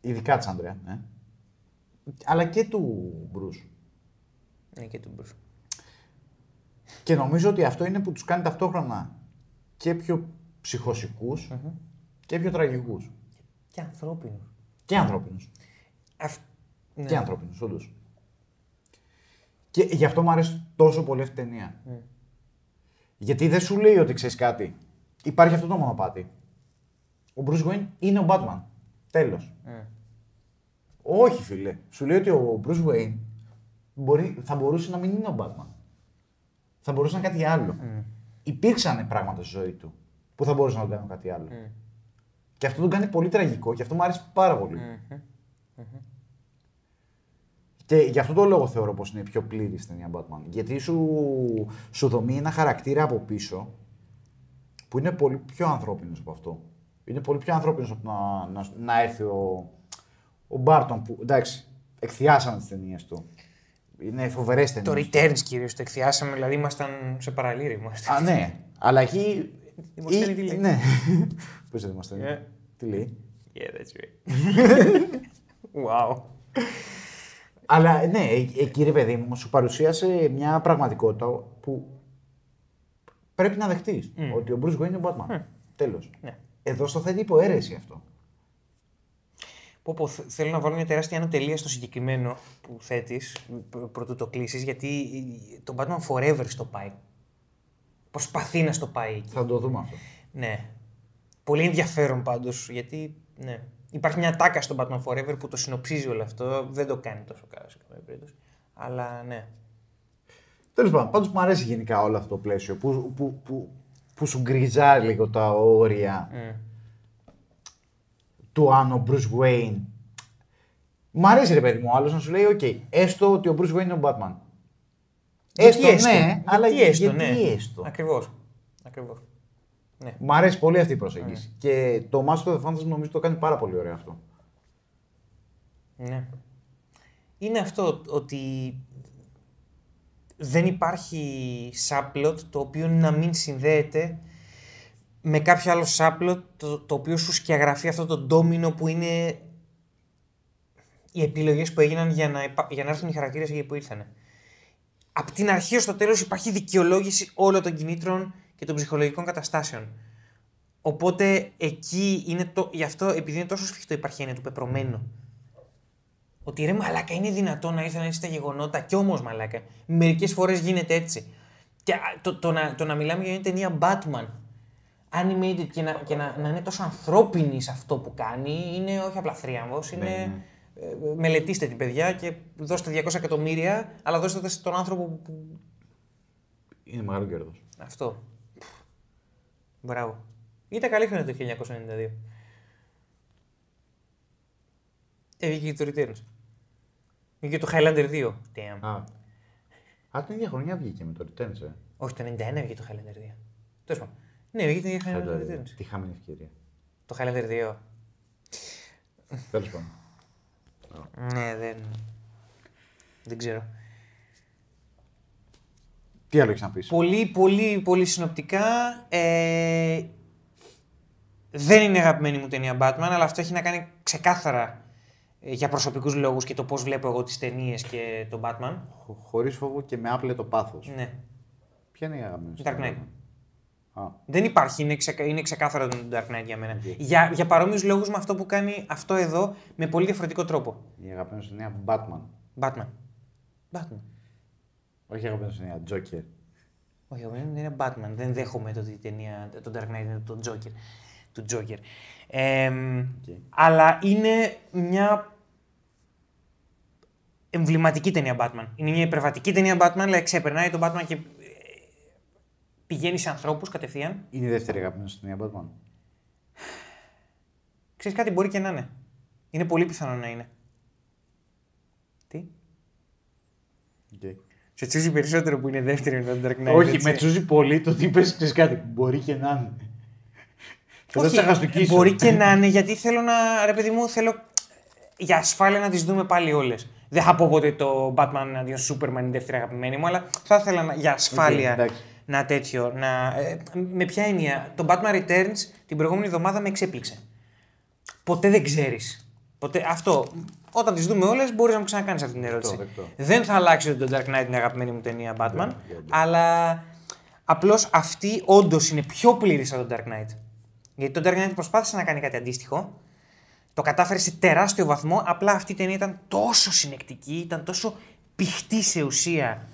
Ειδικά της Ανδρέα, ναι. Αλλά και του Μπρουζ. Ναι, και του Μπρουσ. Και νομίζω ότι αυτό είναι που τους κάνει ταυτόχρονα και πιο ψυχοσικούς και πιο τραγικούς. Και ανθρώπινο. Και ανθρώπινους. Αυ... Ναι. Και ανθρώπινους, όντως. Και γι' αυτό μου αρέσει τόσο πολύ αυτή η ταινία. Γιατί δεν σου λέει ότι ξέρεις κάτι. Υπάρχει αυτό το μονοπάτι. Ο Bruce Wayne είναι ο Batman. Τέλος. Όχι, φίλε. Σου λέει ότι ο Bruce Wayne μπορεί, θα μπορούσε να μην είναι ο Batman. Θα μπορούσε να είναι κάτι άλλο. Υπήρξαν πράγματα στη ζωή του που θα μπορούσαν να τον κάνουν κάτι άλλο. Και αυτό τον κάνει πολύ τραγικό και αυτό μου άρεσε πάρα πολύ. Και γι' αυτό το λόγο θεωρώ πως είναι η πιο πλήρης στην ταινία Batman. Γιατί σου, σου δομεί ένα χαρακτήρα από πίσω που είναι πολύ πιο ανθρώπινος από αυτό. Είναι πολύ πιο ανθρώπινος από να, να, να έρθει ο, ο Μπάρτον που, εντάξει, εκθιάσαμε τις ταινίες του. Είναι φοβερές Το ταινίες. returns κυρίως το εκθιάσαμε, δηλαδή ήμασταν σε παραλήρη. Ήμασταν. Α, ναι. Αλλά εκεί... Δημοσθένη ή- τι λέει; Ναι. *laughs* Πώς είναι Δημοσθένη. Ε. Τι λέει; Yeah, that's right. *laughs* wow. Αλλά ναι, ε- εκεί ρε παιδί μου, σου παρουσίασε μια πραγματικότητα που πρέπει να δεχτείς. Ότι ο Bruce Wayne είναι ο Batman. Τέλος. Ναι. Εδώ στο θέτει υπό αίρεση αυτό. Πω, πω, θε- θέλω να βάλω μια τεράστια ανωτελεία στο συγκεκριμένο που θέτεις, πρωτού το κλείσεις, γιατί το Batman Forever στο πάει. Προσπαθεί να στο πάει εκεί. Θα το δούμε αυτό. Ναι. Πολύ ενδιαφέρον πάντως, γιατί ναι. Υπάρχει μια τάκα στο Batman Forever που το συνοψίζει όλο αυτό. Δεν το κάνει τόσο καλά σε καμία περίπτωση. Αλλά ναι. Τέλος πάντων, πάντως μου αρέσει γενικά όλο αυτό το πλαίσιο που, που, που, που σου γκριζάρει λίγο τα όρια Mm. του αν ο Bruce Wayne. Μ' αρέσει ρε παιδί μου, ο άλλος να σου λέει: OK, έστω ότι ο Bruce Wayne είναι ο Batman. Γιατί Έστω, ναι, αλλά γιατί έστω, γιατί ναι. έστω; Ακριβώς. Ακριβώς. Ναι. Μ' αρέσει πολύ αυτή η προσέγγιση. Και το Mask of the Phantasm νομίζω το κάνει πάρα πολύ ωραίο αυτό. Ναι. Είναι αυτό ότι δεν υπάρχει subplot το οποίο να μην συνδέεται με κάποιο άλλο subplot το, το οποίο σου σκιαγραφεί αυτό το ντόμινο που είναι οι επιλογές που έγιναν για να, υπα- για να έρθουν οι χαρακτήρες εκεί που ήρθαν. Απ' την αρχή ως το τέλος υπάρχει δικαιολόγηση όλων των κινήτρων και των ψυχολογικών καταστάσεων. Οπότε εκεί είναι το, γι' αυτό επειδή είναι τόσο σφιχτό υπάρχει έννοια του πεπρωμένου. Ότι ρε μαλάκα είναι δυνατόν να ήρθαν έτσι τα γεγονότα κι όμως μαλάκα. Μερικές φορές γίνεται έτσι. Και α, το, το, να, το να μιλάμε για μια ταινία Batman animated και, να, και να, να είναι τόσο ανθρώπινη σε αυτό που κάνει είναι όχι απλά θρίαμβος, είναι... ναι. ε, μελετήστε την παιδιά και δώστε 200 εκατομμύρια, αλλά δώστε τα στον άνθρωπο που... που- Είναι μεγάλο κέρδος. Αυτό. Μπράβο. Ήταν καλή χρονιά το 1992. Ε, βγήκε και το Returns. Βγήκε το Highlander 2. Damn. Α. Α, την ίδια χρονιά βγήκε με το Returns, ε. Όχι, το 91 βγήκε το Highlander 2. Τέλος πάντων. Ναι, βγήκε το Highlander Highlander, Returns. Τι χαμένη ευκαιρία. Το Highlander 2. Τέλος πάντων. Ναι, δεν. Δεν ξέρω. Τι άλλο έχεις να πεις; Πολύ, πολύ, πολύ συνοπτικά. Ε, δεν είναι αγαπημένη μου ταινία Batman, αλλά αυτό έχει να κάνει ξεκάθαρα ε, για προσωπικούς λόγους και το πώς βλέπω εγώ τις ταινίες και τον Batman. Χωρίς φόβο και με άπλετο πάθος. Ναι. Ποια είναι η αγαπημένη σου Dark ταινία, Knight. Batman? Α, Δεν υπάρχει, είναι, ξεκα... είναι ξεκάθαρο το Dark Knight για μένα. Οκ. Για, για παρόμοιους λόγους με αυτό που κάνει αυτό εδώ με πολύ διαφορετικό τρόπο. η αγαπημένη σου ταινία Batman. Batman. Batman. Όχι η αγαπημένη σου ταινία Joker. Όχι, εγώ δεν είναι Batman. Δεν δέχομαι το ότι η ταινία, το Dark Knight είναι το Joker. Του Joker. Εμ, Οκ. Αλλά είναι μια εμβληματική ταινία Batman. Είναι μια υπερβατική ταινία Batman, αλλά ξεπερνάει τον Batman και ε, πηγαίνει σε ανθρώπους κατευθείαν. Είναι η δεύτερη αγαπημένη σου ταινία Batman. Ξέρεις κάτι, μπορεί και να είναι. Είναι πολύ πιθανό να είναι. Τι; Okay. Σε τσούζει περισσότερο που είναι δεύτερη με τον Dark Knight. Όχι, έτσι. με τσούζει πολύ το ότι είπες ξέρεις κάτι. Μπορεί και να είναι. Θέλω να Όχι, σε χαστοκίσω. Μπορεί και να είναι, γιατί θέλω να. ρε παιδί μου, θέλω για ασφάλεια να τις δούμε πάλι όλες. Δεν θα πω ποτέ το Batman αντίον Superman είναι η δεύτερη αγαπημένη μου, αλλά θα ήθελα να, για ασφάλεια εντάξει. να τέτοιο. Να, ε, με ποια έννοια. Το Batman Returns την προηγούμενη εβδομάδα με εξέπληξε. Ποτέ δεν ξέρεις. Ποτέ, αυτό. Όταν τις δούμε όλες, μπορείς να μου ξανακάνεις αυτή την ερώτηση. δεκτό. Δεν θα αλλάξει ότι το Dark Knight είναι η αγαπημένη μου ταινία Batman, ναι, ναι. αλλά απλώς αυτή όντως είναι πιο πλήρης από τον Dark Knight. Γιατί το Dark Knight προσπάθησε να κάνει κάτι αντίστοιχο. Το κατάφερε σε τεράστιο βαθμό. Απλά αυτή η ταινία ήταν τόσο συνεκτική, ήταν τόσο πηχτή σε ουσία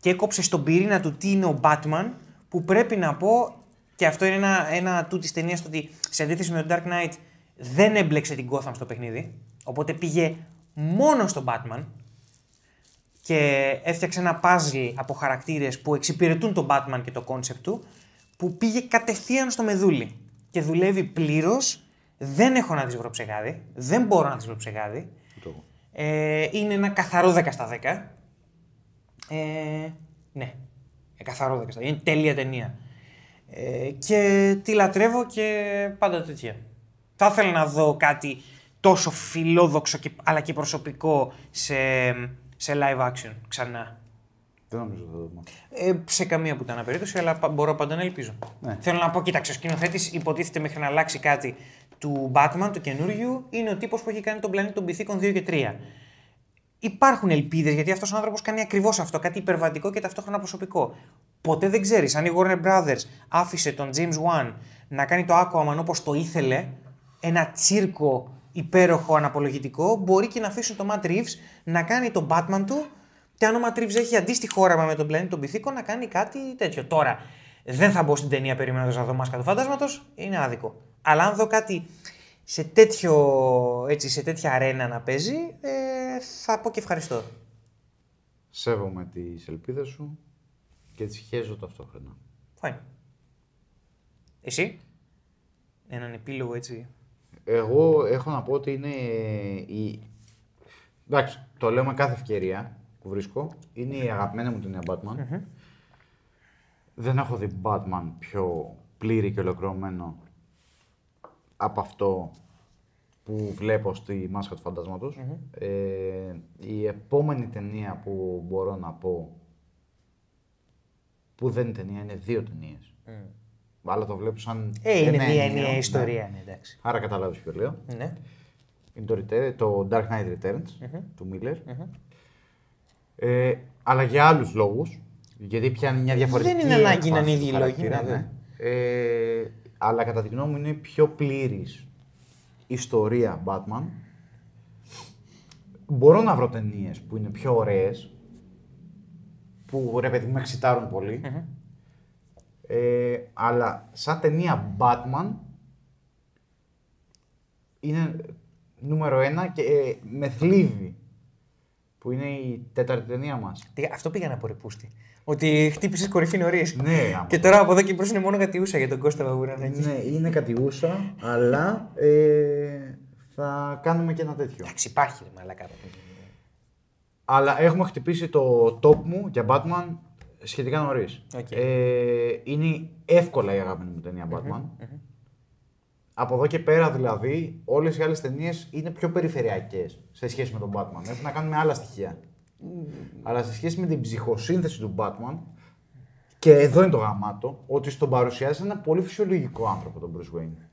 και έκοψε στον πυρήνα του τι είναι ο Batman, που πρέπει να πω, και αυτό είναι ένα, ένα του της ταινίας, ότι σε αντίθεση με τον Dark Knight δεν έμπλεξε την Gotham στο παιχνίδι. Οπότε πήγε μόνο στον Batman και έφτιαξε ένα puzzle από χαρακτήρες που εξυπηρετούν τον Batman και το concept του, που πήγε κατευθείαν στο μεδούλι και δουλεύει πλήρως. Δεν έχω να της βρω ψεγάδι. Δεν μπορώ να της βρω ψεγάδι. Ούτε εγώ. Ε, είναι ένα καθαρό 10 στα 10. Ε, ναι, ε, καθαρό 10 στα 10. Είναι τέλεια ταινία. Ε, και τη λατρεύω και πάντα τέτοια. Θα ήθελα να δω κάτι τόσο φιλόδοξο και, αλλά και προσωπικό σε, σε live action ξανά. Δεν νομίζω ότι θα το δούμε. Ε, σε καμία πουτάνα περίπτωση, αλλά πα- μπορώ πάντα να ελπίζω. Ναι. Θέλω να πω, κοίταξε, ο σκηνοθέτης υποτίθεται μέχρι να αλλάξει κάτι του Batman, του καινούριου, είναι ο τύπος που έχει κάνει τον πλανήτη των Πυθίκων 2 και 3. Υπάρχουν ελπίδες γιατί αυτός ο άνθρωπος κάνει ακριβώς αυτό, κάτι υπερβατικό και ταυτόχρονα προσωπικό. Ποτέ δεν ξέρεις αν η Warner Brothers άφησε τον James Wan να κάνει το Aquaman όπως το ήθελε, ένα τσίρκο υπέροχο αναπολογητικό, μπορεί και να αφήσουν τον Matt Reeves να κάνει τον Batman του και αν ο Matt Reeves έχει αντίστοιχο όραμα με τον πλανήτη των πυθίκων να κάνει κάτι τέτοιο. Τώρα, δεν θα μπω στην ταινία περιμένοντας να δω μάσκα του φαντάσματο, είναι άδικο. Αλλά αν δω κάτι σε, τέτοιο, έτσι, σε τέτοια αρένα να παίζει, ε, θα πω και ευχαριστώ. Σέβομαι τις ελπίδες σου και τις χέζω ταυτόχρονα. Fine. Εσύ, έναν επίλογο έτσι. Εγώ έχω να πω ότι είναι η... Εντάξει, το λέω με κάθε ευκαιρία που βρίσκω. Είναι η αγαπημένη μου ταινία Batman. Δεν έχω δει Batman πιο πλήρη και ολοκληρωμένο από αυτό που βλέπω στη μάσκα του φαντασματος Ε, η επόμενη ταινία που μπορώ να πω που δεν είναι ταινία, είναι δύο ταινίες. Αλλά το βλέπω σαν. Ε, είναι ένα μια ενιαίο, ενιαία ναι. ιστορία, ναι, εντάξει. Άρα καταλάβεις ποιο λέω. Ναι. Είναι το, Return- το Dark Knight Returns του Miller. Ε, αλλά για άλλους λόγους. Γιατί πιάνει μια διαφορετική. Δεν είναι ανάγκη να είναι έκφαση ίδιοι του λόγοι, χαρακτήρα, ναι, ναι. Ε, αλλά κατά τη γνώμη μου είναι πιο πλήρης ιστορία Batman. Μπορώ να βρω ταινίες που είναι πιο ωραίες, που ρε παιδί μου με εξητάρουν πολύ. Ε, αλλά σαν ταινία Batman είναι νούμερο ένα και ε, με θλίβει που είναι η τέταρτη ταινία μας. Τι- Αυτό πήγα να πω, ρε Πούστη. Ότι χτύπησες κορυφή νωρίς. Ναι, άμα. Και τώρα από εδώ και μπρος είναι μόνο κατιούσα για τον Κώστα Βαγουρανάκη. ναι, είναι κατηγούσα, αλλά ε, θα κάνουμε και ένα τέτοιο. Εντάξει, υπάρχει ρε μαλακά. Αλλά έχουμε χτυπήσει το top μου για Batman σχετικά νωρίς. Οκ. Ε, είναι εύκολα η αγαπημένη μου ταινία Batman. Από εδώ και πέρα δηλαδή, όλες οι άλλες ταινίες είναι πιο περιφερειακές σε σχέση με τον Batman. Έχουν να κάνουν με άλλα στοιχεία. Αλλά σε σχέση με την ψυχοσύνθεση του Batman, και εδώ είναι το γαμάτο, ότι στον παρουσιάζει ένα πολύ φυσιολογικό άνθρωπο τον Bruce Wayne.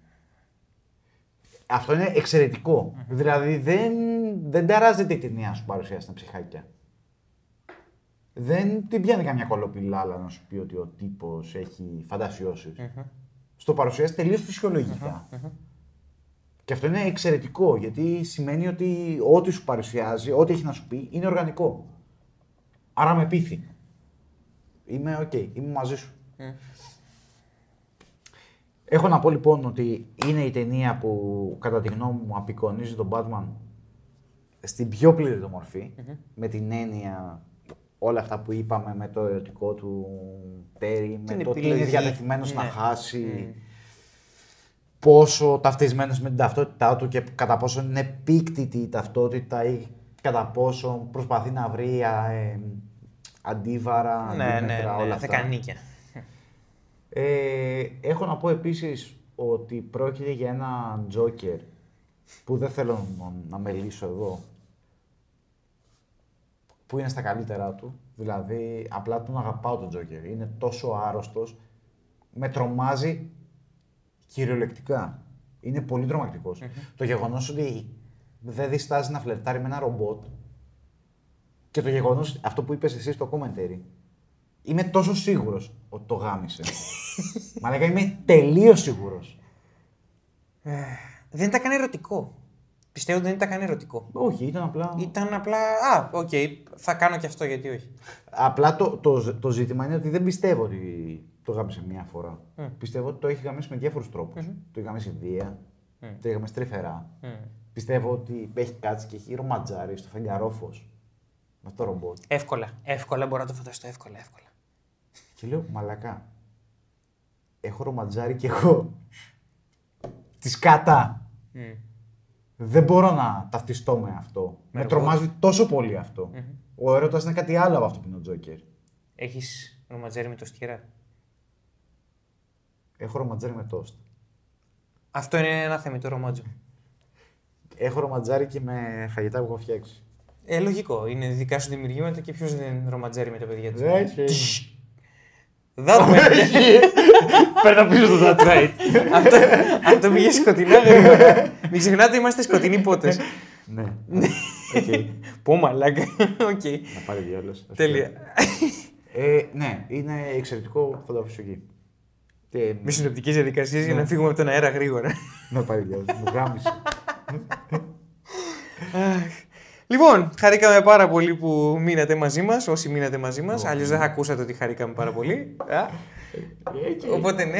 Αυτό είναι εξαιρετικό. Δηλαδή δεν, δεν ταράζεται η ταινία να σου παρουσιάσει τα ψυχάκια. Δεν την πιάνει καμιά κωλοπιλάλα να σου πει ότι ο τύπος έχει φαντασιώσεις. Στο παρουσιάζει τελείως φυσιολογικά. Και αυτό είναι εξαιρετικό, γιατί σημαίνει ότι ό,τι σου παρουσιάζει, ό,τι έχει να σου πει, είναι οργανικό. Άρα με πείθει. Είμαι οκ, είμαι μαζί σου. Έχω να πω λοιπόν ότι είναι η ταινία που κατά τη γνώμη μου απεικονίζει τον Batman στην πιο πλήρη του μορφη με την έννοια όλα αυτά που είπαμε με το ερωτικό του Τέρι, με Την το ότι επιλογή. είναι διατεθειμένος να Ναι. χάσει, πόσο ταυτισμένος με την ταυτότητά του και κατά πόσο είναι επίκτητη η ταυτότητα ή κατά πόσο προσπαθεί να βρει α, ε, αντίβαρα, Ναι, ναι, αντίμετρα, όλα ναι, αυτά. δεκανίκια. Ε, έχω να πω επίσης ότι πρόκειται για ένα Joker που δεν θέλω να- να μελήσω εδώ, που είναι στα καλύτερά του. Δηλαδή, απλά τον αγαπάω τον Joker. Είναι τόσο άρρωστος, με τρομάζει κυριολεκτικά. Είναι πολύ τρομακτικός. Το γεγονός ότι δεν διστάζει να φλερτάρει με ένα ρομπότ και το γεγονός, αυτό που είπες εσύ στο commentary, είμαι τόσο σίγουρος ότι το γάμησε. *laughs* Μαλάκα είμαι τελείως σίγουρος. Δεν ήταν καν ερωτικό. Πιστεύω ότι δεν ήταν καν ερωτικό. Όχι, ήταν απλά... Ήταν απλά. Α, οκ, θα κάνω και αυτό γιατί όχι. Απλά το, το, το ζήτημα είναι ότι δεν πιστεύω ότι το γάμησε μία φορά. Πιστεύω ότι το έχει γαμήσει με διάφορους τρόπους. Το έχει γαμήσει βία, το έχει γαμήσει τρυφερά. Πιστεύω ότι έχει κάτσει και έχει ρομαντζάρει στο φεγγαρόφως με αυτό το ρομπότ. Εύκολα. Εύκολα μπορώ να το φανταστώ. Εύκολα, εύκολα. Και λέω, μαλακά, έχω ρομαντζάρει κι εγώ. Τη σκάτα. Δεν μπορώ να ταυτιστώ με αυτό. Με, Με τρομάζει τόσο πολύ αυτό. Ο έρωτας είναι κάτι άλλο από αυτό που είναι ο Τζόκερ. Έχεις ρομαντζέρι με το στιέρα. Έχω ρομαντζάρι με τόστ. Αυτό είναι ένα θεμητό ρομάτζο. Έχω ρομαντζάρει και με φαγητά που έχω φτιάξει. Ε, λογικό. Είναι δικά σου δημιουργήματα και ποιος δεν ρομαντζάρει με τα παιδιά του. Έχει. That went. Παίρνω πίσω το that's right. αυτό, αυτό πήγε σκοτεινά γρήγορα. Μην ξεχνάτε, είμαστε σκοτεινοί πότες. ναι. *laughs* Οκ. Πω μαλάκα. Οκ. Να πάρει διάλογο. Τέλεια. Ε, ναι, είναι εξαιρετικό φωτογραφιστική. Και... Με συνοπτικές διαδικασίες για να φύγουμε από τον αέρα γρήγορα. Να πάει διάλογο. Μου γάμισε. Λοιπόν, χαρήκαμε πάρα πολύ που μείνατε μαζί μας, όσοι μείνατε μαζί μας. Αλλιώς δεν θα ακούσατε ότι χαρήκαμε πάρα πολύ. Α, Οπότε ναι.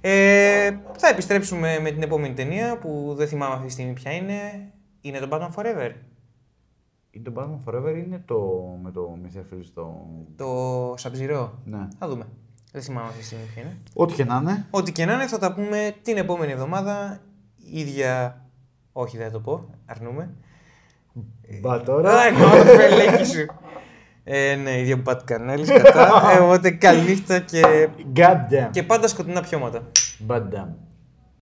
Ε, θα επιστρέψουμε με την επόμενη ταινία που δεν θυμάμαι αυτή τη στιγμή ποια είναι. Είναι το Batman Forever. Είναι το Batman Forever είναι το με το Mr. Freeze το... Το Sub-Zero. Ναι. Θα δούμε. Δεν θυμάμαι αυτή τη στιγμή ποια είναι. Ό,τι και να είναι. Ό,τι και να είναι θα τα πούμε την επόμενη εβδομάδα. Ίδια. Όχι, δεν θα το πω. Αρνούμε. Μπα τώρα. Α, κάνω το φελέκι σου. Ε, ναι, ίδια μπατ κανέλης κατά. *laughs* Ε, οπότε καληνύχτα και, God damn. και πάντα σκοτεινά πιώματα. Bad damn.